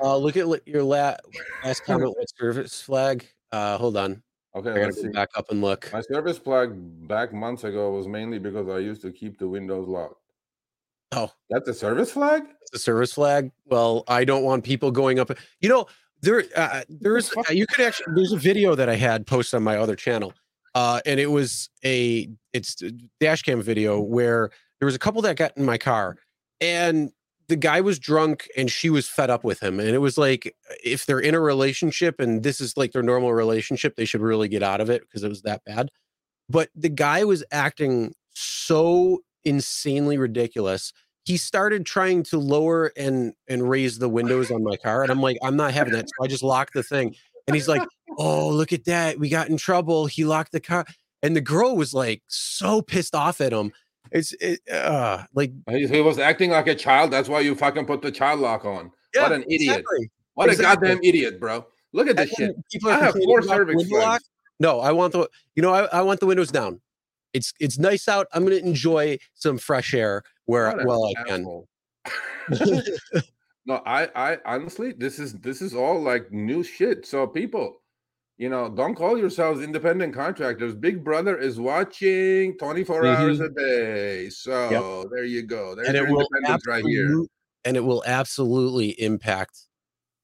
uh, look at your la- last comment. What service flag? Uh, hold on. Okay, I gotta go back up and look. My service flag back months ago was mainly because I used to keep the windows locked. Oh, that's a service flag. It's a service flag. Well, I don't want people going up. You know, there, uh, there's uh, you could actually. There's a video that I had posted on my other channel uh, and it was a it's dash cam video where there was a couple that got in my car and the guy was drunk and she was fed up with him and it was like if they're in a relationship and this is like their normal relationship they should really get out of it because it was that bad but the guy was acting so insanely ridiculous he started trying to lower and and raise the windows on my car and i'm like i'm not having that so i just locked the thing and he's like, "Oh, look at that! We got in trouble. He locked the car." And the girl was like so pissed off at him. It's it, uh, like he was acting like a child. That's why you fucking put the child lock on. Yeah, what an idiot! Exactly. What Exactly. a goddamn idiot, bro. Look at this shit. I have four cervix. No, I want the you know I, I want the windows down. It's it's nice out. I'm gonna enjoy some fresh air where What well I can. no, I, I honestly, this is this is all like new shit. So people, you know, don't call yourselves independent contractors. Big Brother is watching 24 hours a day. So there you go. There's Mm-hmm. and it will right here. and it will absolutely impact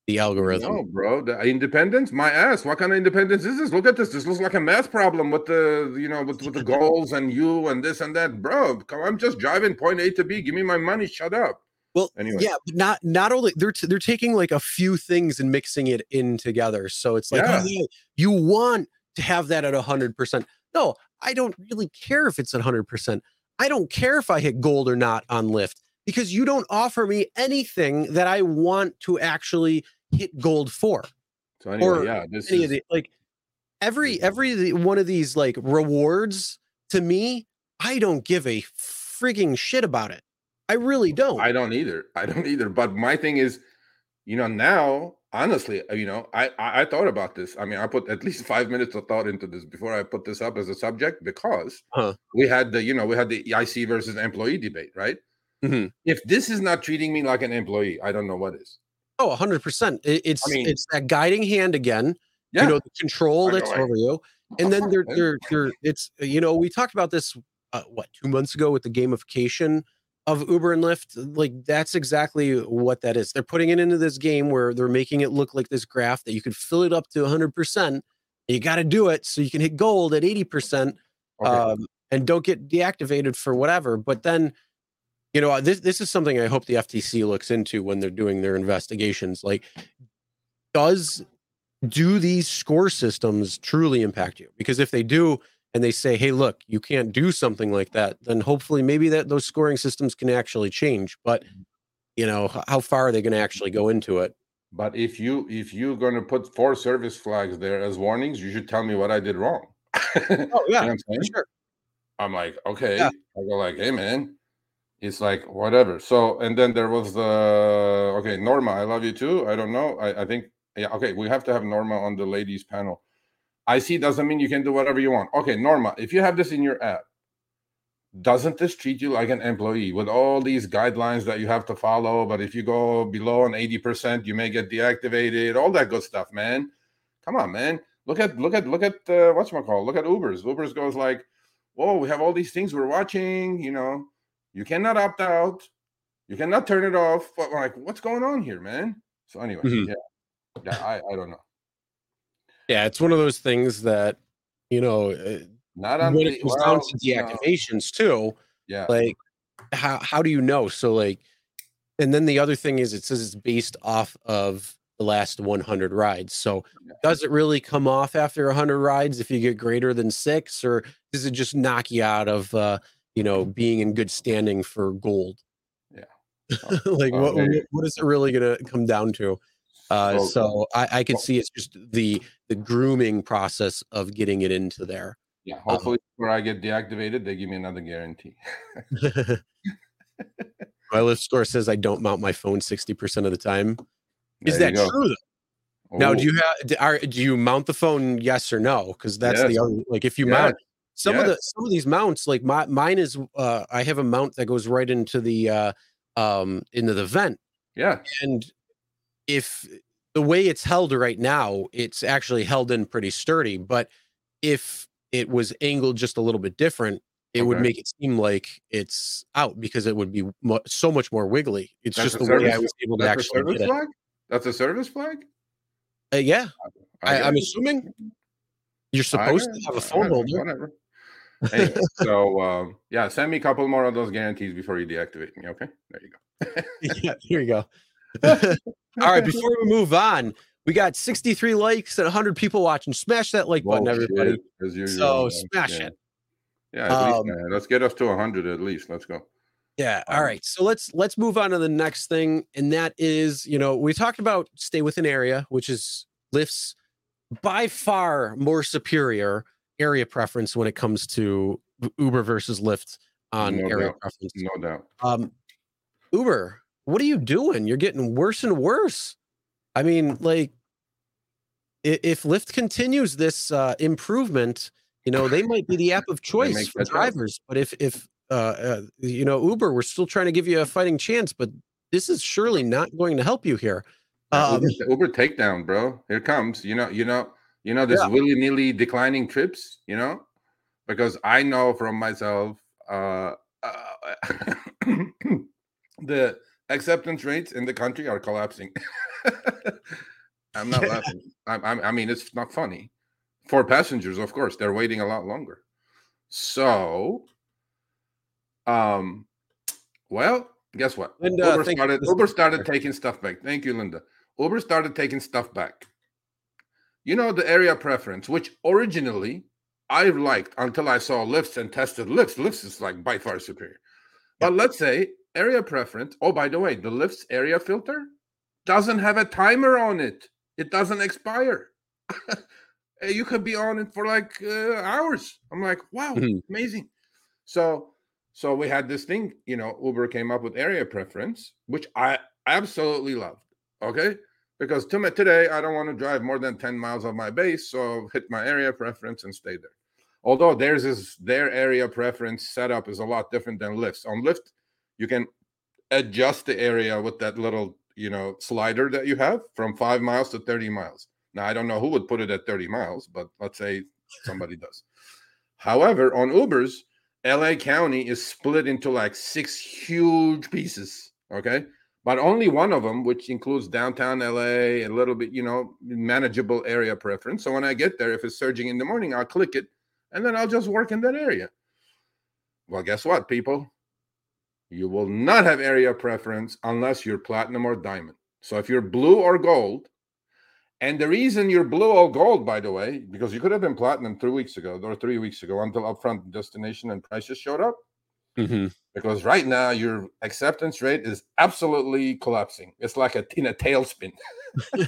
the algorithm. No, bro, the independence, my ass. What kind of independence is this? Look at this. This looks like a math problem with the, you know, with, with the goals and you and this and that, bro. Come, I'm just driving point A to B. Give me my money. Shut up. Well, Anyway. yeah, but not not only they're t- they're taking like a few things and mixing it in together. So it's like Yeah. yeah, you want to have that at hundred percent. No, I don't really care if it's at hundred percent. I don't care if I hit gold or not on Lyft because you don't offer me anything that I want to actually hit gold for. So anyway, Or yeah, this is the like every every one of these like rewards to me, I don't give a frigging shit about it. I really don't. I don't either. I don't either. But my thing is, you know, now honestly, uh, you know, I, I I thought about this. I mean, I put at least five minutes of thought into this before I put this up as a subject because Huh. we had the, you know, we had the IC versus employee debate, right? Mhm. If this is not treating me like an employee, I don't know what is. Oh, 100%. It, it's mean- it's that guiding hand again, Yeah. you know, the control I that's over you. And then they're they're they're it's you know, we talked about this uh, what, 2 months ago with the gamification of Uber and Lyft. Like that's exactly what that is. They're putting it into this game where they're making it look like this graph that you could fill it up to 100%. You got to do it so you can hit gold at 80% Okay. um, and don't get deactivated for whatever. But then, you know, this this is something I hope the FTC looks into when they're doing their investigations. Like, does do these score systems truly impact you? Because if they do, and they say, "Hey, look, you can't do something like that," then hopefully maybe that those scoring systems can actually change. But mm-hmm. you know, how far are they going to actually go into it? but if you if you're gonna put four service flags there as warnings, you should tell me what I did wrong. Oh You know I'm sure. I'm like, okay. Yeah. I go like, hey man. It's like whatever. So and then there was the okay, Norma, I love you too. I don't know. I, I think yeah, okay, we have to have Norma on the ladies panel. I see doesn't mean you can do whatever you want. Okay, Norma, if you have this in your app, doesn't this treat you like an employee with all these guidelines that you have to follow? But if you go below an 80%, you may get deactivated, all that good stuff, man. Come on, man. Look at look at look at uh, what's my call? Look at Ubers. Ubers goes like, whoa, we have all these things we're watching. You know, you cannot opt out, you cannot turn it off. But like, what's going on here, man? So anyway, Mhm. yeah, yeah, I I don't know. Yeah, it's one of those things that you know uh, Not on when the- it comes well, down to deactivations too. yeah, like how how do you know so like and then the other thing is it says it's based off of the last 100 rides so does it really come off after 100 rides if you get greater than six or does it just knock you out of uh you know being in good standing for gold Yeah. like Oh, what, there what what is it really gonna come down to uh So- so i i could well- see it's just the the grooming process of getting it into there yeah. Hopefully, before I get deactivated, they give me another guarantee. my Lyft score says i don't mount my phone 60% of the time Is There that true? Though? Now, do you have do, are, do you mount the phone? Yes or no? Because that's the Yes. other like if you mount some of the some of these mounts like my mine is uh I have a mount that goes right into the uh um into the vent Yeah, and if the way it's held right now it's actually held in pretty sturdy but if it was angled just a little bit different it would make it seem like it's out because it would be mu- so much more wiggly it's That's just the way I was able to that's a actually service get it flag. That's a service flag. uh, yeah I, I'm assuming you're supposed to have a phone holder. Whatever. Anyway, so um, yeah, send me a couple more of those guarantees before you deactivate me. Okay, there you go. yeah, here you go. All right, before we move on, we got 63 likes and 100 people watching. Smash that like button, Bullshit, everybody. usual, So smash yeah. it. Yeah, at least, Um, man. let's get us to hundred at least. Let's go. Yeah. All Um, right. So let's let's move on to the next thing, and that is, you know, we talked about stay within area, which is Lyft's by far more superior area preference when it comes to Uber versus Lyft on No area doubt. preference. No doubt. Um, Uber, what are you doing? You're getting worse and worse. I mean, like, if Lyft continues this uh, improvement, you know, they might be the app of choice for drivers. But if if uh, uh, you know Uber, we're still trying to give you a fighting chance, but this is surely not going to help you here. Um, Uber, Uber takedown, bro. Here comes. You know, you know, you know this yeah. willy nilly declining trips. You know, because I know from myself, uh, uh the acceptance rates in the country are collapsing. I'm not laughing. I, I, I mean, it's not funny. For passengers, of course, they're waiting a lot longer. So, um, well, guess what? Linda, Uber started. Uber started taking stuff back. Thank you, Linda. Uber started taking stuff back. You know the area preference, which originally I liked until I saw Lyfts and tested Lyfts. Lyfts is like by far superior. But let's say area preference. Oh, by the way, the Lyfts area filter doesn't have a timer on it. It doesn't expire. you could be on it for like uh, hours. I'm like, wow, mm-hmm. amazing. So, so we had this thing. You know, Uber came up with area preference, which I absolutely loved. Okay, because to me, today I don't want to drive more than 10 miles of my base, so hit my area preference and stay there. Although theirs is their area preference setup is a lot different than Lyft's. On Lyft, you can adjust the area with that little you know slider that you have from five miles to 30 miles now i don't know who would put it at 30 miles but let's say somebody does however on ubers la county is split into like six huge pieces okay but only one of them which includes downtown la a little bit you know manageable area preference so when i get there if it's surging in the morning i'll click it and then i'll just work in that area well guess what people you will not have area preference unless you're platinum or diamond. So if you're blue or gold, and the reason you're blue or gold, by the way, because you could have been platinum three weeks ago or three weeks ago until upfront destination and prices showed up. Mm-hmm. Because right now your acceptance rate is absolutely collapsing. It's like a in a tailspin. you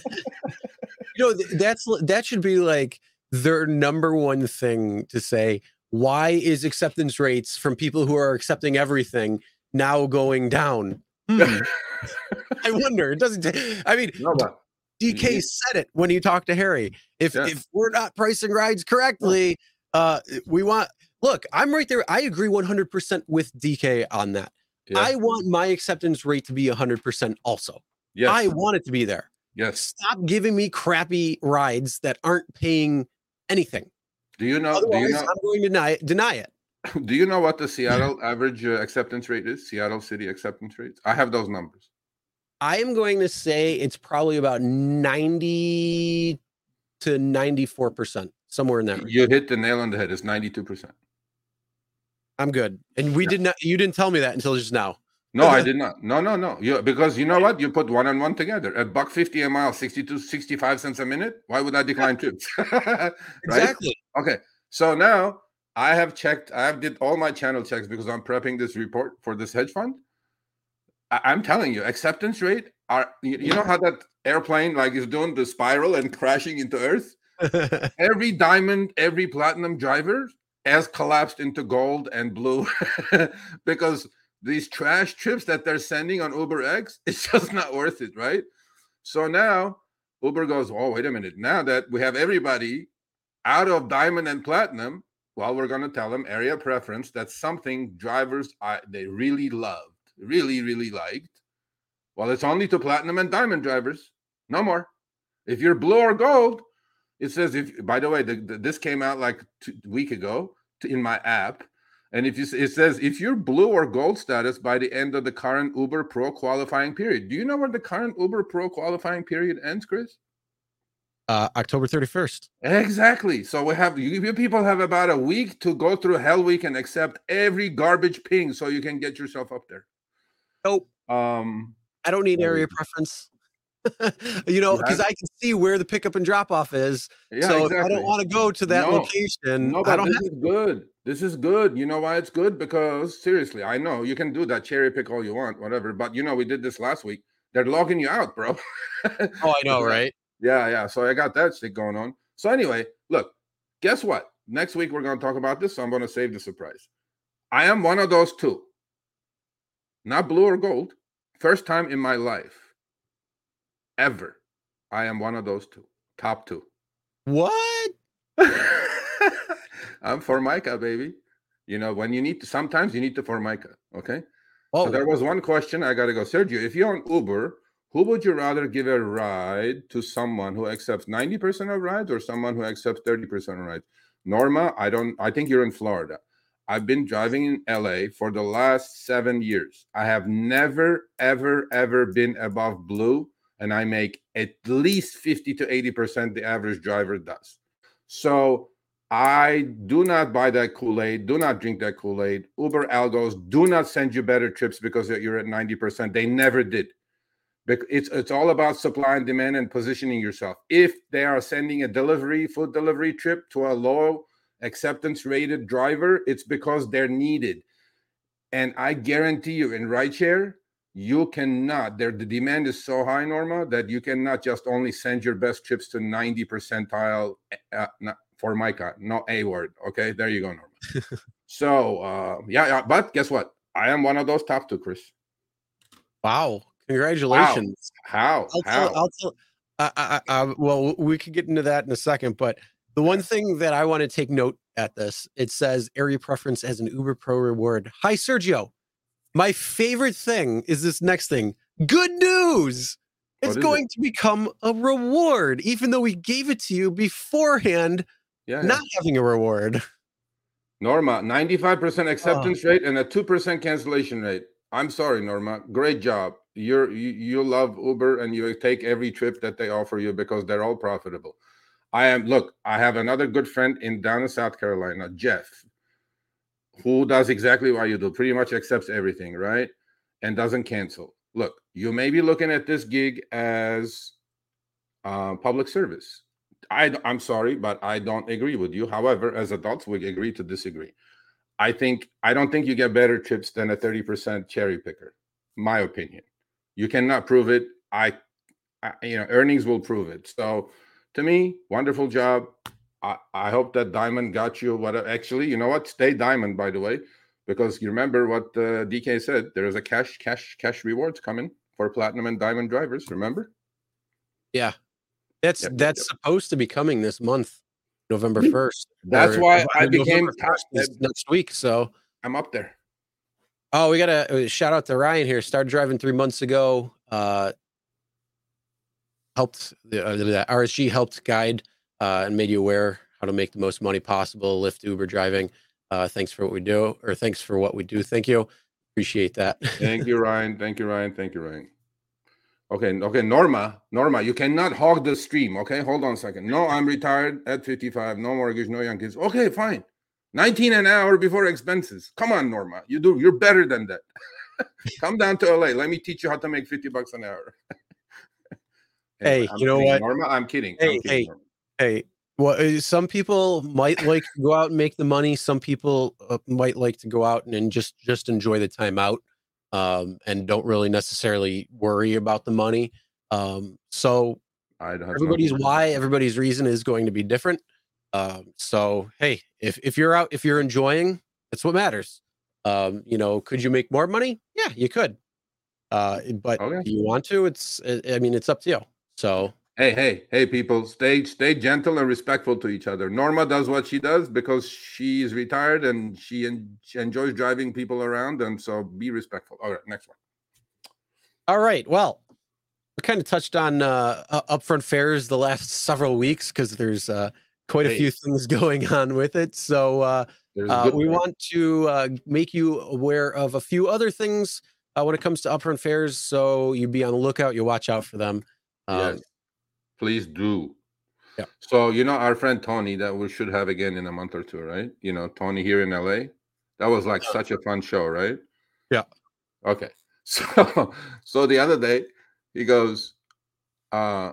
know, that's that should be like their number one thing to say. Why is acceptance rates from people who are accepting everything now going down. Hmm. I wonder. It doesn't. I mean, no, DK said it when he talked to Harry. If yeah. if we're not pricing rides correctly, uh, we want. Look, I'm right there. I agree 100% with DK on that. Yeah. I want my acceptance rate to be 100% also. Yes. I want it to be there. Yes. Stop giving me crappy rides that aren't paying anything. Do you know? Otherwise, do you know? I'm going to deny, deny it. Do you know what the Seattle average uh, acceptance rate is? Seattle city acceptance rates. I have those numbers. I am going to say it's probably about 90 to 94%, somewhere in that range. You hit the nail on the head. It's 92%. I'm good. And we yeah. did not, you didn't tell me that until just now. No, I did not. No, no, no. You, because you know what? You put one and one together. A buck 50 a mile, 62, 65 cents a minute. Why would I decline trips? right? Exactly. Okay. So now I have checked, I have did all my channel checks because I'm prepping this report for this hedge fund. I, am telling you, acceptance rate are you, you know how that airplane like is doing the spiral and crashing into earth? every diamond, every platinum driver has collapsed into gold and blue because these trash trips that they're sending on Uber X, it's just not worth it, right? So now Uber goes, oh, wait a minute. Now that we have everybody out of diamond and platinum, well, we're going to tell them area preference. That's something drivers I, they really loved, really, really liked. Well, it's only to platinum and diamond drivers, no more. If you're blue or gold, it says if. By the way, the, the, this came out like a week ago in my app, and if you it says if you're blue or gold status by the end of the current Uber Pro qualifying period. Do you know where the current Uber Pro qualifying period ends, Chris? uh, October 31st. Exactly. So we have you people have about a week to go through Hell Week and accept every garbage ping so you can get yourself up there. Nope. Um, I don't need area preference. you know, because I can see where the pickup and drop off is. Yeah, so exactly. I don't want to go to that no, location, no, I don't this is good. This is good. You know why it's good? Because seriously, I know you can do that cherry pick all you want, whatever. But you know, we did this last week. They're logging you out, bro. oh, I know, right? Yeah, yeah. So I got that shit going on. So anyway, look, guess what? Next week we're going to talk about this. So I'm going to save the surprise. I am one of those two. Not blue or gold. First time in my life ever I am one of those two, top two. What? I'm Formica, baby. You know, when you need to, sometimes you need to Formica. Okay. Oh, So there was one question I got to go, Sergio. If you're on Uber, who would you rather give a ride to someone who accepts 90% of rides or someone who accepts 30% of rides? Norma, I don't, I think you're in Florida. I've been driving in LA for the last seven years. I have never, ever, ever been above blue, and I make at least 50 to 80% the average driver does. So I do not buy that Kool Aid, do not drink that Kool Aid. Uber algos do not send you better trips because you're at 90%. They never did. It's, it's all about supply and demand and positioning yourself. If they are sending a delivery, food delivery trip to a low acceptance rated driver, it's because they're needed. And I guarantee you, in rideshare, you cannot. There, the demand is so high, Norma, that you cannot just only send your best chips to 90 percentile uh, not, for Micah, not a word. Okay, there you go, Norma. so, uh, yeah, yeah, but guess what? I am one of those top two, Chris. wow. Congratulations. How? I'll How? tell, I'll tell, I, I, I, well, we could get into that in a second, but the one thing that I want to take note at this, it says area preference as an Uber Pro reward. Hi, Sergio. My favorite thing is this next thing. Good news. It's is it? going to become a reward, even though we gave it to you beforehand, yeah, yeah. not having a reward. Norma, 95% acceptance rate and a 2% cancellation rate. I'm sorry, Norma. Great job. You're you, you love Uber and you take every trip that they offer you because they're all profitable. I am look, I have another good friend in down in South Carolina, Jeff, who does exactly what you do, pretty much accepts everything, right? And doesn't cancel. Look, you may be looking at this gig as uh, public service. I, I'm sorry, but I don't agree with you. However, as adults, we agree to disagree. I think I don't think you get better trips than a 30% cherry picker. My opinion. You cannot prove it. I, I you know, earnings will prove it. So to me, wonderful job. I, I hope that diamond got you what actually, you know what? Stay diamond, by the way, because you remember what uh, DK said. There is a cash, cash, cash rewards coming for platinum and diamond drivers. Remember? Yeah that's Yep, that's yep. supposed to be coming this month, November Mm. 1st. That's or- why or I became 1st is next week. So I'm up there. Oh, we got to shout out to Ryan here. Started driving three months ago. Uh, helped the, uh, the RSG helped guide uh, and made you aware how to make the most money possible. Lyft, Uber driving. Uh, thanks for what we do, or thanks for what we do. Thank you. Appreciate that. Thank you, Ryan. Thank you, Ryan. Thank you, Ryan. Okay, okay, Norma, Norma, you cannot hog the stream. Okay, hold on a second. No, I'm retired at 55. No mortgage, no young kids. Okay, fine. 19 an hour before expenses. Come on, Norma. You do. You're better than that. Come down to LA. Let me teach you how to make 50 bucks an hour. Hey, I'm you know kidding, what? Norma? I'm kidding. Hey, I'm kidding, hey. Norma. Hey, well, uh, some people might like to go out and make the money. Some people uh, might like to go out and, and just just enjoy the time out, um, and don't really necessarily worry about the money. Um, so I don't have everybody's nothing. why, everybody's reason is going to be different. Um, so hey, if if you're out, if you're enjoying, that's what matters. Um, you know, could you make more money? Yeah, you could. Uh, but Okay. do you want to? It's I I mean, it's up to you. So Hey, hey, hey, people, stay stay gentle and respectful to each other. Norma does what she does because she is retired and she, en- she enjoys driving people around, and so be respectful. All right, next one. All right. Well, we kind of touched on uh, upfront fares the last several weeks because there's uh, quite a Hey. few things going on with it. So uh, uh, we want to uh, make you aware of a few other things uh, when it comes to upfront fares. So you be on the lookout. You watch out for them. Um, Yes. Please do. Yeah. So you know our friend Tony that we should have again in a month or two, right? You know Tony here in LA. That was like such a fun show, right? Yeah. Okay. So so the other day he goes, uh,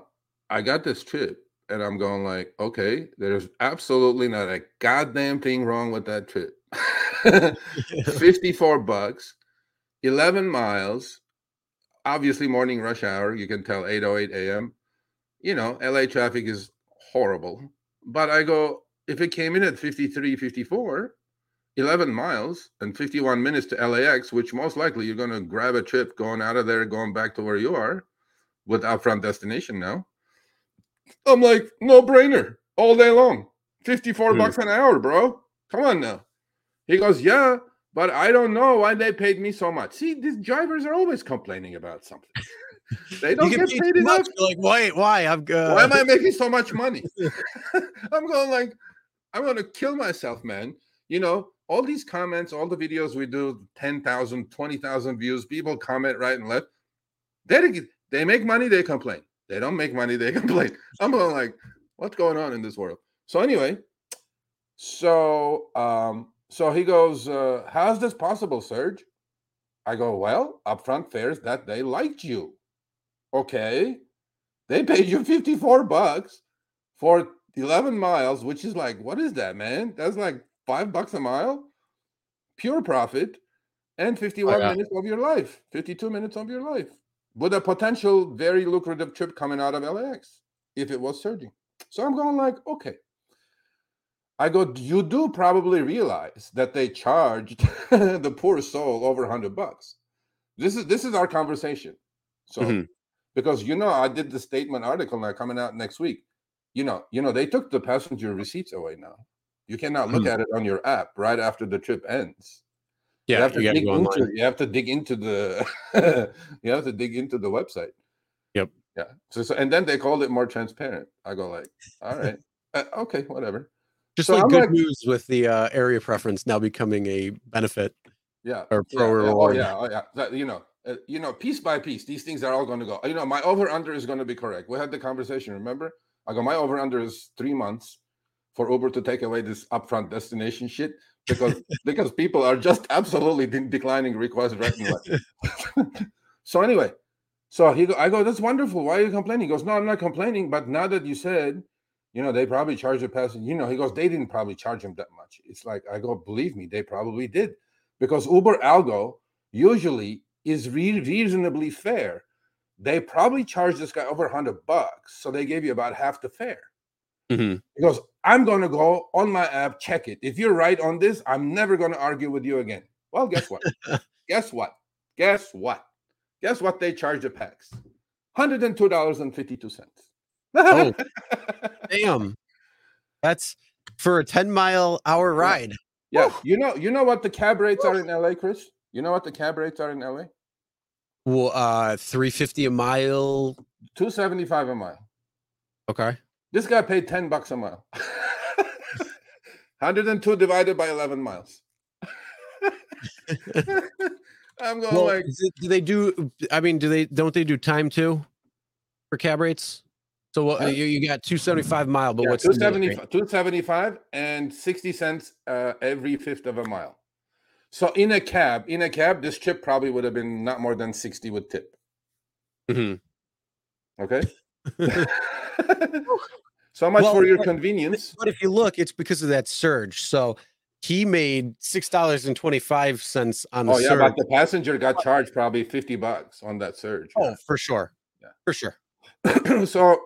I got this trip. And I'm going like, okay, there's absolutely not a goddamn thing wrong with that trip. 54 bucks, 11 miles, obviously morning rush hour. You can tell 8:08 a.m. You know, LA traffic is horrible. But I go, if it came in at 53, 54, 11 miles and 51 minutes to LAX, which most likely you're going to grab a trip going out of there, going back to where you are with upfront destination now. I'm like, no brainer all day long. 54 Hmm. bucks an hour, bro. Come on now. He goes, yeah, but I don't know why they paid me so much. See, these drivers are always complaining about something. They don't You get paid enough. much. You're like, wait, why? I'm uh, Why am I making so much money? I'm going like, I'm going to kill myself, man. You know, all these comments, all the videos we do, 10,000, 20,000 views, people comment right and left. They, they make money, they complain. They don't make money, they complain. I'm going like, what's going on in this world? So anyway, so um, so he goes, uh, how's this possible, Serge? I go, well, upfront fares that they liked you. Okay. They paid you 54 bucks for 11 miles, which is like, what is that, man? That's like five bucks a mile, pure profit, and 51 yeah. minutes of your life, 52 minutes of your life, with a potential very lucrative trip coming out of LAX if it was surging. So I'm going like, okay. I go, you do probably realize that they charged the poor soul over 100 bucks. This is this is our conversation. So Mhm. Because you know I did the statement article now coming out next week. You know, you know they took the passenger receipts away now. You cannot look Hmm. at it on your app right after the trip ends. yeah, you have to you dig go into you have to dig into the you have to dig into the website. Yep. Yeah. So, so and then they called it more transparent. I go like, all right, uh, okay, whatever. Just So like I'm good like- news with the uh, area preference now becoming a benefit Yeah. or pro yeah, reward. Oh yeah, oh yeah. That, you know, uh, you know, piece by piece, these things are all going to go. You know, my over under is going to be correct. We had the conversation. Remember? I go, my over under is three months for Uber to take away this upfront destination shit because because people are just absolutely de- declining requests right and so anyway, so he go, I go, that's wonderful. Why are you complaining? He goes, no, I'm not complaining. But now that you said, you know, they probably charge the passenger. You know, he goes, they didn't probably charge him that much. It's like I go, believe me, they probably did because Uber algo usually is re- reasonably fair. They probably charged this guy over 100 bucks, so they gave you about half the fare. Mhm. He goes, I'm going to go on my app, check it. If you're right on this, I'm never going to argue with you again. Well, guess what? guess what? Guess what? Guess what they charge the pax? $102.52. Oh. Damn, that's for a ten mile hour ride. yeah, you know, you know what the cab rates are in LA, Chris? You know what the cab rates are in LA? Well, uh, three fifty a mile. 275 a mile. Okay. This guy paid 10 bucks a mile. 102 divided by 11 miles. I'm going Well, like, it- do they do? I mean, do they? Don't they do time too for cab rates? So what? Huh? You, you got two seventy five mile, but yeah, what's 275, 275 and 60 cents uh, every fifth of a mile. So in a cab, in a cab, this trip probably would have been not more than 60 with tip. rate? Okay. so much Well, for your but- convenience. But if you look, it's because of that surge. So he made six dollars and twenty five cents on the surge. Oh, yeah, surge. but the passenger got charged probably 50 bucks on that surge. oh, for sure. Yeah. For sure. so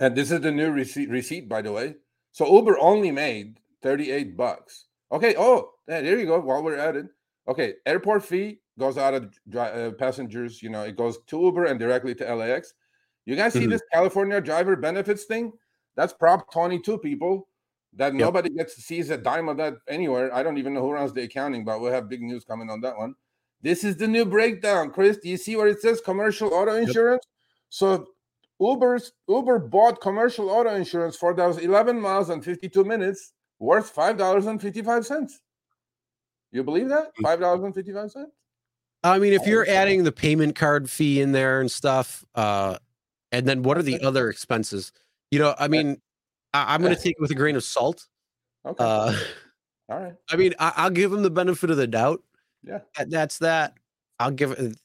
and this is the new receipt receipt by the way so uber only made 38 bucks okay oh yeah, there you go while we're at it okay airport fee goes out of uh, passengers you know it goes to uber and directly to lax you guys see Mhm. this california driver benefits thing? That's prop 22 people that nobody gets to see a dime of that anywhere. I don't even know who runs the accounting but we'll have big news coming on that one. This is the new breakdown chris. Do you see where it says? Commercial auto insurance? So Uber's Uber bought commercial auto insurance for those 11 miles and 52 minutes worth $5.55. You believe that? $5.55? I mean, if you're adding the payment card fee in there and stuff, uh, and then what are the other expenses? You know, I mean, I, I'm going to take it with a grain of salt. Okay. Uh, All right. I mean, I, I'll give him the benefit of the doubt. Yeah. That, that's that. I'll give it.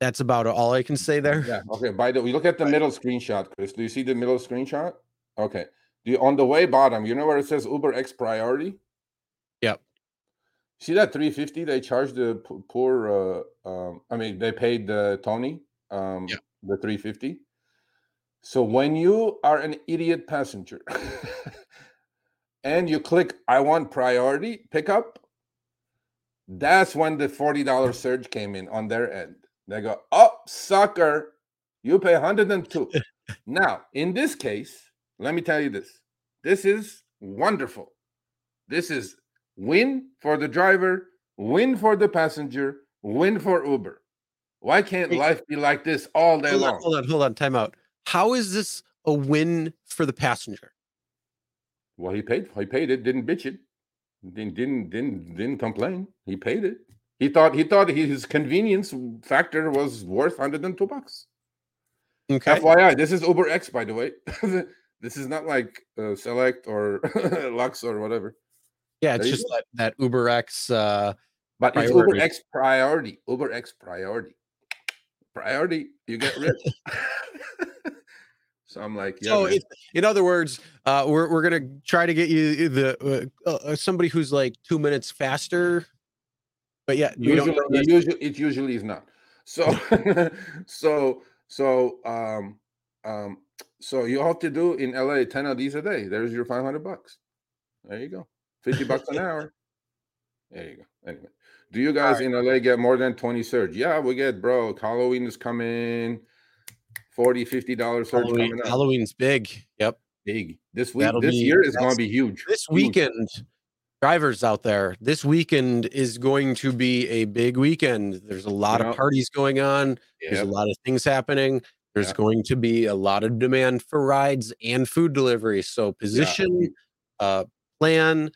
That's about all I can say there. Yeah. Okay. By the way, look at the middle screenshot, Chris. Do you see the middle screenshot? Okay. Do you, on the way bottom, you know where it says Uber X priority? See that 350 they charged the poor uh um I mean they paid uh, Tony um Yep. the 350. So when you are an idiot passenger and you click I want priority pickup, that's when the $40 surge came in on their end. They go, "Oh, sucker, you pay 102. now, in this case, let me tell you this. This is wonderful. This is win for the driver, win for the passenger, win for Uber. Why can't life be like this all day Hold on, long? hold on, hold on. Time out. How is this a win for the passenger? Well, he paid. He paid it. Didn't bitch it. Didn't didn't didn't didn't complain. He paid it. He thought he thought his convenience factor was worth 102 bucks. Okay. FYI, this is Uber X, by the way. this is not like uh, Select or Lux or whatever. Yeah, it's There just that, that Uber X. Uh, But it's Uber Priority. X priority. Uber X priority. Priority, you get rich. so I'm like, yeah, so, it, in other words, uh, we're we're gonna try to get you the uh, uh, somebody who's like two minutes faster. But yeah, usually, it usually it usually is not. So so so um um so you have to do in LA 10 of these a day. There's your 500 bucks. There you go. 50 bucks an hour. There you go. Anyway, do you guys in LA get more than 20 surge? Yeah, we get bro. Halloween is coming. 40 50 dollars Halloween. Halloween's big. Yep. Big. This week That'll this be- year is going to be huge. This Huge. weekend, drivers out there, this weekend is going to be a big weekend. There's a lot know- of parties going on. There's a lot of things happening. There's going to be a lot of demand for rides and food delivery. So position, uh, plan,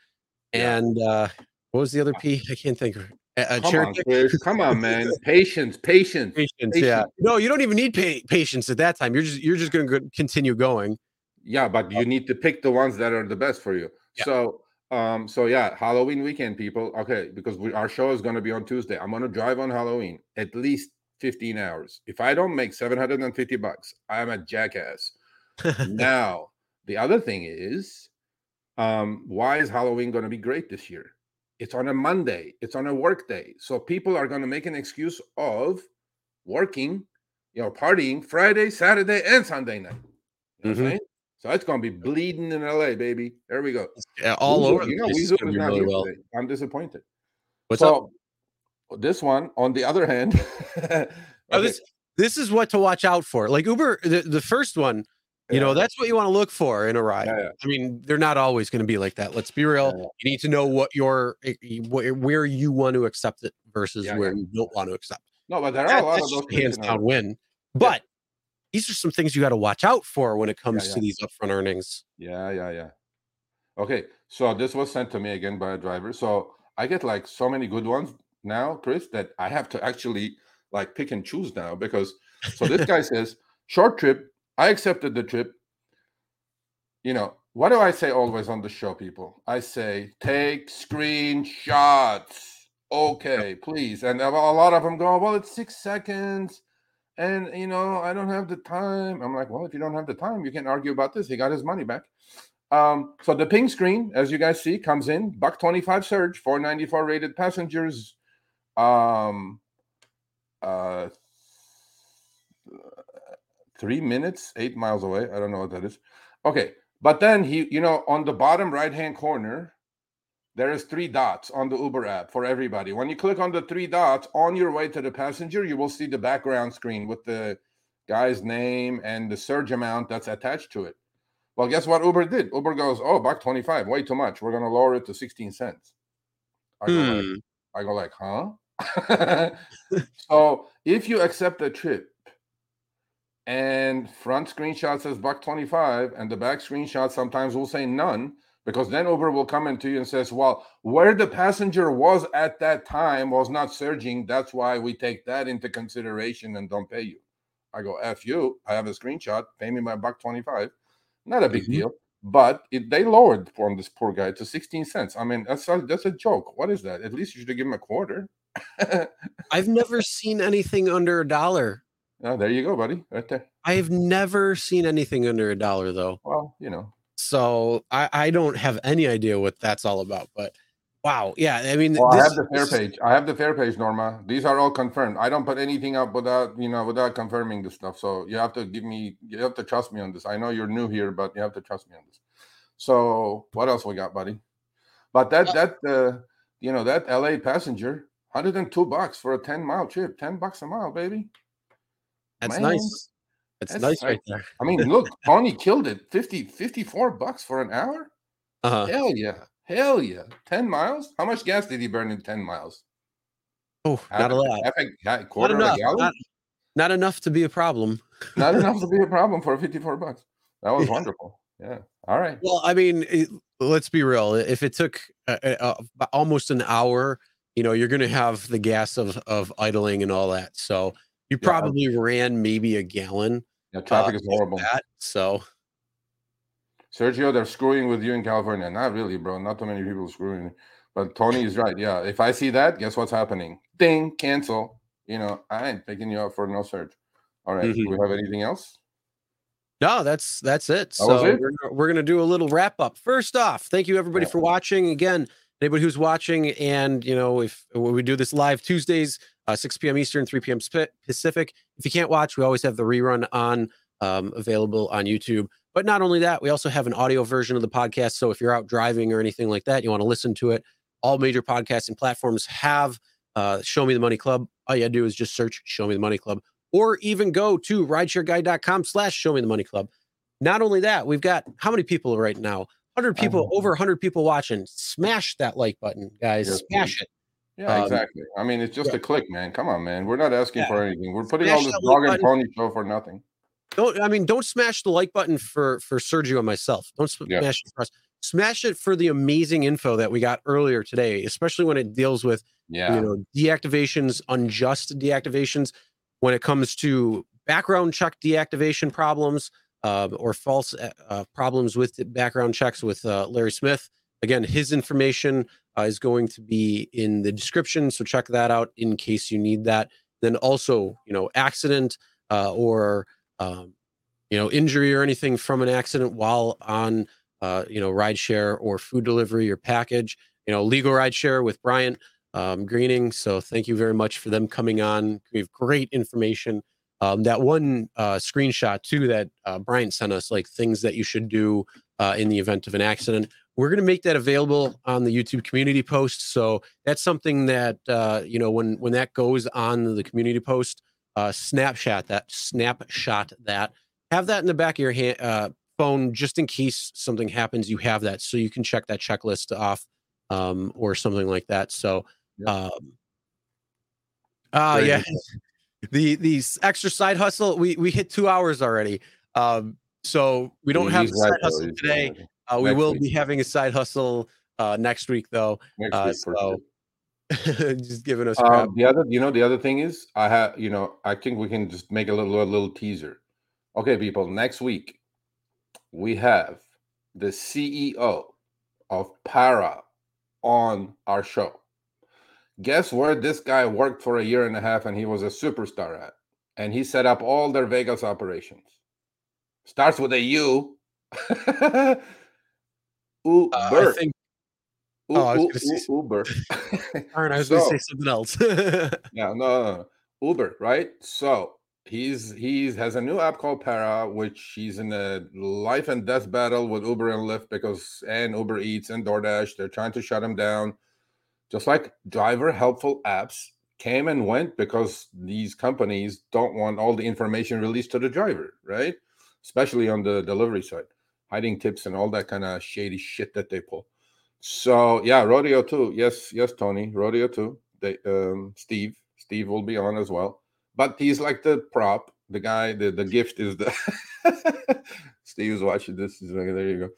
Yeah. and uh, what was the other P? I can't think of. Uh, Come on, Chris. Come on, man. Patience, patience. patience. Yeah. No, you don't even need pa- patience at that time. You're just you're just going to continue going. Yeah, but you need to pick the ones that are the best for you. Yeah. So, um, so yeah, Halloween weekend, people. Okay, because we, our show is going to be on Tuesday. I'm going to drive on Halloween at least 15 hours. If I don't make 750 bucks, I'm a jackass. now, the other thing is, um, why is Halloween going to be great this year? It's on a Monday. It's on a work day, so people are going to make an excuse of working, you know, partying Friday, Saturday, and Sunday night. You know what Mhm. I'm saying? So it's going to be bleeding in LA, baby. There we go. Yeah, all Weezer- over. You know, Weezer is not really well. today. I'm disappointed. What's up? so, This one, on the other hand, Oh, this this is what to watch out for. Like Uber, the, the first one, you know, that's what you want to look for in a ride. yeah, yeah. I mean, they're not always going to be like that. Let's be real. Yeah. You need to know what your eh, eh, where, you want to accept it versus where you don't want to accept. No, but there are a lot of those just a things hands down win. But these are some things you got to watch out for when it comes to these upfront earnings. Yeah, yeah, yeah. Okay, so this was sent to me again by a driver. So I get like so many good ones now, Chris, that I have to actually like pick and choose now because so this guy says short trip. I accepted the trip. You know, what do I say always on the show, people? I say take screenshots. Okay, please. And a lot of them go, well, it's six seconds. And you know, I don't have the time. I'm like, well, if you don't have the time, you can argue about this. He got his money back. Um, so the ping screen, as you guys see, comes in buck 25 surge, 494 rated passengers. Um uh three minutes, eight miles away. I don't know what that is. Okay, but then he, you know, on the bottom right-hand corner, there is three dots on the Uber app for everybody. When you click on the three dots on your way to the passenger, you will see the background screen with the guy's name and the surge amount that's attached to it. Well, guess what Uber did? Uber goes, oh, buck 25, way too much. We're gonna lower it to 16 cents. I go, like, Hmm. I go like, huh? so if you accept the trip and front screenshot says buck 25 and the back screenshot sometimes will say none because then Uber will come into you and says, well, where the passenger was at that time was not surging. That's why we take that into consideration and don't pay you. I go, F you. I have a screenshot. Pay me my buck 25. Not a big Mhm. deal. But it, they lowered from this poor guy to 16 cents. I mean, that's a, that's a joke. What is that? At least you should give him a quarter. I've never seen anything under a dollar. Oh, there you go, buddy. Right there. I have never seen anything under a dollar though. Well, you know. So I, I don't have any idea what that's all about. But wow, yeah. I mean, Well, I have the fare this page. I have the fare page, Norma. These are all confirmed. I don't put anything up without, you know, without confirming the stuff. So you have to give me, you have to trust me on this. I know you're new here, but you have to trust me on this. So what else we got, buddy? But that Uh, that uh, you know that LA passenger, 102 bucks for a 10 mile trip, 10 bucks a mile, baby. That's Man. nice. It's That's nice right there. I mean, look, Tony killed it. 50, 54 bucks for an hour. Uh-huh. Hell yeah, hell yeah. Ten miles. How much gas did he burn in ten miles? Oh, Half not a lot. half a- half- Not quarter of a enough. Not, not enough to be a problem. Not enough to be a problem for 54 bucks. That was wonderful. Yeah. All right. Well, I mean, it, let's be real. If it took uh, uh, uh, almost an hour, you know, you're going to have the gas of of idling and all that. So you Yeah. probably ran maybe a gallon. Yeah, traffic uh, is horrible. That, so Sergio, they're screwing with you in California. Not really, bro. Not too many people screwing. But Tony is right. Yeah. If I see that, guess what's happening? Ding, cancel. You know, I ain't picking you up for no search. All right. Do we have anything else? no, that's that's it. That So it? we're gonna- we're going to do a little wrap up. First off, thank you everybody Yeah. for watching. Again, anybody who's watching, and you know, if we do this live Tuesdays, uh, 6 p.m. Eastern, 3 p.m. Pacific. If you can't watch, we always have the rerun on um, available on YouTube. But not only that, we also have an audio version of the podcast. So if you're out driving or anything like that, you want to listen to it. All major podcasting platforms have uh, Show Me the Money Club. All you gotta do is just search Show Me the Money Club, or even go to rideshareguy.com/slash Show Me the Money Club. Not only that, we've got how many people right now? 100 people, know. over 100 people watching. Smash that like button, guys. Smash it. Yeah, Um, exactly. I mean, it's just yeah. a click, man. Come on, man. We're not asking Yeah. for anything. We're putting Smash all this dog and pony show for nothing. Don't I mean don't smash the like button for for Sergio and myself. Don't sm- Yeah. smash it for us. Smash it for the amazing info that we got earlier today, especially when it deals with Yeah. you know deactivations, unjust deactivations, when it comes to background check deactivation problems uh, or false uh, uh, problems with the background checks with uh, Larry Smith. Again, his information uh, is going to be in the description, so check that out in case you need that. Then also, you know, accident uh, or um, you know injury or anything from an accident while on uh, you know rideshare or food delivery or package. You know, legal rideshare with Bryant um, Greening. So thank you very much for them coming on. We have great information. Um, that one uh, screenshot too that uh, Bryant sent us, like things that you should do uh, in the event of an accident. We're going to make that available on the YouTube community post. So that's something that uh, you know when when that goes on the community post, uh, snapshot that, snapshot that, have that in the back of your hand, uh, phone just in case something happens. You have that, so you can check that checklist off um, or something like that. So, um, uh, yeah, the these extra side hustle. We we hit two hours already. Um, so we don't have a side hustle today. Uh, we Next will week. be having a side hustle uh, next week, though. Next Uh, week so sure. just giving us. Um, the other, you know, the other thing is, I have, you know, I think we can just make a little, a little teaser. Okay, people, next week we have the CEO of Para on our show. Guess where this guy worked for a year and a half and he was a superstar at? And he set up all their Vegas operations. Starts with a U. Uber. Uh, I think. U- oh, I was U- gonna say Uber. Aaron, I was going to say something else. Yeah, no, no, no. Uber, right? So he's he's has a new app called Para, which he's in a life and death battle with Uber and Lyft because and Uber Eats and DoorDash. They're trying to shut him down. Just like driver helpful apps came and went because these companies don't want all the information released to the driver, right? Especially on the delivery side, hiding tips and all that kind of shady shit that they pull. So yeah, rodeo too. Yes, yes, Tony, rodeo too. They um Steve. Steve will be on as well. But he's like the prop, the guy, the, the gift is the Steve's watching this. He's like, there you go.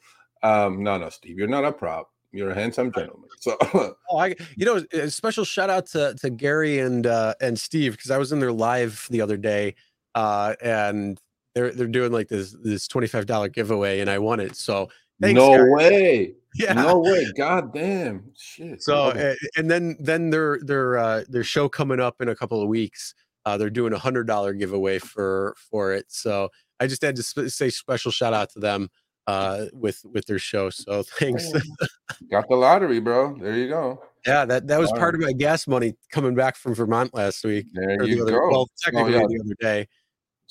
Um, no, no, Steve, you're not a prop. You're a handsome gentleman. So oh, I you know a special shout out to to Gary and uh, and Steve because I was in their live the other day, uh, and they're they're doing like this this twenty five dollar giveaway, and I won it. So thanks, no Gary. way. yeah. No way. God damn. Shit. So and then then their their uh, their show coming up in a couple of weeks. Uh, they're doing a hundred dollar giveaway for for it. So I just had to sp- say special shout out to them uh, with with their show. So thanks. got the lottery, bro. There you go. yeah, that that was part of my gas money coming back from Vermont last week. There or the you other, go. Well, technically yeah. the other day.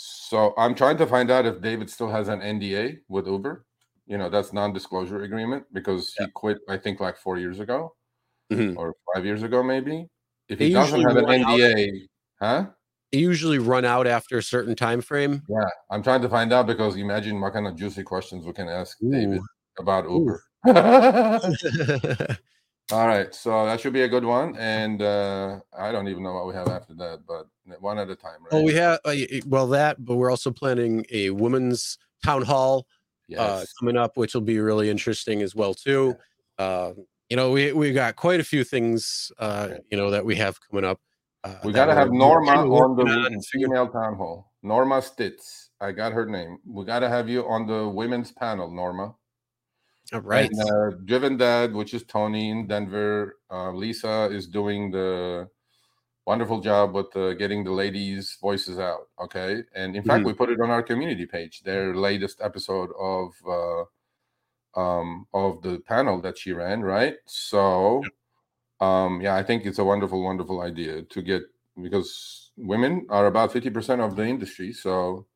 So I'm trying to find out if David still has an NDA with Uber. You know, that's non-disclosure agreement because he quit, I think, like four years ago Mhm. or five years ago, maybe. If They he doesn't have an run out- NDA, huh? He usually run out after a certain time frame? Yeah, I'm trying to find out because imagine what kind of juicy questions we can ask Ooh. David about Uber. All right, so that should be a good one, and uh, I don't even know what we have after that, but one at a time. Right? Oh, we have uh, well that, but we're also planning a women's town hall uh, yes. uh, coming up, which will be really interesting as well too. Uh, you know, we we got quite a few things, uh, you know, that we have coming up. Uh, we got to have Norma on the female town hall. Norma Stitz, I got her name. We got to have you on the women's panel, Norma. All right. And, uh, Driven Dad, which is Tony in Denver. Uh, Lisa is doing the wonderful job with uh, getting the ladies' voices out. Okay. And in mm-hmm. fact, we put it on our community page, their latest episode of uh, um, of the panel that she ran, right? So, um, yeah, I think it's a wonderful, wonderful idea to get because women are about 50% of the industry. So,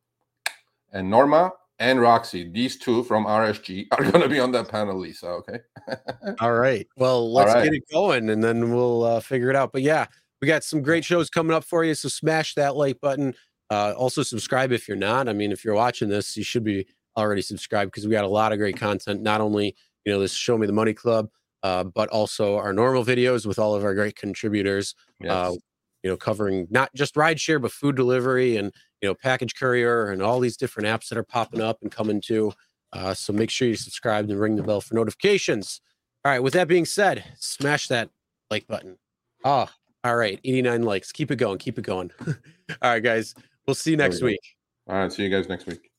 and Norma, and Roxy, these two from RSG are going to be on that panel, Lisa. Okay. All right. Well, let's right. get it going and then we'll uh, figure it out. But yeah, we got some great shows coming up for you. So smash that like button. Uh, also, subscribe if you're not. I mean, if you're watching this, you should be already subscribed because we got a lot of great content. Not only, you know, this Show Me the Money Club, uh, but also our normal videos with all of our great contributors. Uh, yes. you know, covering not just rideshare, but food delivery and you know, package courier and all these different apps that are popping up and coming to. Uh, so make sure you subscribe and ring the bell for notifications. All right. With that being said, smash that like button. Oh, all right. 89 likes. Keep it going. Keep it going. all right, guys. We'll see you next week. All right. See you guys next week.